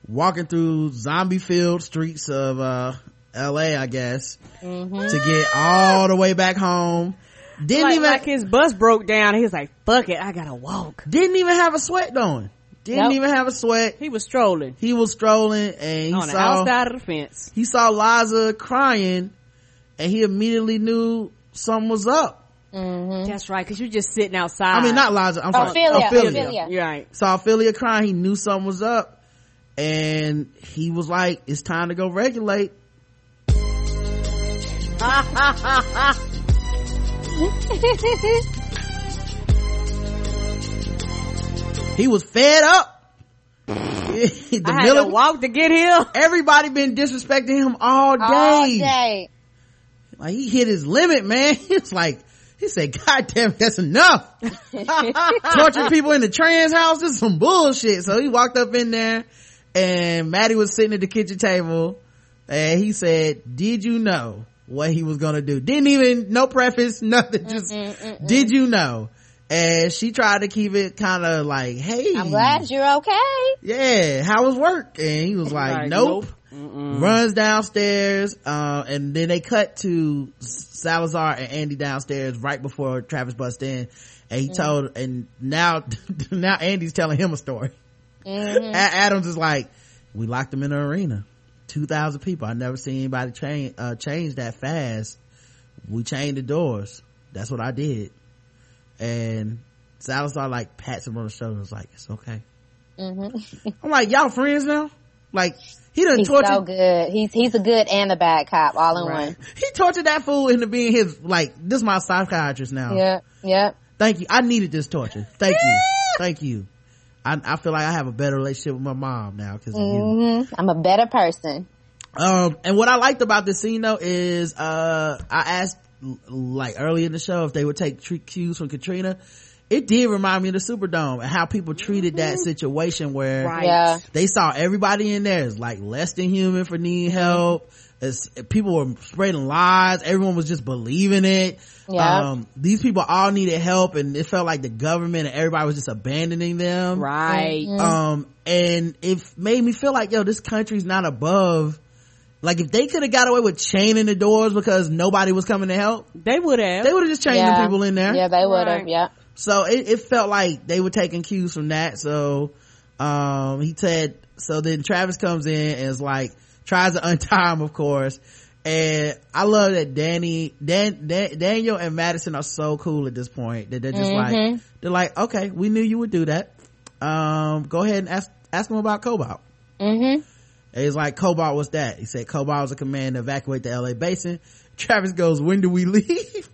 walking through zombie filled streets of uh LA, I guess, Mm-hmm. to get all the way back home. Didn't Like, even like his bus broke down. He was like, fuck it, I gotta walk. didn't even have a sweat on. Didn't Nope. even have a sweat. He was strolling He was strolling and he on the saw outside of the fence. he saw Liza crying and he immediately knew something was up. That's right, cause you're just sitting outside. I mean not Liza, I'm sorry. Ofelia, Ofelia. Ofelia. You're right. saw Ofelia crying. He knew something was up. And he was like, it's time to go regulate. He was fed up. [laughs] the I had to walk to get him. everybody been disrespecting him all day. All day. Like he hit his limit, man. [laughs] It's like, he said, God damn, it, that's enough. [laughs] Torturing people in the trans house, this is some bullshit. So he walked up in there and Maddie was sitting at the kitchen table and he said, did you know what he was gonna do? Didn't even, no preface, [laughs] nothing, mm, just, mm, mm, did you know? And she tried to keep it kind of like, hey, I'm glad you're okay. yeah, how was work? And he was like, Like, nope. nope. Runs downstairs, uh, and then they cut to Salazar and Andy downstairs right before Travis bust in. And he told, and now, [laughs] now Andy's telling him a story. A- Adams is like, we locked him in the arena. 2,000 people. I never seen anybody change, uh, change that fast. We chained the doors. That's what I did. And Salazar like pats him on the shoulder and was like, it's okay. I'm like, y'all friends now? Like, he done He's tortured, so good. He's he's a good and a bad cop all in one. he tortured that fool into being his, like, this is my psychiatrist now. Yeah, yeah. Thank you. I needed this torture. Thank you. Thank you. I, I feel like I have a better relationship with my mom now because of you. hmm I'm a better person. Um, and what I liked about this scene though is, uh, I asked like early in the show if they would take tr- cues from Katrina. It did remind me of the Superdome and how people treated that situation where Right. Yeah. they saw everybody in there as like less than human for needing help. As people were spreading lies, everyone was just believing it. Yeah. Um, these people all needed help and it felt like the government and everybody was just abandoning them Right. um and it made me feel like yo this country's not above like if they could have got away with chaining the doors because nobody was coming to help They would have. they would have just chained yeah. the people in there Yeah, they would have. Right. Yeah. so it, it felt like they were taking cues from that so um he said so then travis comes in and is like tries to untie him of course and I love that Danny, Dan, Dan, Daniel and Madison are so cool at this point that they're just Mm-hmm. like, they're like, okay, we knew you would do that. Um, go ahead and ask, ask him about Cobalt. Mm-hmm. And he's like, Cobalt, what's that? He said, Cobalt was a command to evacuate the LA basin. [laughs] Travis goes, when do we leave?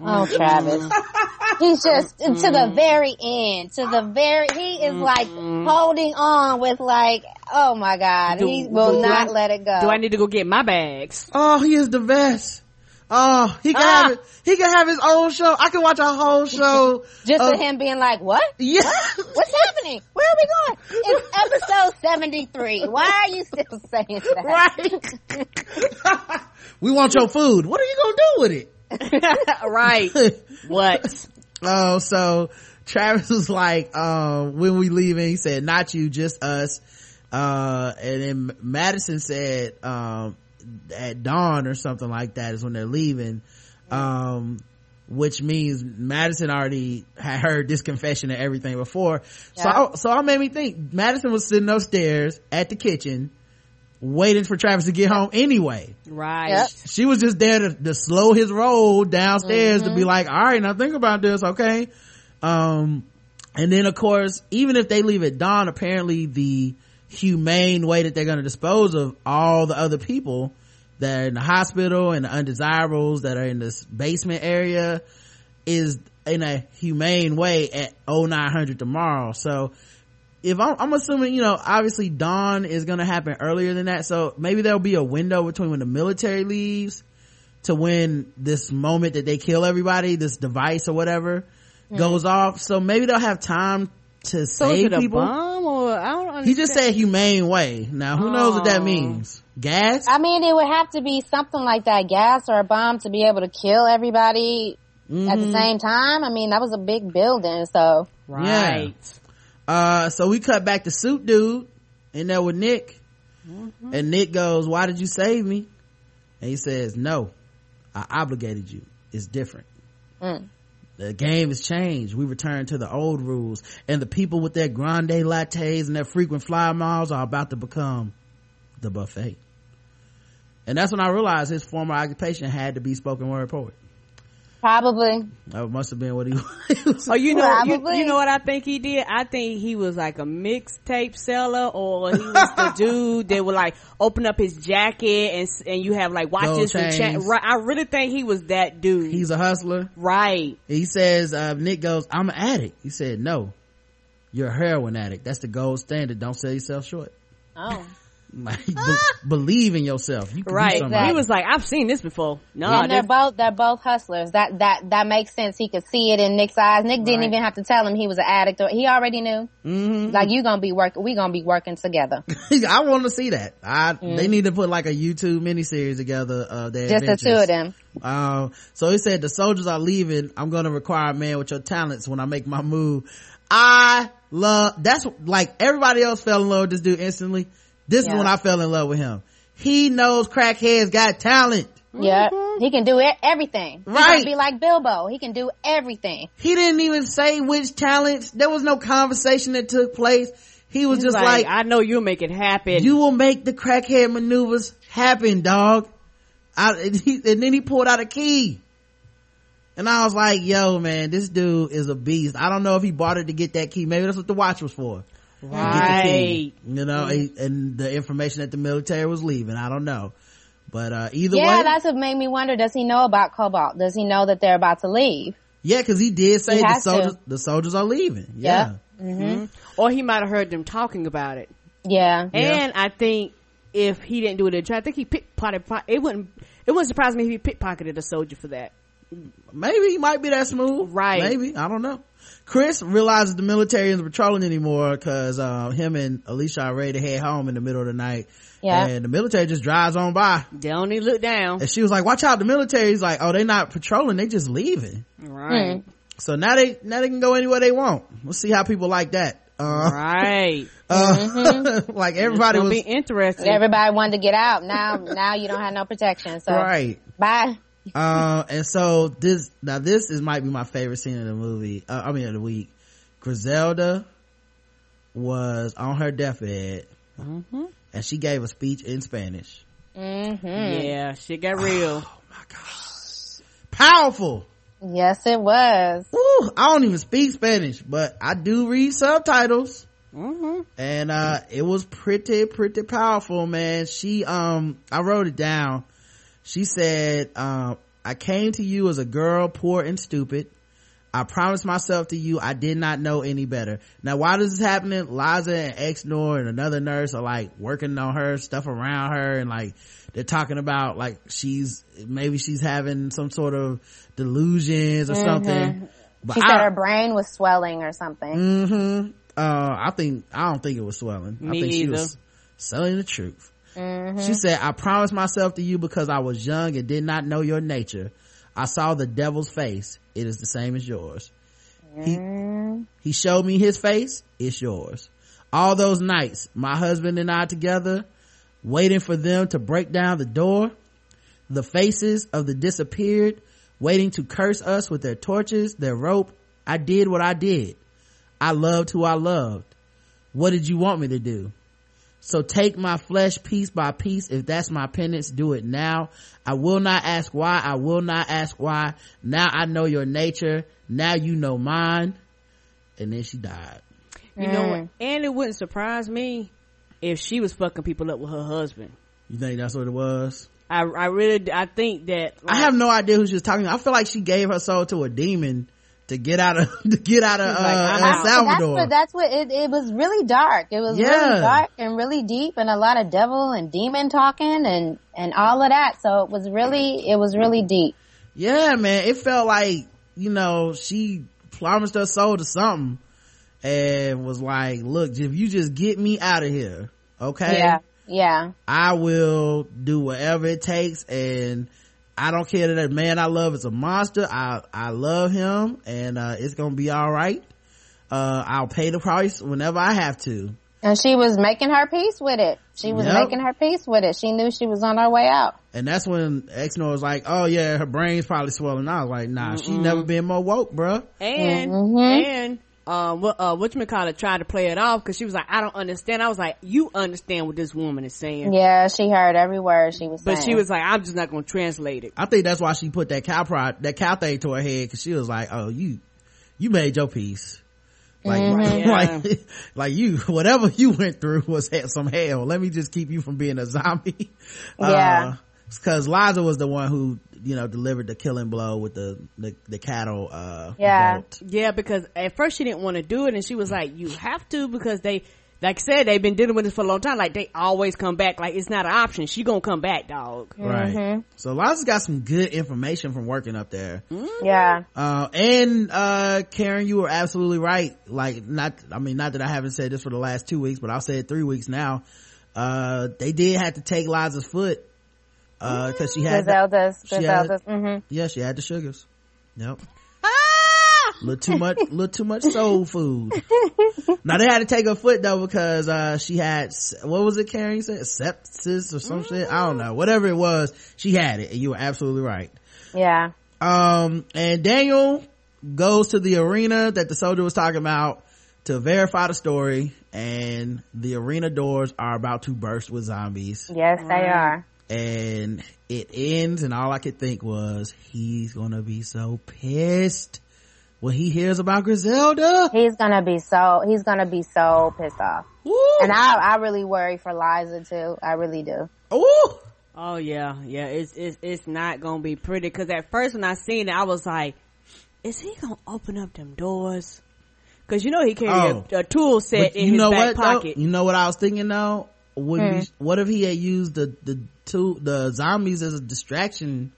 Oh, mm. Travis. [laughs] He's just to the mm. very end, to the very, he is mm. like holding on with like, oh my God, Do- he will not I- let it go. Do I need to go get my bags? oh, he is the best. Oh, he can Ah. have it. He can have his own show. I can watch a whole [laughs] show. just of- to him being like, what? Yeah. What's happening? Where are we going? It's episode 73. Why are you still saying that? right. [laughs] we want your food. What are you gonna do with it? [laughs] right. what? [laughs] Oh, so Travis was like, um, when we leaving, he said, not you, just us. Uh, and then Madison said, um, at dawn or something like that is when they're leaving. Um, which means Madison already had heard this confession and everything before. So, Yeah. I, so I made me think Madison was sitting upstairs at the kitchen waiting for Travis to get home anyway Right. Yep. she was just there to, to slow his roll downstairs to be like all right now think about this okay um and then of course even if they leave at dawn apparently the humane way that they're going to dispose of all the other people that are in the hospital and the undesirables that are in this basement area is in a humane way at 0900 tomorrow so if I'm, I'm assuming, you know, obviously dawn is going to happen earlier than that. So maybe there'll be a window between when the military leaves to when this moment that they kill everybody, this device or whatever goes off. So maybe they'll have time to So is save it a people. bomb or I don't understand. He just said humane way. Now who knows what that Oh. means? Gas? I mean, it would have to be something like that, gas or a bomb to be able to kill everybody at Mm-hmm. the same time. I mean, that was a big building, so. right. Uh, so we cut back to suit dude in there with Nick. Mm-hmm. And Nick goes, why did you save me? And he says, no, I obligated you. It's different. Mm. The game has changed. We return to the old rules and the people with their grande lattes and their frequent flyer miles are about to become the buffet. And that's when I realized his former occupation had to be spoken word poet. Probably. That must have been what he [laughs] was. Oh, you know, you, you know what I think he did? I think he was like a mixtape seller, or he was the [laughs] dude that would like open up his jacket and and you have like watches and cha- right. I really think he was that dude. He's a hustler. right. He says, uh, Nick goes, I'm an addict. He said, no, you're a heroin addict. That's the gold standard. Don't sell yourself short. Oh. Like, [laughs] be- believe in yourself. You can Right. something. He was like, I've seen this before. No, and they're both they're both hustlers. That that that makes sense. He could see it in Nick's eyes. Nick didn't Right. even have to tell him he was an addict. Or, he already knew. Mhm. Like you gonna be working. We gonna be working together. [laughs] I want to see that. I they need to put like a YouTube miniseries together of their Just the two of them. Um, so he said the soldiers are leaving. I'm going to require a man with your talents when I make my move. I love that's like everybody else fell in love with this dude instantly. This is when I fell in love with him. He knows crackheads got talent. Yeah, mm-hmm. he can do everything. Right. gonna be like Bilbo. He can do everything. He didn't even say which talents. There was no conversation that took place. He was He's just like, I know you'll make it happen. you will make the crackhead maneuvers happen, dog. I, and, he, and then he pulled out a key. And I was like, yo, man, this dude is a beast. I don't know if he bought it to get that key. Maybe that's what the watch was for. To get the right. You know, he- and the information that the military was leaving. I don't know. But, uh, either Yeah, way. Yeah that's what made me wonder. Does he know about Cobalt? Does he know that they're about to leave? Yeah, cause he did say He the has to. soldiers, the soldiers are leaving. Yeah. Mm-hmm. Or he might have heard them talking about it. Yeah. Yeah. And I think if he didn't do it, I think he pickpocketed. It wouldn't. It wouldn't surprise me if he pickpocketed a soldier for that. Maybe he might be that smooth. Right. Maybe. I don't know. Chris realizes the military isn't patrolling anymore cause, uh, him and Alicia are ready to head home in the middle of the night. Yeah. And the military just drives on by. They don't even look down. And she was like, watch out, the military's like, oh, they're not patrolling, they just leaving. Right. So now they, now they can go anywhere they want. We'll see how people like that. Uh, Right. [laughs] uh, [laughs] like everybody It's was, be interesting. Everybody wanted to get out. Now, now you don't have no protection. So right. bye. Uh, and so this, now this is might be my favorite scene in the movie, uh, I mean of the week. Griselda was on her deathbed Mm-hmm. and she gave a speech in Spanish. Mm-hmm. Yeah, shit got real. Oh my god. Powerful. Yes, it was. Woo, I don't even speak Spanish, but I do read subtitles. Mm-hmm. And, uh, it was pretty, pretty powerful, man. She, um, I wrote it down. She said, um, I came to you as a girl, poor and stupid. I promised myself to you I did not know any better. Now, why does this is happening? Liza and Exner and another nurse are like working on her, stuff around her, and like they're talking about like she's maybe she's having some sort of delusions or something. But She I- said her brain was swelling or something. Mm-hmm. Uh, I think, I don't think it was swelling. I Me think she either. was selling the truth. Mm-hmm. She said, I promised myself to you because I was young and did not know your nature. I saw the devil's face. It is the same as yours. He, mm-hmm. he showed me his face. It's yours. All those nights, my husband and I together, waiting for them to break down the door, the faces of the disappeared, waiting to curse us with their torches, their rope. I did what I did. I loved who I loved. What did you want me to do? So take my flesh piece by piece. If that's my penance, do it now. I will not ask why. I will not ask why. Now I know your nature. Now you know mine. And then she died. You know what? And it wouldn't surprise me if she was fucking people up with her husband. You think that's what it was? I, I really, I think that. I have no idea who she was talking to. I feel like she gave her soul to a demon to get out of, [laughs] to get out of, She's like, uh, El out. That's Salvador. what, that's what it, it was really dark. It was Yeah. really dark and really deep and a lot of devil and demon talking and, and all of that. So it was really, it was really deep. yeah man it felt like you know she promised her soul to something and was like look if you just get me out of here okay Yeah. Yeah. i will do whatever it takes and i don't care that that man i love is a monster i i love him and uh it's gonna be all right uh i'll pay the price whenever i have to And she was making her peace with it. She was Yep. making her peace with it. She knew she was on her way out. and that's when Exner was like, "Oh yeah, her brain's probably swelling." I was like, "Nah, she never been more woke, bruh." And, Mhm. and, uh, what, uh, whatchamacallit tried to play it off because she was like, I don't understand. I was like, you understand what this woman is saying. Yeah, she heard every word she was saying. But she was like, I'm just not gonna translate it. I think that's why she put that cow prod, that cow thing to her head because she was like, "Oh, you, you made your peace." Like, [laughs] Mhm. like, [laughs] like you, whatever you went through was he- some hell. Let me just keep you from being a zombie. Yeah. Because Liza was the one who, you know, delivered the killing blow with the the, the cattle. Uh, Yeah. bolt. Yeah, because at first she didn't want to do it and she was like, you have to because they, like I said, they've been dealing with this for a long time. Like they always come back. Like it's not an option. She gonna come back, dog. Right. So Liza's got some good information from working up there. yeah. Uh, and, uh, Karen, you were absolutely right. Like, not, I mean, not that I haven't said this for the last two weeks, but I'll say it three weeks now. Uh, they did have to take Liza's foot, uh, cause she had, the, Griselda's, she had- Griselda's. hmm yeah, she had the sugars. Yep. [laughs] little too much, little too much soul food. [laughs] now they had to take her foot though because, uh, she had, what was it, Karen? You said sepsis or some shit? I don't know. Whatever it was, she had it and you were absolutely right. Yeah. Um, and Daniel goes to the arena that the soldier was talking about to verify the story and the arena doors are about to burst with zombies Yes, they are. And it ends and all I could think was he's gonna be so pissed when he hears about Griselda. He's gonna be so, he's gonna be so pissed off. Woo! And I, I really worry for Liza too. I really do. Ooh! Oh yeah, yeah. It's it's it's not gonna be pretty. Cause at first when I seen it, I was like, is he gonna open up them doors? Cause you know he carried Oh. a, a tool set But in you his know back what pocket. though? You know what I was thinking though? Would Hmm. be, what if he had used the the two the zombies as a distraction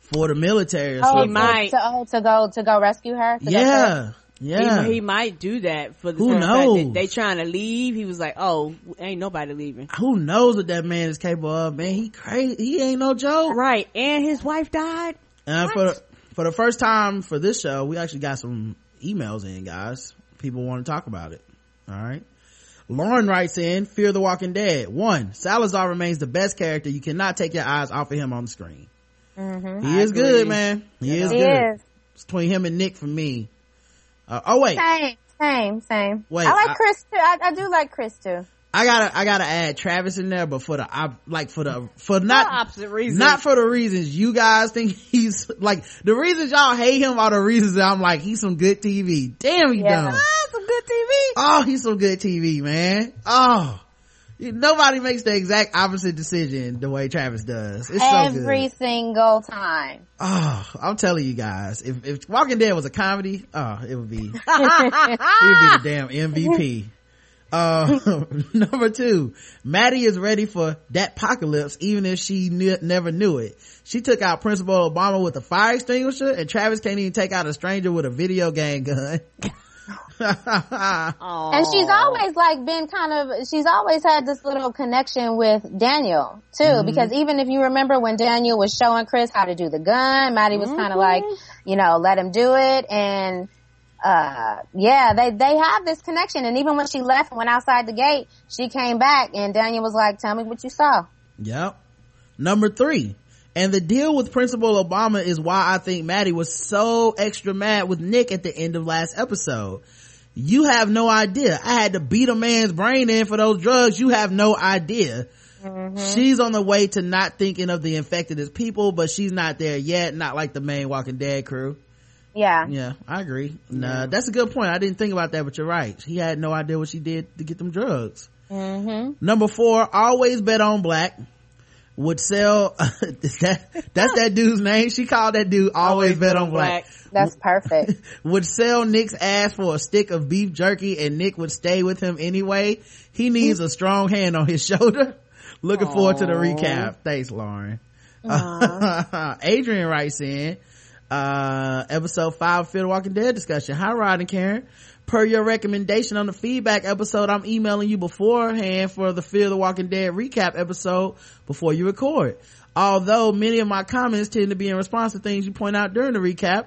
for the military or Oh, something? to, might. to, oh, to go, to go rescue her? To get her? yeah, yeah. He, he might do that for the Who knows? that they trying to leave. He was like, "Oh, ain't nobody leaving." Who knows what that man is capable of? Man, he crazy. He ain't no joke. Right, and his wife died. And for the, for the first time for this show, we actually got some emails in, guys. People want to talk about it. All right. Lauren writes in, Fear the Walking Dead. One, Salazar remains the best character. You cannot take your eyes off of him on the screen. He I is agree. good, man. He is He good. is. It's between him and Nick for me. Uh, oh wait, Same, same, same. Wait, I like I- Chris too. I, I do like Chris too. I gotta, I gotta add Travis in there, but for the, like for the, for not, opposite reasons. not for the reasons you guys think he's, like, the reasons y'all hate him are the reasons that I'm like, he's some good TV. Damn, he Yeah. dumb. Ah, some good TV. Oh, he's some good TV, man. Oh, nobody makes the exact opposite decision the way Travis does. It's so Every good. single time. Oh, I'm telling you guys, if, if Walking Dead was a comedy, oh, it would be, [laughs] he'd be the damn MVP. Uh, [laughs] number two, Maddie is ready for that apocalypse, even if she knew, never knew it. She took out Principal Obama with a fire extinguisher, and Travis can't even take out a stranger with a video game gun. [laughs] And she's always like been kind of, she's always had this little connection with Daniel too, Mm-hmm. because even if you remember when Daniel was showing Chris how to do the gun, Maddie was kind of like, you know, let him do it. And, uh, yeah, they, they have this connection. And even when she left and went outside the gate, she came back and Daniel was like, tell me what you saw. Yep. Number three. And the deal with Principal Obama is why I think Maddie was so extra mad with Nick at the end of last episode. You have no idea. I had to beat a man's brain in for those drugs. You have no idea. She's on the way to not thinking of the infected as people, but she's not there yet. Not like the main Walking Dead crew. Yeah. Yeah, I agree. Nah, uh, that's a good point. I didn't think about that, but you're right. He had no idea what she did to get them drugs. Mm-hmm. Number four, always bet on black. Would sell, [laughs] that, that's that dude's name. She called that dude always, bet on black. That's perfect. [laughs] Would sell Nick's ass for a stick of beef jerky and Nick would stay with him anyway. He needs a strong hand on his [laughs] shoulder. Looking forward to the recap. Thanks, Lauren. Adrian writes in, uh, episode five, Fear the Walking Dead discussion. Hi, Rod and Karen. Per your recommendation on the feedback episode, I'm emailing you beforehand for the Fear the Walking Dead recap episode before you record. Although many of my comments tend to be in response to things you point out during the recap,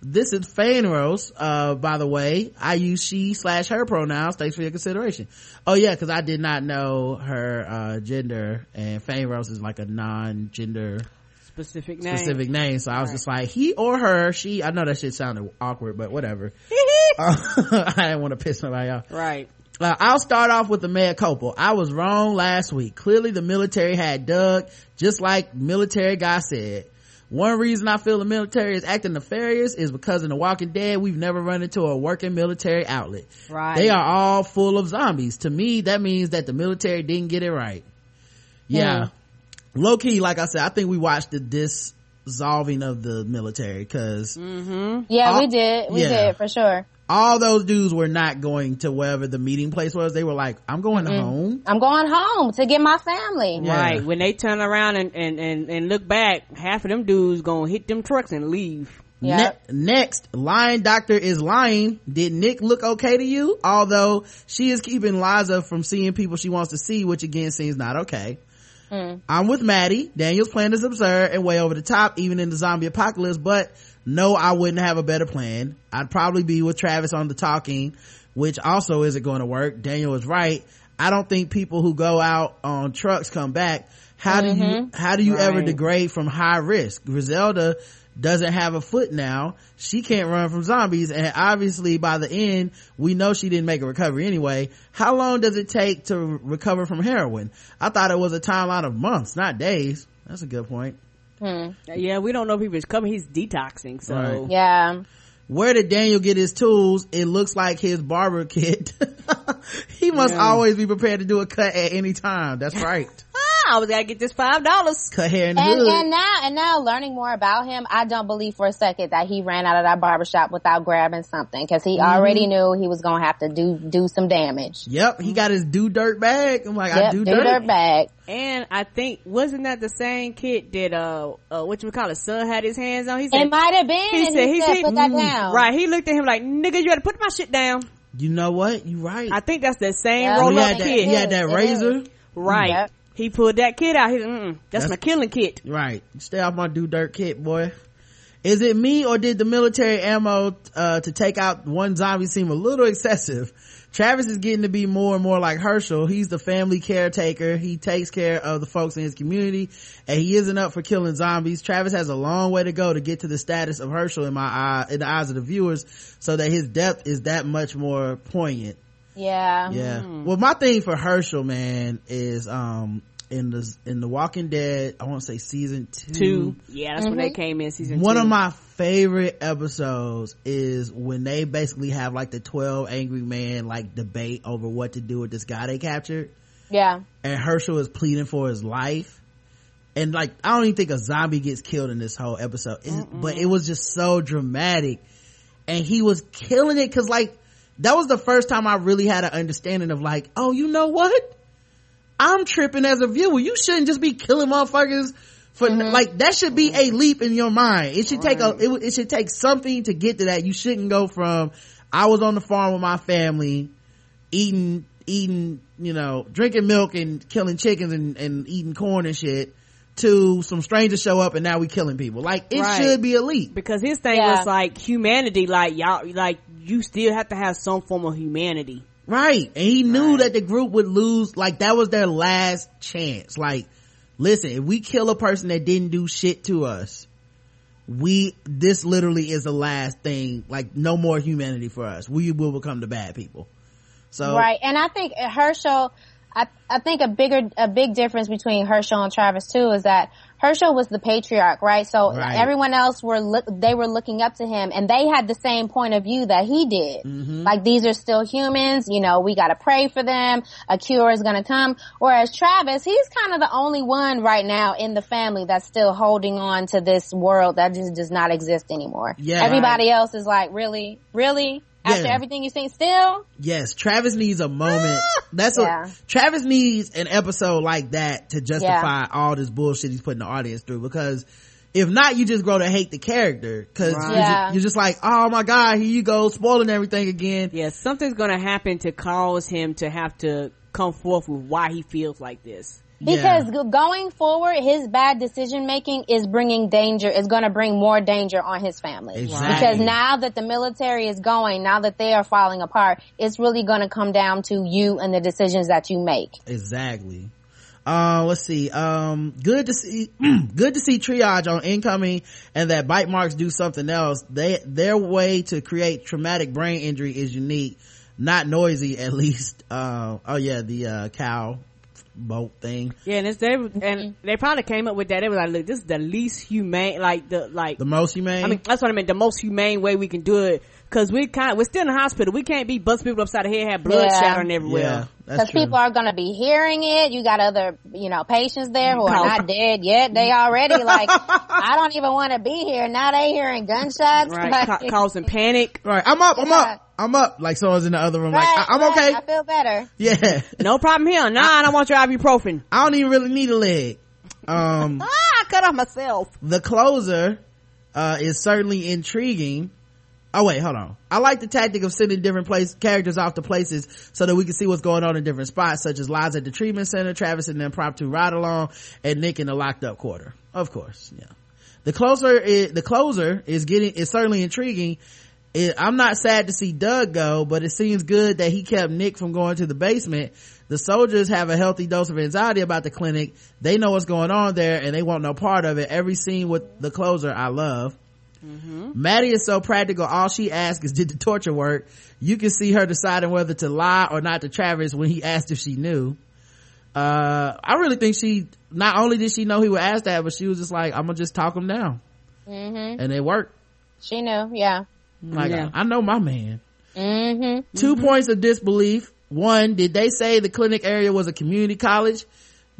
this is Fanrose, uh, by the way. I use she slash her pronouns. Thanks for your consideration. Oh yeah, cause I did not know her, uh, gender and fan rose is like a non-gender Specific name. specific name. So I was just like, he or her, she, I know that shit sounded awkward, but whatever. [laughs] Uh, [laughs] I didn't want to piss somebody off. Right. Uh, I'll start off with the mea culpa. I was wrong last week. Clearly the military had Doug, just like military guy said. One reason I feel the military is acting nefarious is because in The Walking Dead, we've never run into a working military outlet. Right. They are all full of zombies. To me, that means that the military didn't get it right. Yeah. Low key, like I said, I think we watched the dissolving of the military because Yeah, Uh, we did. We yeah. did for sure. all those dudes were not going to wherever the meeting place was. They were like, I'm going home. I'm going home to get my family. Yeah. Right. When they turn around and, and, and, and look back, half of them dudes gonna hit them trucks and leave. Yeah. Ne- next, lying doctor is lying. Did Nick look okay to you? Although she is keeping Liza from seeing people she wants to see, which again seems not okay. Mm. I'm with Maddie. Daniel's plan is absurd and way over the top, even in the zombie apocalypse, but no, I wouldn't have a better plan. I'd probably be with Travis on the talking, which also isn't going to work. Daniel is right. I don't think people who go out on trucks come back. How do you, mm-hmm. how do you ever degrade from high risk? Griselda doesn't have a foot now. She can't run from zombies. And obviously by the end, we know she didn't make a recovery anyway. How long does it take to recover from heroin? I thought it was a timeline of months, not days. That's a good point. Hmm. Yeah, we don't know if he was coming. He's detoxing, so Right. Yeah. Where did Daniel get his tools? It looks like his barber kit. [laughs] he must Yeah. always be prepared to do a cut at any time. That's right. I was gotta get this five dollars. cut hair in the And, hood. and now, and now learning more about him, I don't believe for a second that he ran out of that barbershop without grabbing something because he already knew he was going to have to do, do some damage. yep, he got his do dirt bag. I'm like, I do do dirt. dirt bag. And I think wasn't that the same kid that uh, uh what you call it, son had his hands on? He said, It might have been. he said, he he said, said, put that mm, down. right. He looked at him like, nigga, you gotta put my shit down. You know what? You right. I think that's the same Yeah. roll he up had that, kid. he had that It razor. is. Right. Yep. He pulled that kid out. He's, mm, that's, That's- my killing kit. Right. Stay off my do dirt kit, boy. Is it me or did the military ammo uh, to take out one zombie seem a little excessive? Travis is getting to be more and more like Hershel. He's the family caretaker. He takes care of the folks in his community and he isn't up for killing zombies. Travis has a long way to go to get to the status of Hershel in my eye, in the eyes of the viewers so that his depth is that much more poignant. Yeah. Yeah. Well, my thing for Hershel, man, is, um, in the, in the Walking Dead, I want to say season two. Two. Yeah, that's when they mm-hmm. came in season One two. of my favorite episodes is when they basically have like the 12 angry man like debate over what to do with this guy they captured. Yeah. And Hershel is pleading for his life. And like, I don't even think a zombie gets killed in this whole episode, It- but it was just so dramatic. And he was killing it cause like, that was the first time I really had an understanding of like, oh, you know what? I'm tripping as a viewer. You shouldn't just be killing motherfuckers for mm-hmm. like that should be a mm-hmm. leap in your mind. It should take a it, it should take something to get to that. You shouldn't go from I was on the farm with my family eating eating you know drinking milk and killing chickens and, and eating corn and shit to some strangers show up and now we killing people. Like it Right. should be a leap. because his thing Yeah. was like humanity, like y'all, like you still have to have some form of humanity. Right. And he knew that the group would lose, like that was their last chance. Like, listen, if we kill a person that didn't do shit to us, we, this literally is the last thing, like no more humanity for us. We will become the bad people. So, Right. And I think Hershel, I, I think a bigger, a big difference between Hershel and Travis too is that Hershel was the patriarch, right? So Right. everyone else were look, they were looking up to him and they had the same point of view that he did. Mm-hmm. Like these are still humans, you know, we gotta pray for them, a cure is gonna come. Whereas Travis, he's kind of the only one right now in the family that's still holding on to this world that just does not exist anymore. Yeah. Everybody else is like, really? Really? After Yeah. everything you've seen still? yes, Travis needs a moment. Ah! That's Yeah. what, Travis needs an episode like that to justify all this bullshit he's putting the audience through because if not, you just grow to hate the character because Right. you're, Yeah. just, you're just like, oh my god, here you go, spoiling everything again. Yeah, something's gonna happen to cause him to have to come forth with why he feels like this. Because Yeah. going forward, his bad decision making is bringing danger, is going to bring more danger on his family. Exactly. Because now that the military is going, now that they are falling apart, it's really going to come down to you and the decisions that you make. Exactly. Uh, let's see. Um, good to see, [clears throat] good to see triage on incoming and that bite marks do something else. They, their way to create traumatic brain injury is unique, not noisy at [laughs] least. Uh, oh yeah, the, uh, cow boat thing. Yeah, and it's they and mm-hmm. they probably came up with that. They were like, "Look, this is the least humane, like the like." The most humane. I mean, that's what I meant. The most humane way we can do it, because we kind we're still in the hospital. We can't be busting people upside the head, have blood Yeah. shattering everywhere. that's Because true. people are going to be hearing it. You got other, you know, patients there who are not dead yet. They already [laughs] like, I don't even want to be here. Now they hearing gunshots. Right, Like, ca- causing panic. right. I'm up. I'm Yeah. up. I'm up. Like someone's in the other room. right, like I, am right, okay. I feel better. yeah. [laughs] No problem here. Nah, I don't want your ibuprofen. I don't even really need a leg. Um. [laughs] Ah, I cut off myself. the closer uh is certainly intriguing oh wait hold on. I like the tactic of sending different place characters off to places so that we can see what's going on in different spots such as lies at the treatment center travis and the impromptu ride along and nick in the locked up quarter. Of course yeah. The closer is the closer is getting is certainly intriguing. It, i'm not sad to see doug go but it seems good that he kept nick from going to the basement. The soldiers have a healthy dose of anxiety about the clinic. They know what's going on there and they want no part of it. Every scene with the closer i love Maddie is so practical. All she asks is, did the torture work? You can see her deciding whether to lie or not to Travis when he asked if she knew. Uh, I really think she, not only did she know he would ask that, but she was just like, I'm gonna just talk him down. Mm-hmm. And it worked. She knew, yeah. Like, Yeah. I, I know my man. Mm-hmm. 2 points of disbelief. One, did they say the clinic area was a community college?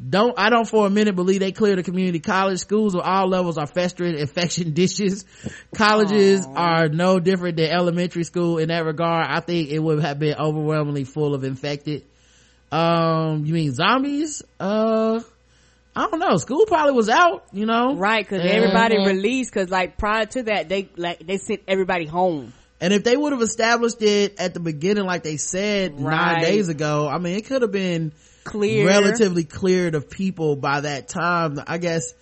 Don't, I don't for a minute believe they clear the community college. Schools of all levels are festering infection [laughs] dishes. Colleges are no different than elementary school in that regard. I think it would have been overwhelmingly full of infected. Um, you mean zombies? Uh, I don't know. School probably was out, you know? Right, because everybody released. Because like prior to that, they like they sent everybody home. And if they would have established it at the beginning, like they said nine days ago, I mean, it could have been Clear, relatively cleared of people by that time. I guess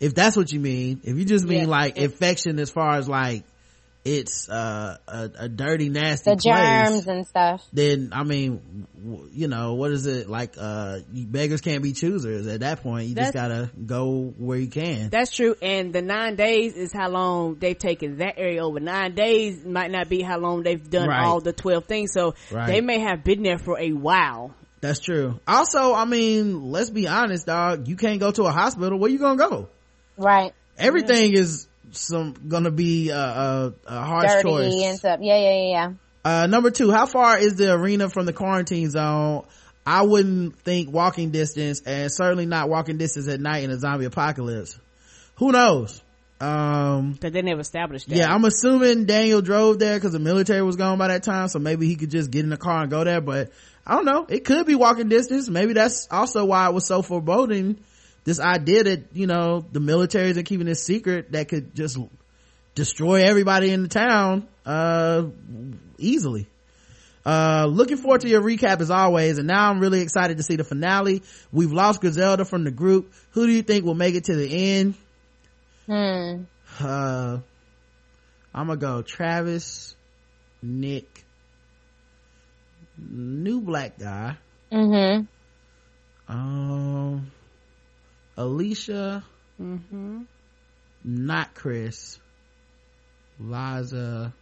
if that's what you mean, if you just mean Yeah. like infection as far as like it's uh, a, a, dirty nasty the place, germs and stuff then i mean w- you know what is it like uh beggars can't be choosers at that point you That's- just gotta go where you can That's true. And the nine days is how long they've taken that area over. Nine days might not be how long they've done Right. all the 12 things. So Right. they may have been there for a while. That's true also i mean let's be honest dog you can't go to a hospital where you gonna go right everything is some gonna be a, a, a harsh dirty choice and stuff yeah yeah yeah yeah Uh, number two, how far is the arena from the quarantine zone? I wouldn't think walking distance and certainly not walking distance at night in a zombie apocalypse. Who knows? Um, Cause they never established that. yeah, I'm assuming Daniel drove there because the military was gone by that time, so maybe he could just get in the car and go there, but I don't know. It could be walking distance. Maybe that's also why it was so foreboding. This idea that, you know, the military isn't keeping this secret that could just destroy everybody in the town, uh, easily. Uh, looking forward to your recap as always, and now I'm really excited to see the finale. We've lost Griselda from the group. Who do you think will make it to the end? hmm Uh, I'm gonna go Travis, Nick, new black guy, mm-hmm um, Alicia, Mm-hmm. not Chris, Liza.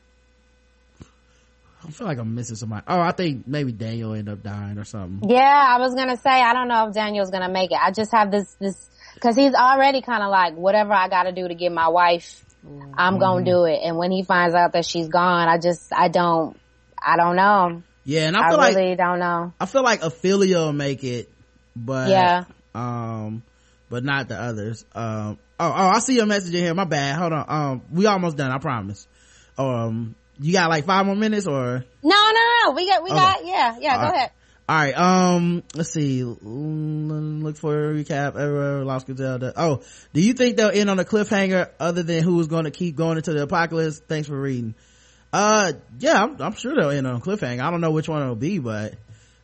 I feel like I'm missing somebody. Oh, I think maybe Daniel end up dying or something. Yeah, I was gonna say I don't know if Daniel's gonna make it. I just have this this because he's already kind of like whatever I got to do to get my wife, I'm gonna do it. And when he finds out that she's gone, I just I don't I don't know. Yeah, and I I, feel like really don't know. I feel like Ofelia will make it, but Yeah. um, but not the others. Um, oh, oh, I see your message in here. My bad. Hold on. Um, we almost done. I promise. Um, you got like five more minutes, or No, no, no. We got we Okay. got yeah yeah. All go right. ahead. all right. Um, let's see. Mm, Look for a recap. Ever lost Griselda. Oh, do you think they'll end on a cliffhanger other than who is going to keep going into the apocalypse? Thanks for reading. Uh, yeah, I'm, I'm sure they'll end on a cliffhanger. I don't know which one it'll be, but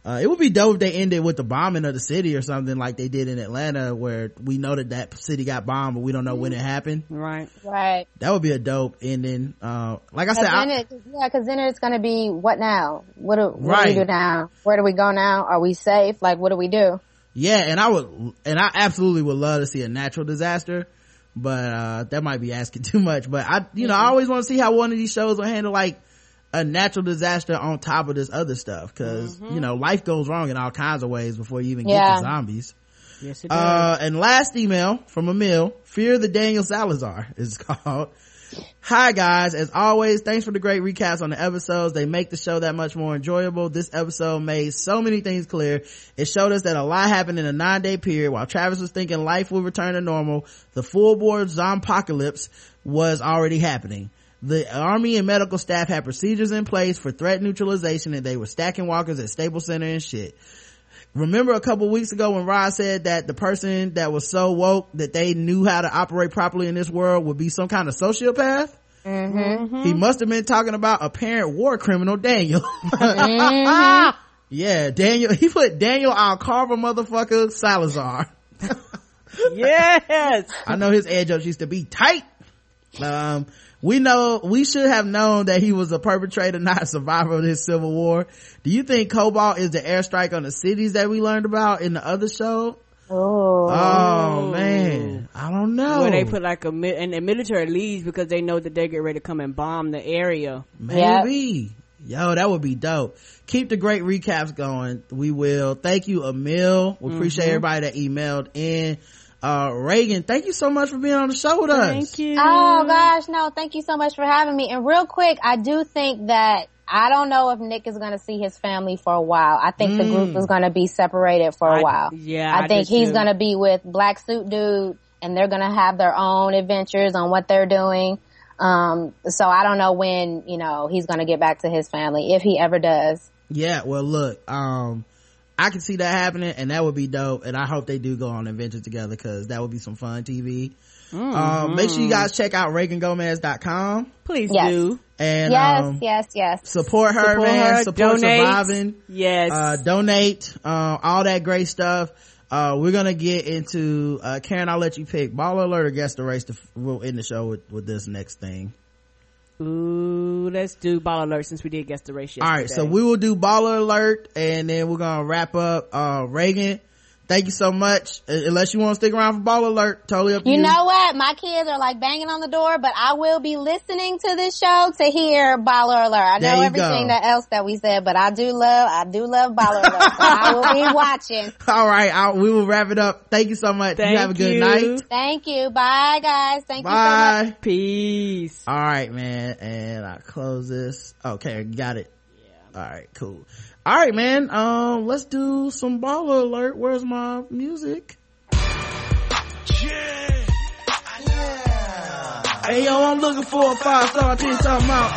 uh, it would be dope if they ended with the bombing of the city or something like they did in Atlanta, where we know that that city got bombed, but we don't know when it happened. Right. Right. That would be a dope ending. Uh, like I Cause said, then I, it, yeah, because then it's gonna be what now? What do, what do Right. we do now? Where do we go now? Are we safe? Like, what do we do? yeah, and I would, and I absolutely would love to see a natural disaster, but uh, that might be asking [laughs] too much. But I, you know, I always want to see how one of these shows will handle like a natural disaster on top of this other stuff, because you know, life goes wrong in all kinds of ways before you even get Yeah. to zombies. Yes, it does. Uh, and last email from Emil, Fear the Daniel Salazar is [laughs] called. Hi guys, as always, thanks for the great recaps on the episodes. They make the show that much more enjoyable. This episode made so many things clear. It showed us that a lot happened in a nine day period while Travis was thinking life would return to normal. The full board zompocalypse was already happening. The army and medical staff had procedures in place for threat neutralization and they were stacking walkers at Staples Center and shit remember a couple weeks ago when Rod said that the person that was so woke that they knew how to operate properly in this world would be some kind of sociopath? He must have been talking about apparent war criminal Daniel. [laughs] yeah, Daniel, he put Daniel Alcarva motherfucker Salazar. [laughs] yes. I know his edge ups used to be tight. Um, we know, we should have known that he was a perpetrator, [laughs] not a survivor of this civil war. Do you think Cobalt is the airstrike on the cities that we learned about in the other show? Oh, Oh man, I don't know. Where they put like a and the military leaves because they know that they get ready to come and bomb the area. maybe. Yo, that would be dope. Keep the great recaps going. We will. Thank you, Emil. We appreciate Mm-hmm. everybody that emailed in. Uh, Reagan, thank you so much for being on the show with us. Thank you. Oh gosh, no, thank you so much for having me. And real quick, I do think that I don't know if Nick is going to see his family for a while. I think the group is going to be separated for a Mm. While. yeah, I, I think he's going to be with Black Suit Dude and they're going to have their own adventures on what they're doing. Um, so I don't know when, you know, he's going to get back to his family if he ever does. Yeah, well look, um, I can see that happening and that would be dope and I hope they do go on an adventure together cause that would be some fun TV. Mm-hmm. Um, make sure you guys check out ReaganGomez.com Please Yes. do. and, yes, um, yes, yes. support her, Support man. her, support donate. surviving. Yes. uh, donate, uh, all that great stuff. Uh, we're gonna get into, uh, Karen, I'll let you pick. Baller Alert or guess the race to, we'll end the show with, with this next thing. Ooh, let's do Baller Alert since we did guess the race All right, so we will do baller alert and then we're gonna wrap up. Uh, Reagan, thank you so much. Uh, Unless you want to stick around for Baller Alert, totally up to you. You know what? My kids are like banging on the door, but I will be listening to this show to hear Baller Alert. I There know everything go. that else that we said, but I do love, I do love Baller Alert. So I [laughs] will be watching. All right, I, we will wrap it up. Thank you so much. Thank you have a good you. night. Thank you. Bye guys. Thank you so much. Bye. Peace. All right, man. And I close this. Okay, got it. Yeah. All right, cool. All right, man. Um, let's do some baller alert. Where's my music? Hey yo, I'm looking for a five star team talking about.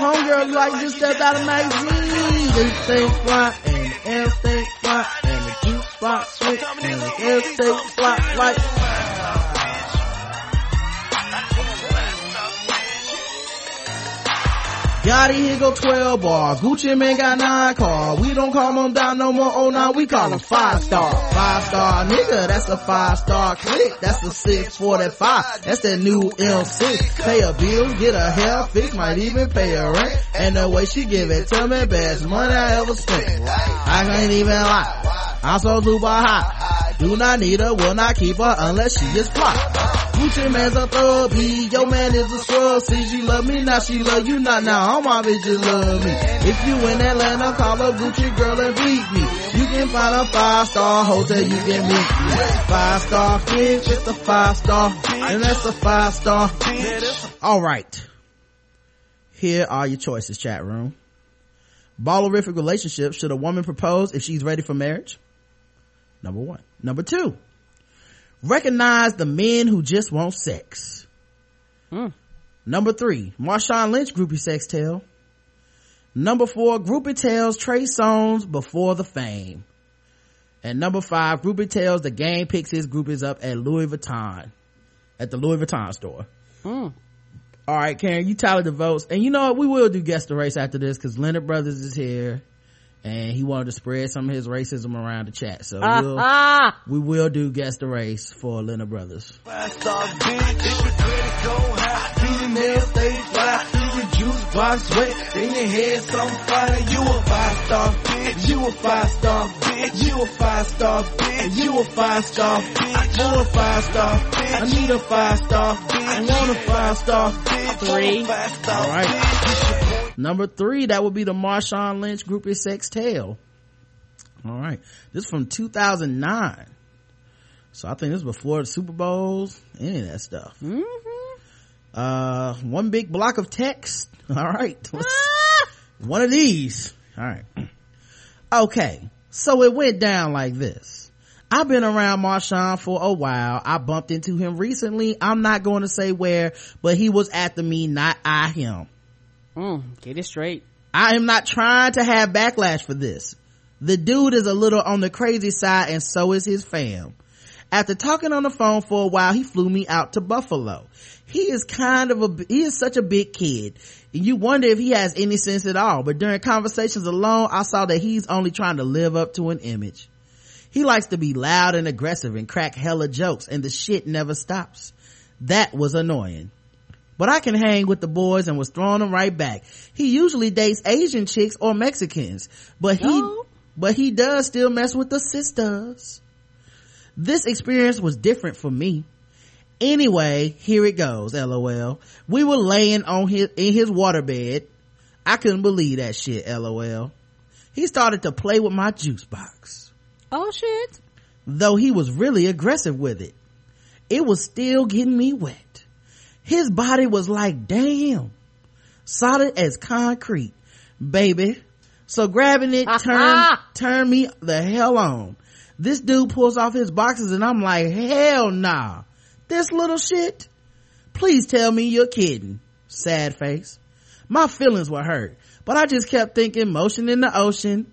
Homegirl like just stepped out of magazine. They stay fly and stay fly and the juice box sweet and the air stay fly like. Gotti, here go 12 bar. Gucci Mane got 9 car. We don't call them down no more. Oh, now we call them 5 star. 5 star nigga, that's a 5 star click. That's the 645. That's that new M6. Pay a bill, get a hair fix, might even pay a rent. And the way she give it to me, best money I ever spent. I can't even lie. I'm so super hot. Do not need her, will not keep her unless she is fly. Gucci Mane's a thug, B. Your man is a scrub. See, she love me, now she love you not. Now all my bitches love me. If you in Atlanta, call her Gucci girl and beat me. You can find a five star hotel, you can meet me. Five star fish, it's a five star, and that's a five star. All right. Here are your choices, chat room. Ballerific relationship. Should a woman propose if she's ready for marriage? Number one. Number two. Recognize the men who just want sex. Hmm. Number three. Marshawn Lynch groupie sex tale. Number four. Groupie tells Trey Songz before the fame. And number five. Groupie tells the gang picks his groupies up at Louis Vuitton. At the Louis Vuitton store. Hmm. All right, Karen, you tally the votes. And you know what? We will do guest the race after this because Leonard Brothers is here and he wanted to spread some of his racism around the chat. So we'll, Ah, we will do guess the race for Leonard Brothers. Five star bitch, if your credit go high, female stay fly, your juice box wet, in your head some fire. You a five star bitch, you a five star bitch, you a five star bitch, you a five star bitch, you a five star bitch. I need a five star bitch, I want a five star bitch, Three. five star All right. Number three, that would be the Marshawn Lynch groupie sex tale. All right. This is from 2009. So I think this is before the Super Bowls, any of that stuff. Uh, one big block of text. [laughs] All right. Let's- [laughs] one of these. All right. [clears throat] Okay. So it went down like this. I've been around Marshawn for a while. I bumped into him recently. I'm not going to say where, but he was after me, not I him. Mm, get it straight. I am not trying to have backlash for this. The dude is a little on the crazy side and so is his fam. After talking on the phone for a while, he flew me out to Buffalo. He is kind of a, he is such a big kid. You wonder if he has any sense at all, but during conversations alone, I saw that he's only trying to live up to an image. He likes to be loud and aggressive and crack hella jokes and the shit never stops. That was annoying. But I can hang with the boys and was throwing them right back. He usually dates Asian chicks or Mexicans, but he, Oh. but he does still mess with the sisters. This experience was different for me. Anyway, here it goes, lol. We were laying on his, in his waterbed. I couldn't believe that shit, lol. He started to play with my juice box Oh shit. though he was really aggressive with it. It was still getting me wet. His body was like, damn, solid as concrete, baby. So grabbing it uh-huh. turned, turned me the hell on. This dude pulls off his boxes and I'm like, hell nah. This little shit? Please tell me you're kidding. Sad face. My feelings were hurt, but I just kept thinking motion in the ocean.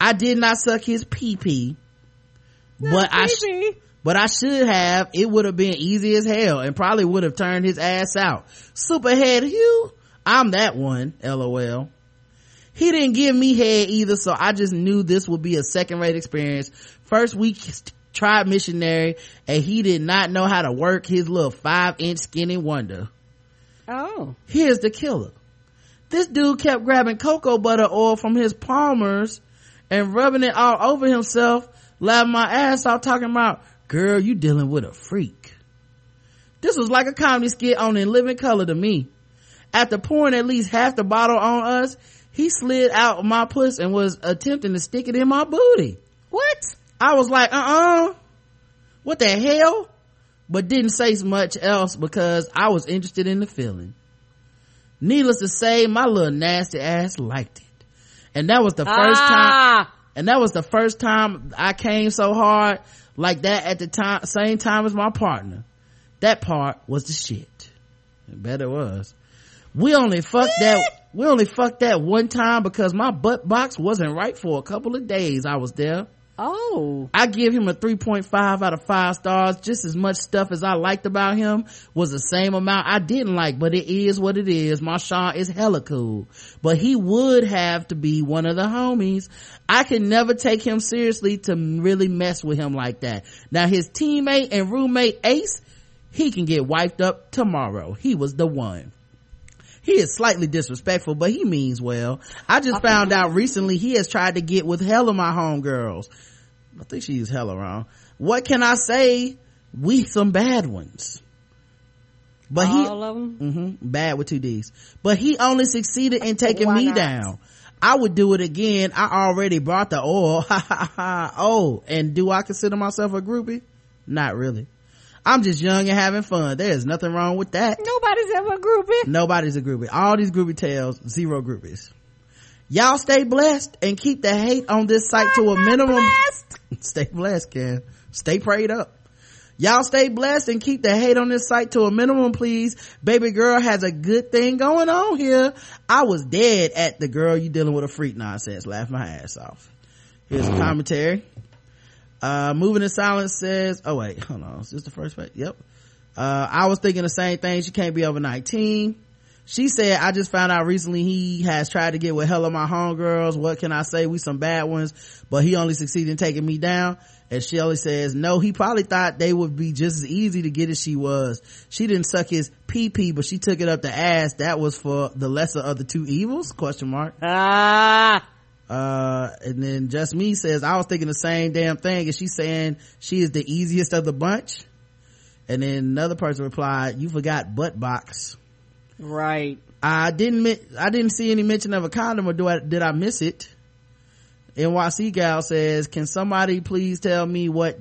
I did not suck his pee pee but I, sh-. But I should have. It would have been easy as hell and probably would have turned his ass out. Superhead Hugh, I'm that one. LOL. He didn't give me head either, so I just knew this would be a second rate experience. First we tried missionary and he did not know how to work his little five inch skinny wonder. Oh. Here's the killer. This dude kept grabbing cocoa butter oil from his Palmer's and rubbing it all over himself, laughing my ass off talking about, girl, you dealing with a freak. This was like a comedy skit on In Living Color to me. After pouring at least half the bottle on us, he slid out my puss and was attempting to stick it in my booty. What? I was like, uh-uh. What the hell? But didn't say much else because I was interested in the feeling. Needless to say, my little nasty ass liked it. And that was the first Ah. time, and that was the first time I came so hard like that at the time, same time as my partner. That part was the shit. I bet it was. We only fucked that, we only fucked that one time because my butt box wasn't right for a couple of days I was there. Oh. I give him a 3.5 out of 5 stars. Just as much stuff as I liked about him was the same amount I didn't like, but it is what it is. Marshawn is hella cool. But he would have to be one of the homies. I can never take him seriously to really mess with him like that. Now his teammate and roommate Ace, he can get wiped up tomorrow. He was the one. He is slightly disrespectful, but he means well. I just found out recently he has tried to get with hella my homegirls. I think she used hella wrong. What can I say? We some bad ones. But he, All of them? hmm bad with two D's. But he only succeeded in taking Why me not? down. I would do it again. I already brought the oil. [laughs] Oh, and do I consider myself a groupie? Not really. I'm just young and having fun. There's nothing wrong with that. Nobody's ever a groupie. Nobody's a groupie. All these groupie tales, zero groupies. Y'all stay blessed and keep the hate on this site to a minimum. [laughs] stay blessed, Ken. Stay prayed up. Y'all stay blessed and keep the hate on this site to a minimum, please. Baby girl has a good thing going on here. I was dead at the girl you dealing with a freak nonsense. Laugh my ass off. Here's a commentary. Uh, moving in silence says, oh wait, hold on. Is this the first page? Yep. Uh, I was thinking the same thing. She can't be over 19. She said, I just found out recently he has tried to get with hell of my homegirls. What can I say? We some bad ones, but he only succeeded in taking me down. And Shelly says, no, he probably thought they would be just as easy to get as she was. She didn't suck his pee pee, but she took it up the ass. That was for the lesser of the two evils? Question mark. Ah. Uh, and then just me says, I was thinking the same damn thing. And she's saying she is the easiest of the bunch. And then another person replied, you forgot butt box. Right. I didn't, I didn't see any mention of a condom or do I, did I miss it? NYC gal says, can somebody please tell me what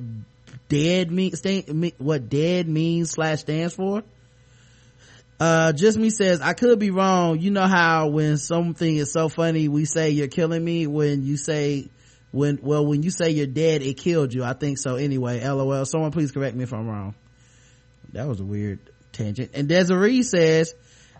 dead mean, sta- me- what dead means slash stands for? Uh, just me says, I could be wrong. You know how when something is so funny, we say you're killing me when you say, when, well, when you say you're dead, it killed you. I think so anyway. LOL. Someone please correct me if I'm wrong. That was a weird tangent. And Desiree says,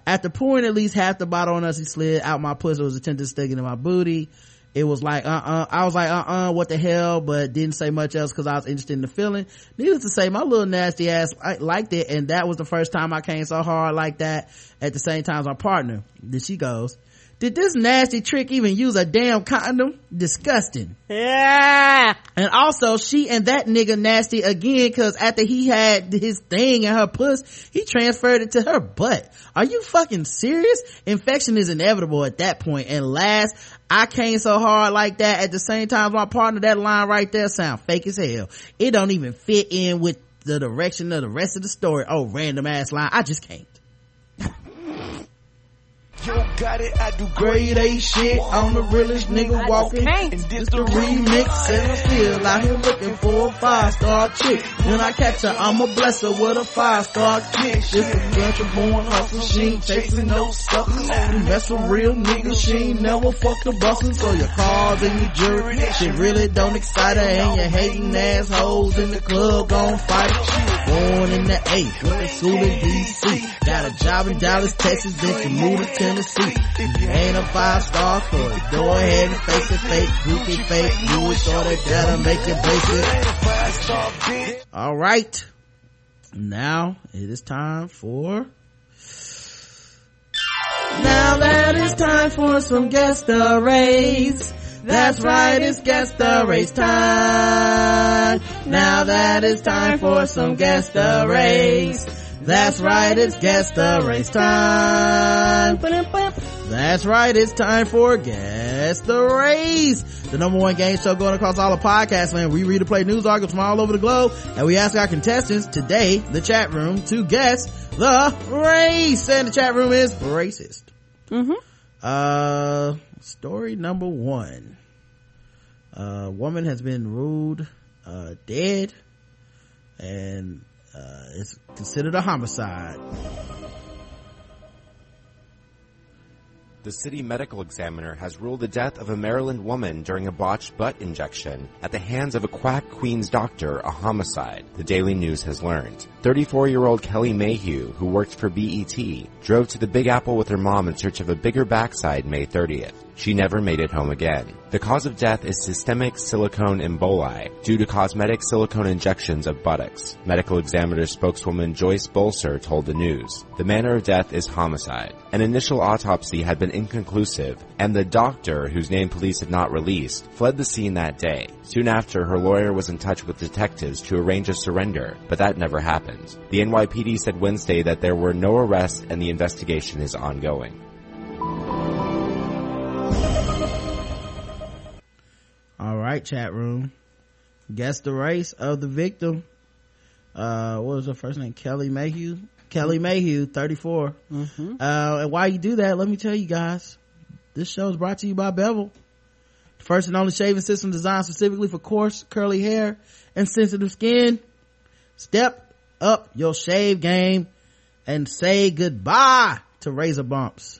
after pouring at least half the bottle on us, he slid out my pussy, was stick it in my booty. It was like, uh-uh. I was like, uh-uh, what the hell? But didn't say much else because I was interested in the feeling. Needless to say, my little nasty ass I liked it. And that was the first time I came so hard like that at the same time as my partner. Then she goes, did this nasty trick even use a damn condom? Disgusting. Yeah. And also, she and that nigga nasty again, cause after he had his thing in her puss, he transferred it to her butt. Are you fucking serious? Infection is inevitable at that point. And last, I came so hard like that at the same time as my partner, that line right there sound fake as hell. It don't even fit in with the direction of the rest of the story. Oh, random ass line. I just can't. You got it, I do Grade A shit, I'm the realest nigga walking. And this the remix, and I'm still out here looking for a five star chick. When I catch her, I'ma bless her with a five star kick. This a country born hustle, she ain't chasing no suckers. You mess with real niggas, she ain't never fucked a bustin'. So your cars and your jury, shit really don't excite her. And your hating assholes in the club gon' fight. She was born in the 8th, went to school in D.C. Got a job in Dallas, Texas, then she moved to Tennessee. If you ain't a five star kid, go ahead and face it fake, goofy fake, you it so they better make your basic. All right. Now it is time for. Now that it's time for some guest arrays. That's right, it's guess the race time. Now that it's time for some guess the race. That's right, it's guess the race time. That's right, it's time for Guess the Race. The number one game show going across all the podcasts, man. We read and play news articles from all over the globe, and we ask our contestants today, the chat room, to guess the race. And the chat room is racist. Mm-hmm. Uh, story number one. A woman has been ruled, uh, dead, and, uh, it's considered a homicide. The city medical examiner has ruled the death of a Maryland woman during a botched butt injection at the hands of a quack Queens doctor a homicide, the Daily News has learned. 34-year-old Kelly Mayhew, who worked for BET, drove to the Big Apple with her mom in search of a bigger backside May 30th. She never made it home again. The cause of death is systemic silicone emboli due to cosmetic silicone injections of buttocks. Medical examiner spokeswoman Joyce Bolcer told the news. The manner of death is homicide. An initial autopsy had been inconclusive, and the doctor, whose name police had not released, fled the scene that day. Soon after, her lawyer was in touch with detectives to arrange a surrender, but that never happened. The NYPD said Wednesday that there were no arrests and the investigation is ongoing. All right, chat room. Guess the race of the victim. Uh, what was her first name? Kelly Mayhew. Kelly Mayhew, 34. Mm-hmm. Uh, and while you do that, let me tell you guys, this show is brought to you by Bevel. The first and only shaving system designed specifically for coarse, curly hair and sensitive skin. Step up your shave game and say goodbye to razor bumps.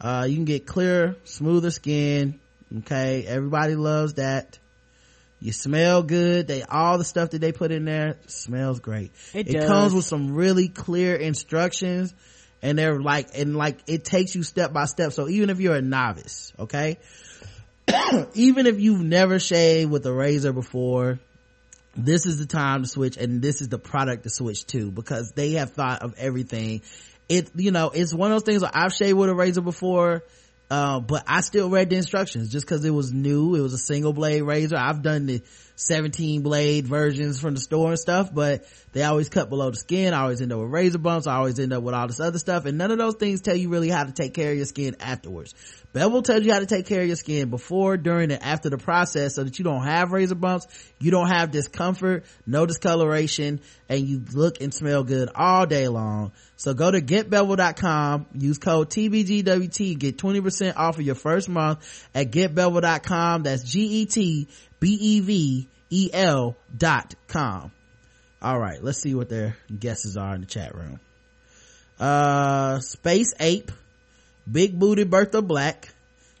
Uh, you can get clearer, smoother skin. Okay. Everybody loves that. You smell good. They, all the stuff that they put in there smells great. It it comes with some really clear instructions and they're like, and like it takes you step by step. So even if you're a novice, okay, [coughs] even if you've never shaved with a razor before, this is the time to switch and this is the product to switch to because they have thought of everything. It, you know, it's one of those things where I've shaved with a razor before, uh, but I still read the instructions just cause it was new. It was a single blade razor. I've done the 17 blade versions from the store and stuff, but they always cut below the skin. I always end up with razor bumps. I always end up with all this other stuff. And none of those things tell you really how to take care of your skin afterwards. Bevel tells you how to take care of your skin before, during, and after the process so that you don't have razor bumps, you don't have discomfort, no discoloration, and you look and smell good all day long. So go to getbevel.com, use code TBGWT, get 20% off of your first month at getbevel.com. That's E G-E-T-B-E-V-E-L dot com. All right, let's see what their guesses are in the chat room. Uh, Space Ape, Big Booty Bertha Black.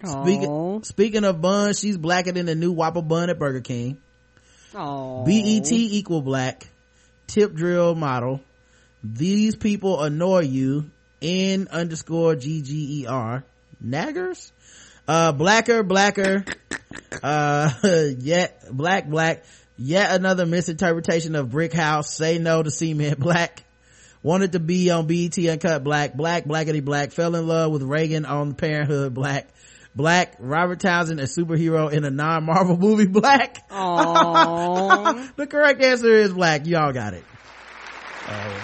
Speaking, speaking of buns, she's blacker than the new Whopper bun at Burger King. Aww. BET equal black. Tip drill model. These people annoy you. N underscore G-G-E-R. Naggers? Uh, blacker, blacker. Uh, [laughs] yet, black, black. Yet another misinterpretation of Brick House. Say no to Cement Black. Wanted to be on BET Uncut Black. Black, blackety black. Fell in love with Reagan on Parent 'Hood Black. Black, Robert Townsend, a superhero in a non-Marvel [laughs] movie Black. Aww. [laughs] the correct answer is black. Y'all got it. Uh,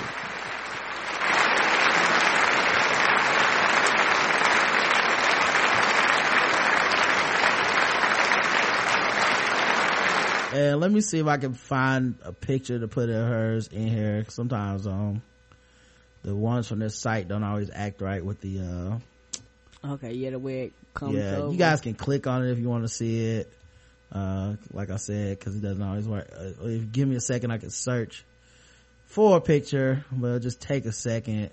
and let me see if I can find a picture to put of hers in here. Sometimes, um, the ones from this site don't always act right with the, uh, okay, yeah, the way it comes yeah, over. you guys can click on it if you want to see it. Uh, like I said, cause it doesn't always work. Uh, if you give me a second, I can search for a picture, but it'll just take a second.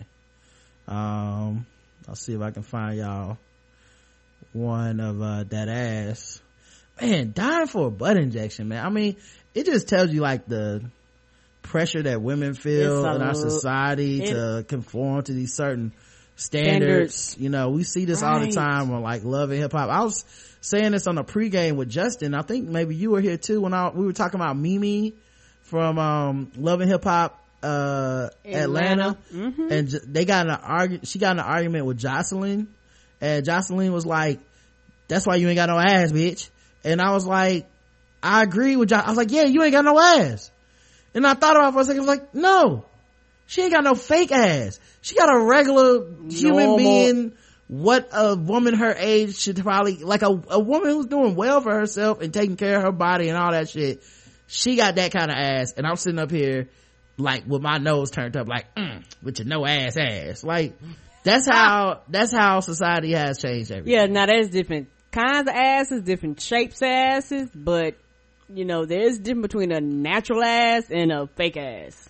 Um, I'll see if I can find y'all one of, uh, that ass. Man, dying for a butt injection, man. I mean, it just tells you like the pressure that women feel in our society it- to conform to these certain standards. Standards. You know, we see this all the time on like love and hip hop. I was saying this on a pregame with Justin. I think maybe you were here too when I, we were talking about Mimi from, um, love and hip hop, uh, Atlanta. Mhm. And they got an argument, she got an argument with Joseline and Joseline was like, that's why you ain't got no ass, bitch. And I was like, I agree with y'all. I was like, yeah, you ain't got no ass. And I thought about it for a second. I was like, no, she ain't got no fake ass. She got a regular human Normal. being. What a woman her age should probably, like a, a woman who's doing well for herself and taking care of her body and all that shit. She got that kind of ass. And I'm sitting up here, like, with my nose turned up, like, mm, with your no ass ass. Like, that's how, that's how society has changed everything. Yeah, now that's different kinds of asses, different shapes of asses, but you know, there's difference between a natural ass and a fake ass.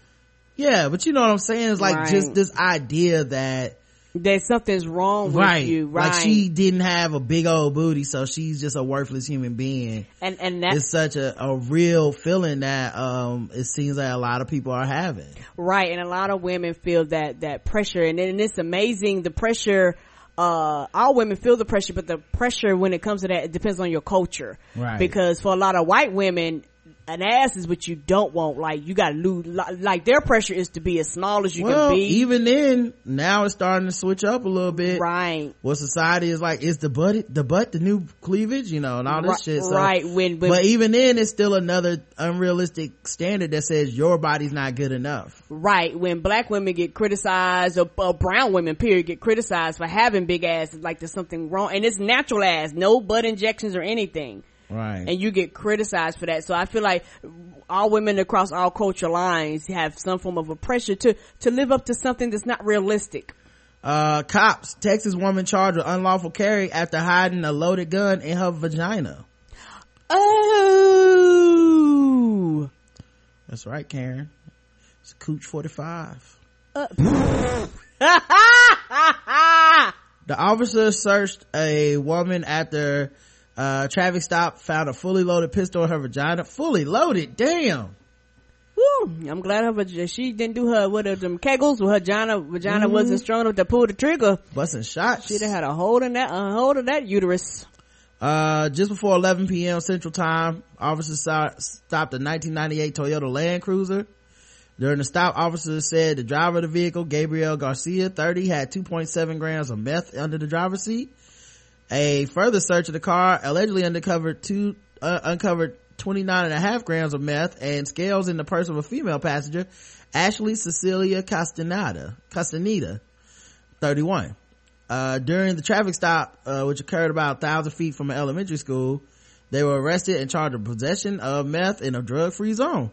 Yeah, but you know what I'm saying? It's like Right. just this idea that That something's wrong with right, you, right? like she didn't have a big old booty, so she's just a worthless human being. and and that's such a, a real feeling that um it seems like a lot of people are having. right, and a lot of women feel that that pressure, and then it's amazing the pressure. Uh, all women feel the pressure, but the pressure when it comes to that, it depends on your culture. Right. Because for a lot of white women, an ass is what you don't want. Like you gotta lose, like their pressure is to be as small as you well, can be. even then, now it's starting to switch up a little bit. right. What society is like, is the butt, the butt the new cleavage, you know, and all this Right, shit. So, right, when- when- but even then, it's still another unrealistic standard that says your body's not good enough. Right, when black women get criticized, or, or brown women, period, get criticized for having big asses, like there's something wrong, and it's natural ass, no butt injections or anything, Right. and you get criticized for that. So I feel like all women across all culture lines have some form of a pressure to to live up to something that's not realistic. Uh, cops, Texas woman charged with unlawful carry after hiding a loaded gun in her vagina. Oh, That's right, Karen. It's a Cooch 45. [laughs] The officer searched a woman after uh traffic stop found a fully loaded pistol in her vagina. Fully loaded, damn. Woo, I'm glad her vag- she didn't do her what are them kegels. With her vagina vagina wasn't strong enough to pull the trigger. Busting shots. She'd have had a hold in that a hold of that uterus. Uh, just before 11 p.m. Central Time, officers saw, stopped a 1998 Toyota Land Cruiser. During the stop, officers said the driver of the vehicle, Gabriel Garcia, 30, had 2.7 grams of meth under the driver's seat. A further search of the car allegedly uncovered two, uh, uncovered 29 and a half grams of meth and scales in the purse of a female passenger, Ashley Cecilia Castaneda, Castaneda, 31 uh, during the traffic stop, uh, which occurred about a thousand feet from an elementary school, they were arrested and charged with possession of meth in a drug-free zone.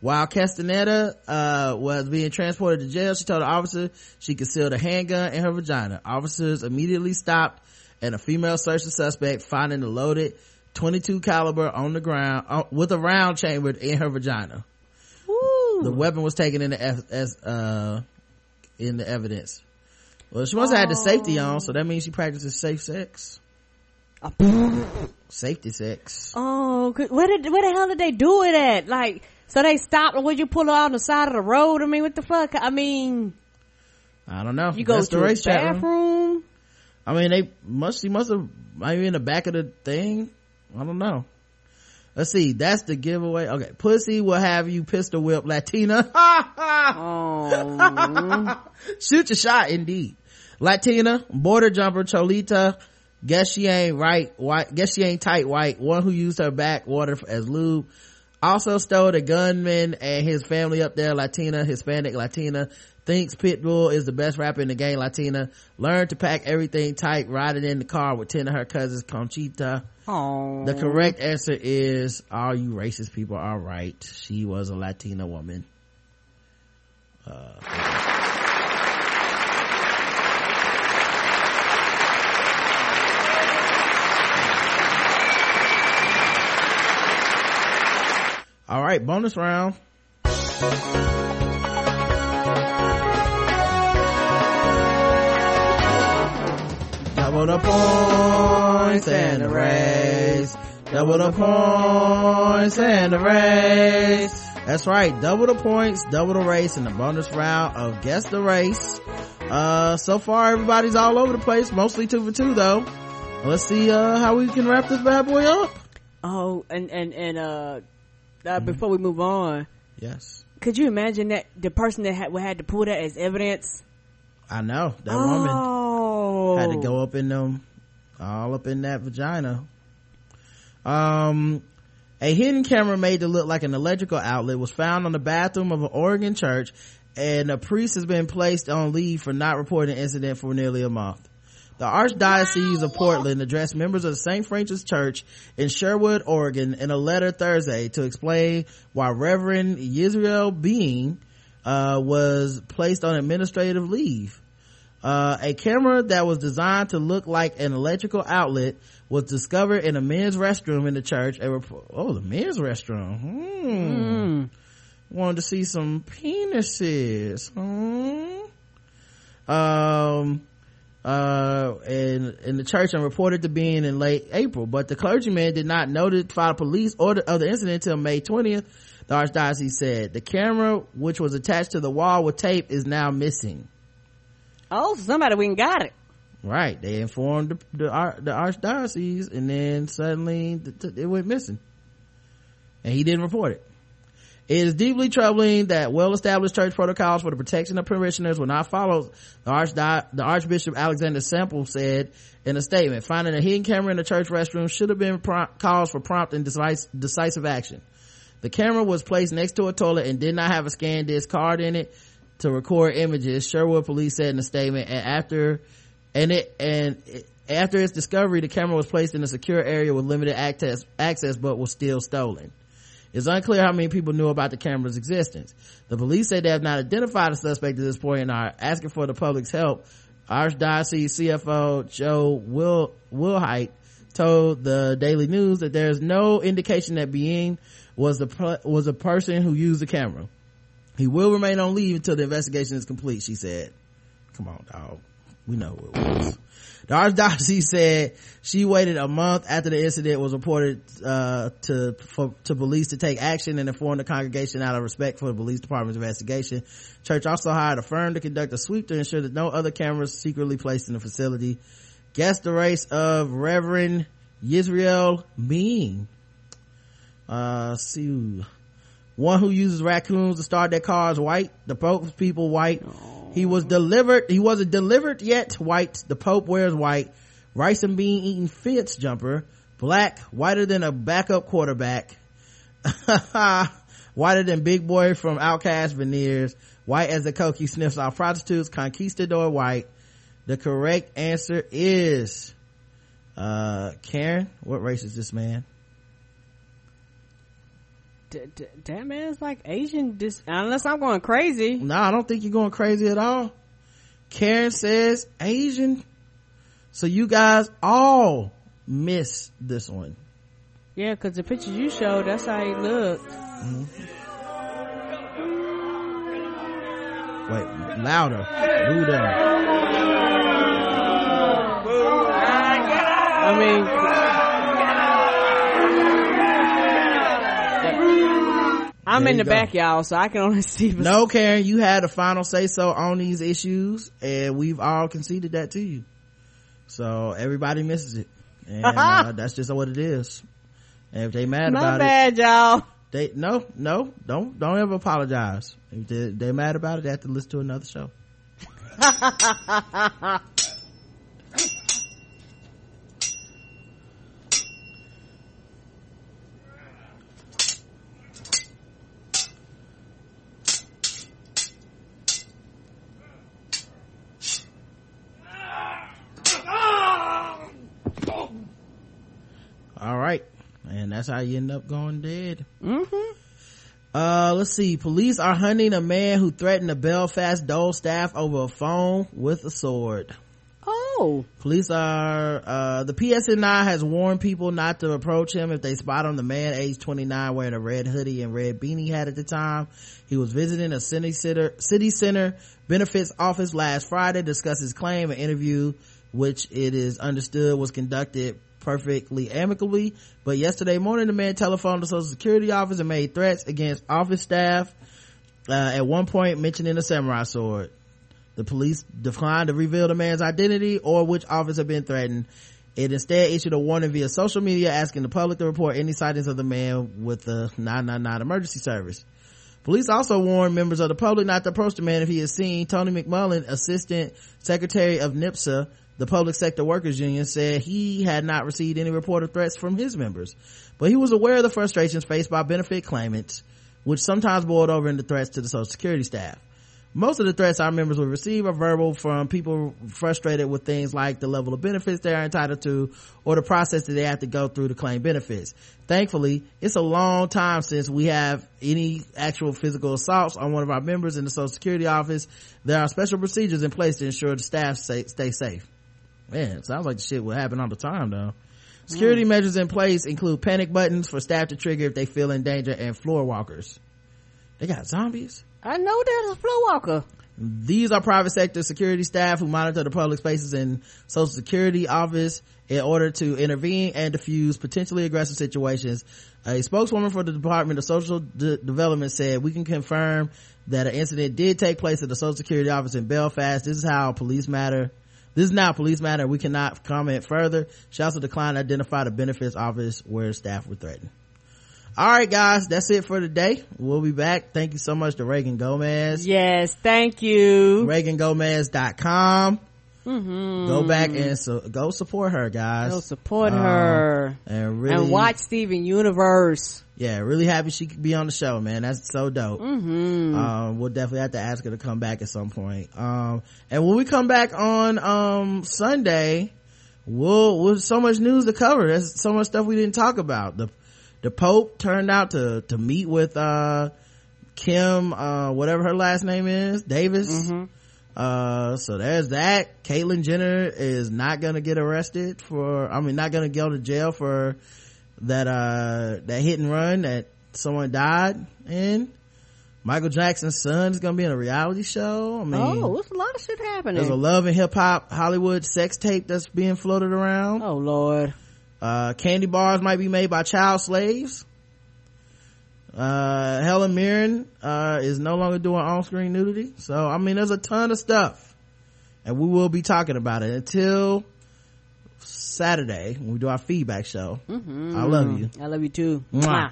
While Castaneda, uh, was being transported to jail, she told the officer she concealed a handgun in her vagina. Officers immediately stopped and a female searched the suspect, finding the loaded 22 caliber on the ground, uh, with a round chambered in her vagina. The weapon was taken in the, ev- as, uh, in the evidence. Well, she must have had the safety on, so that means she practices safe sex. Safety sex. Oh, where did where the hell did they do it at? Like, so they stopped, and would you pull her on the side of the road? I mean, what the fuck? I mean, I don't know. you go That's to the race bathroom. I mean, they must, she must have, maybe in the back of the thing. I don't know. Let's see. That's the giveaway. Okay. Pussy will have you pistol whip Latina. [laughs] Oh, Shoot your shot, indeed. Latina, border jumper, Cholita, guess she ain't right, white, guess she ain't tight white, one who used her backwater as lube. Also stole the gunman and his family up there, Latina, Hispanic Latina, thinks Pitbull is the best rapper in the game, Latina, learned to pack everything tight, riding in the car with 10 of her cousins, Conchita. oh. The correct answer is, all you racist people are right. She was a Latina woman. Uh, all right, bonus round. Double the points and the race. Double the points and the race. That's right. Double the points, double the race in the bonus round of Guess the Race. Uh, so far everybody's all over the place, mostly two for two though. Let's see, uh, how we can wrap this bad boy up. Oh, and and and uh, uh Mm-hmm. before we move on, Yes. could you imagine that the person that had, had to pull that as evidence? I know. That woman oh, had to go up in them all up in that vagina um a hidden camera made to look like an electrical outlet was found on the bathroom of an oregon church and a priest has been placed on leave for not reporting the incident for nearly a month the Archdiocese of Portland addressed members of St. Francis Church in Sherwood, Oregon in a letter Thursday to explain why Reverend Ysrael Bien uh, was placed on administrative leave. Uh, a camera that was designed to look like an electrical outlet was discovered in a men's restroom in the church. Oh, the men's restroom. Hmm. Wanted to see some penises. Hmm. Um, uh, in, in the church and reported to being in late April, but the clergyman did not notify the police or the, of the incident until May 20th. The archdiocese said the camera, which was attached to the wall with tape, is now missing. Oh, somebody we got it. Right. They informed the, the, the archdiocese and then suddenly it went missing. And he didn't report it. It is deeply troubling that well-established church protocols for the protection of parishioners were not followed. The, Archdi- the Archbishop Alexander Sample said in a statement, finding a hidden camera in the church restroom should have been cause for prompt and decis- decisive action. The camera was placed next to a toilet and did not have a scan disc card in it to record images. Sherwood police said in a statement, and after, and it, and it, after its discovery, the camera was placed in a secure area with limited access, access, but was still stolen. It's unclear how many people knew about the camera's existence. The police say they have not identified a suspect at this point and are asking for the public's help. Archdiocese CFO Joe Will Wilhite told the Daily News that there is no indication that Bien was the was a person who used the camera. He will remain on leave until the investigation is complete. She said, "Come on, dog. We know who it was." The [laughs] archdiocese said she waited a month after the incident was reported uh, to for, to police to take action and inform the congregation out of respect for the police department's investigation. Church also hired a firm to conduct a sweep to ensure that no other cameras secretly placed in the facility. Guess the race of Reverend Ysrael Bien. Uh, see, one who uses raccoons to start their cars white. The Pope's people white. He was delivered. He wasn't delivered yet. White. The Pope wears white. Rice and bean eating Fitz jumper. Black. Whiter than a backup quarterback. [laughs] Whiter than Big Boy from OutKast Veneers. White as the coke he sniffs off prostitutes. Conquistador white. The correct answer is, uh, Karen. What race is this man? D- d- that man's like Asian, dis- unless I'm going crazy. No, I don't think you're going crazy at all. Karen says Asian. So you guys all miss this one. Yeah, cause the pictures you showed, that's how he looked. Mm-hmm. Wait, louder. Boo. I mean, I'm There in the go. back, y'all, so I can only [laughs] see. No, Karen, you had a final say so on these issues, and we've all conceded that to you. So everybody misses it, and [laughs] uh, that's just what it is. And if they mad My about it, bad, y'all. they no, no, don't don't ever apologize. If they, they're mad about it, they have to listen to another show. [laughs] All right, and that's how you end up going dead. Mm-hmm. Uh, let's see. Police are hunting a man who threatened a Belfast Dole staff over a phone with a sword. Oh, Police are, uh, the PSNI has warned people not to approach him if they spot him. The man, age 29, wearing a red hoodie and red beanie hat at the time. He was visiting a city center, city center benefits office last Friday discuss his claim. An interview, which it is understood was conducted perfectly amicably. But yesterday morning, the man telephoned the social security office and made threats against office staff. Uh, at one point mentioning a samurai sword. The police declined to reveal the man's identity or which office had been threatened. It instead issued a warning via social media asking the public to report any sightings of the man with the 999 emergency service. Police also warned members of the public not to approach the man if he is seen. Tony McMullen, Assistant Secretary of NIPSA, the public sector workers union said he had not received any reported threats from his members but he was aware of the frustrations faced by benefit claimants which sometimes boiled over into threats to the social security staff most of the threats our members would receive are verbal from people frustrated with things like the level of benefits they are entitled to or the process that they have to go through to claim benefits. Thankfully, it's a long time since we have any actual physical assaults on one of our members in the social security office. There are special procedures in place to ensure the staff stay, safe. Man, sounds like the shit would happen all the time though. Security mm. measures in place include panic buttons for staff to trigger if they feel in danger and floor walkers. They got zombies? I know there's a floor walker. These are private sector security staff who monitor the public spaces in social security office in order to intervene and diffuse potentially aggressive situations. A spokeswoman for the Department of Social De- Development said, we can confirm that an incident did take place at the social security office in Belfast. This is how police matter. This is now police matter. We cannot comment further. She also declined to identify the benefits office where staff were threatened. All right guys that's it for today. We'll be back. Thank you so much to reagan gomez. Yes thank you. Reagangomez.com mm-hmm. go back and so go support her guys. Go support um, her and really and watch steven universe yeah really happy she could be on the show man that's so dope mm-hmm. um, we'll definitely have to ask her to come back at some point um, and when we come back on um, sunday we'll with so much news to cover there's so much stuff we didn't talk about the the Pope turned out to, to meet with, uh, Kim, uh, whatever her last name is, Davis. Mm-hmm. Uh, so there's that. Caitlyn Jenner is not gonna get arrested for, I mean, not gonna go to jail for that, uh, that hit and run that someone died in. Michael Jackson's son is gonna be in a reality show. I mean, oh, there's a lot of shit happening. There's a love and hip hop Hollywood sex tape that's being floated around. Oh lord uh, candy bars might be made by child slaves uh, helen mirren uh, is no longer doing on-screen nudity so i mean there's a ton of stuff and we will be talking about it until saturday when we do our feedback show mm-hmm. i love you i love you too Mwah. Mwah.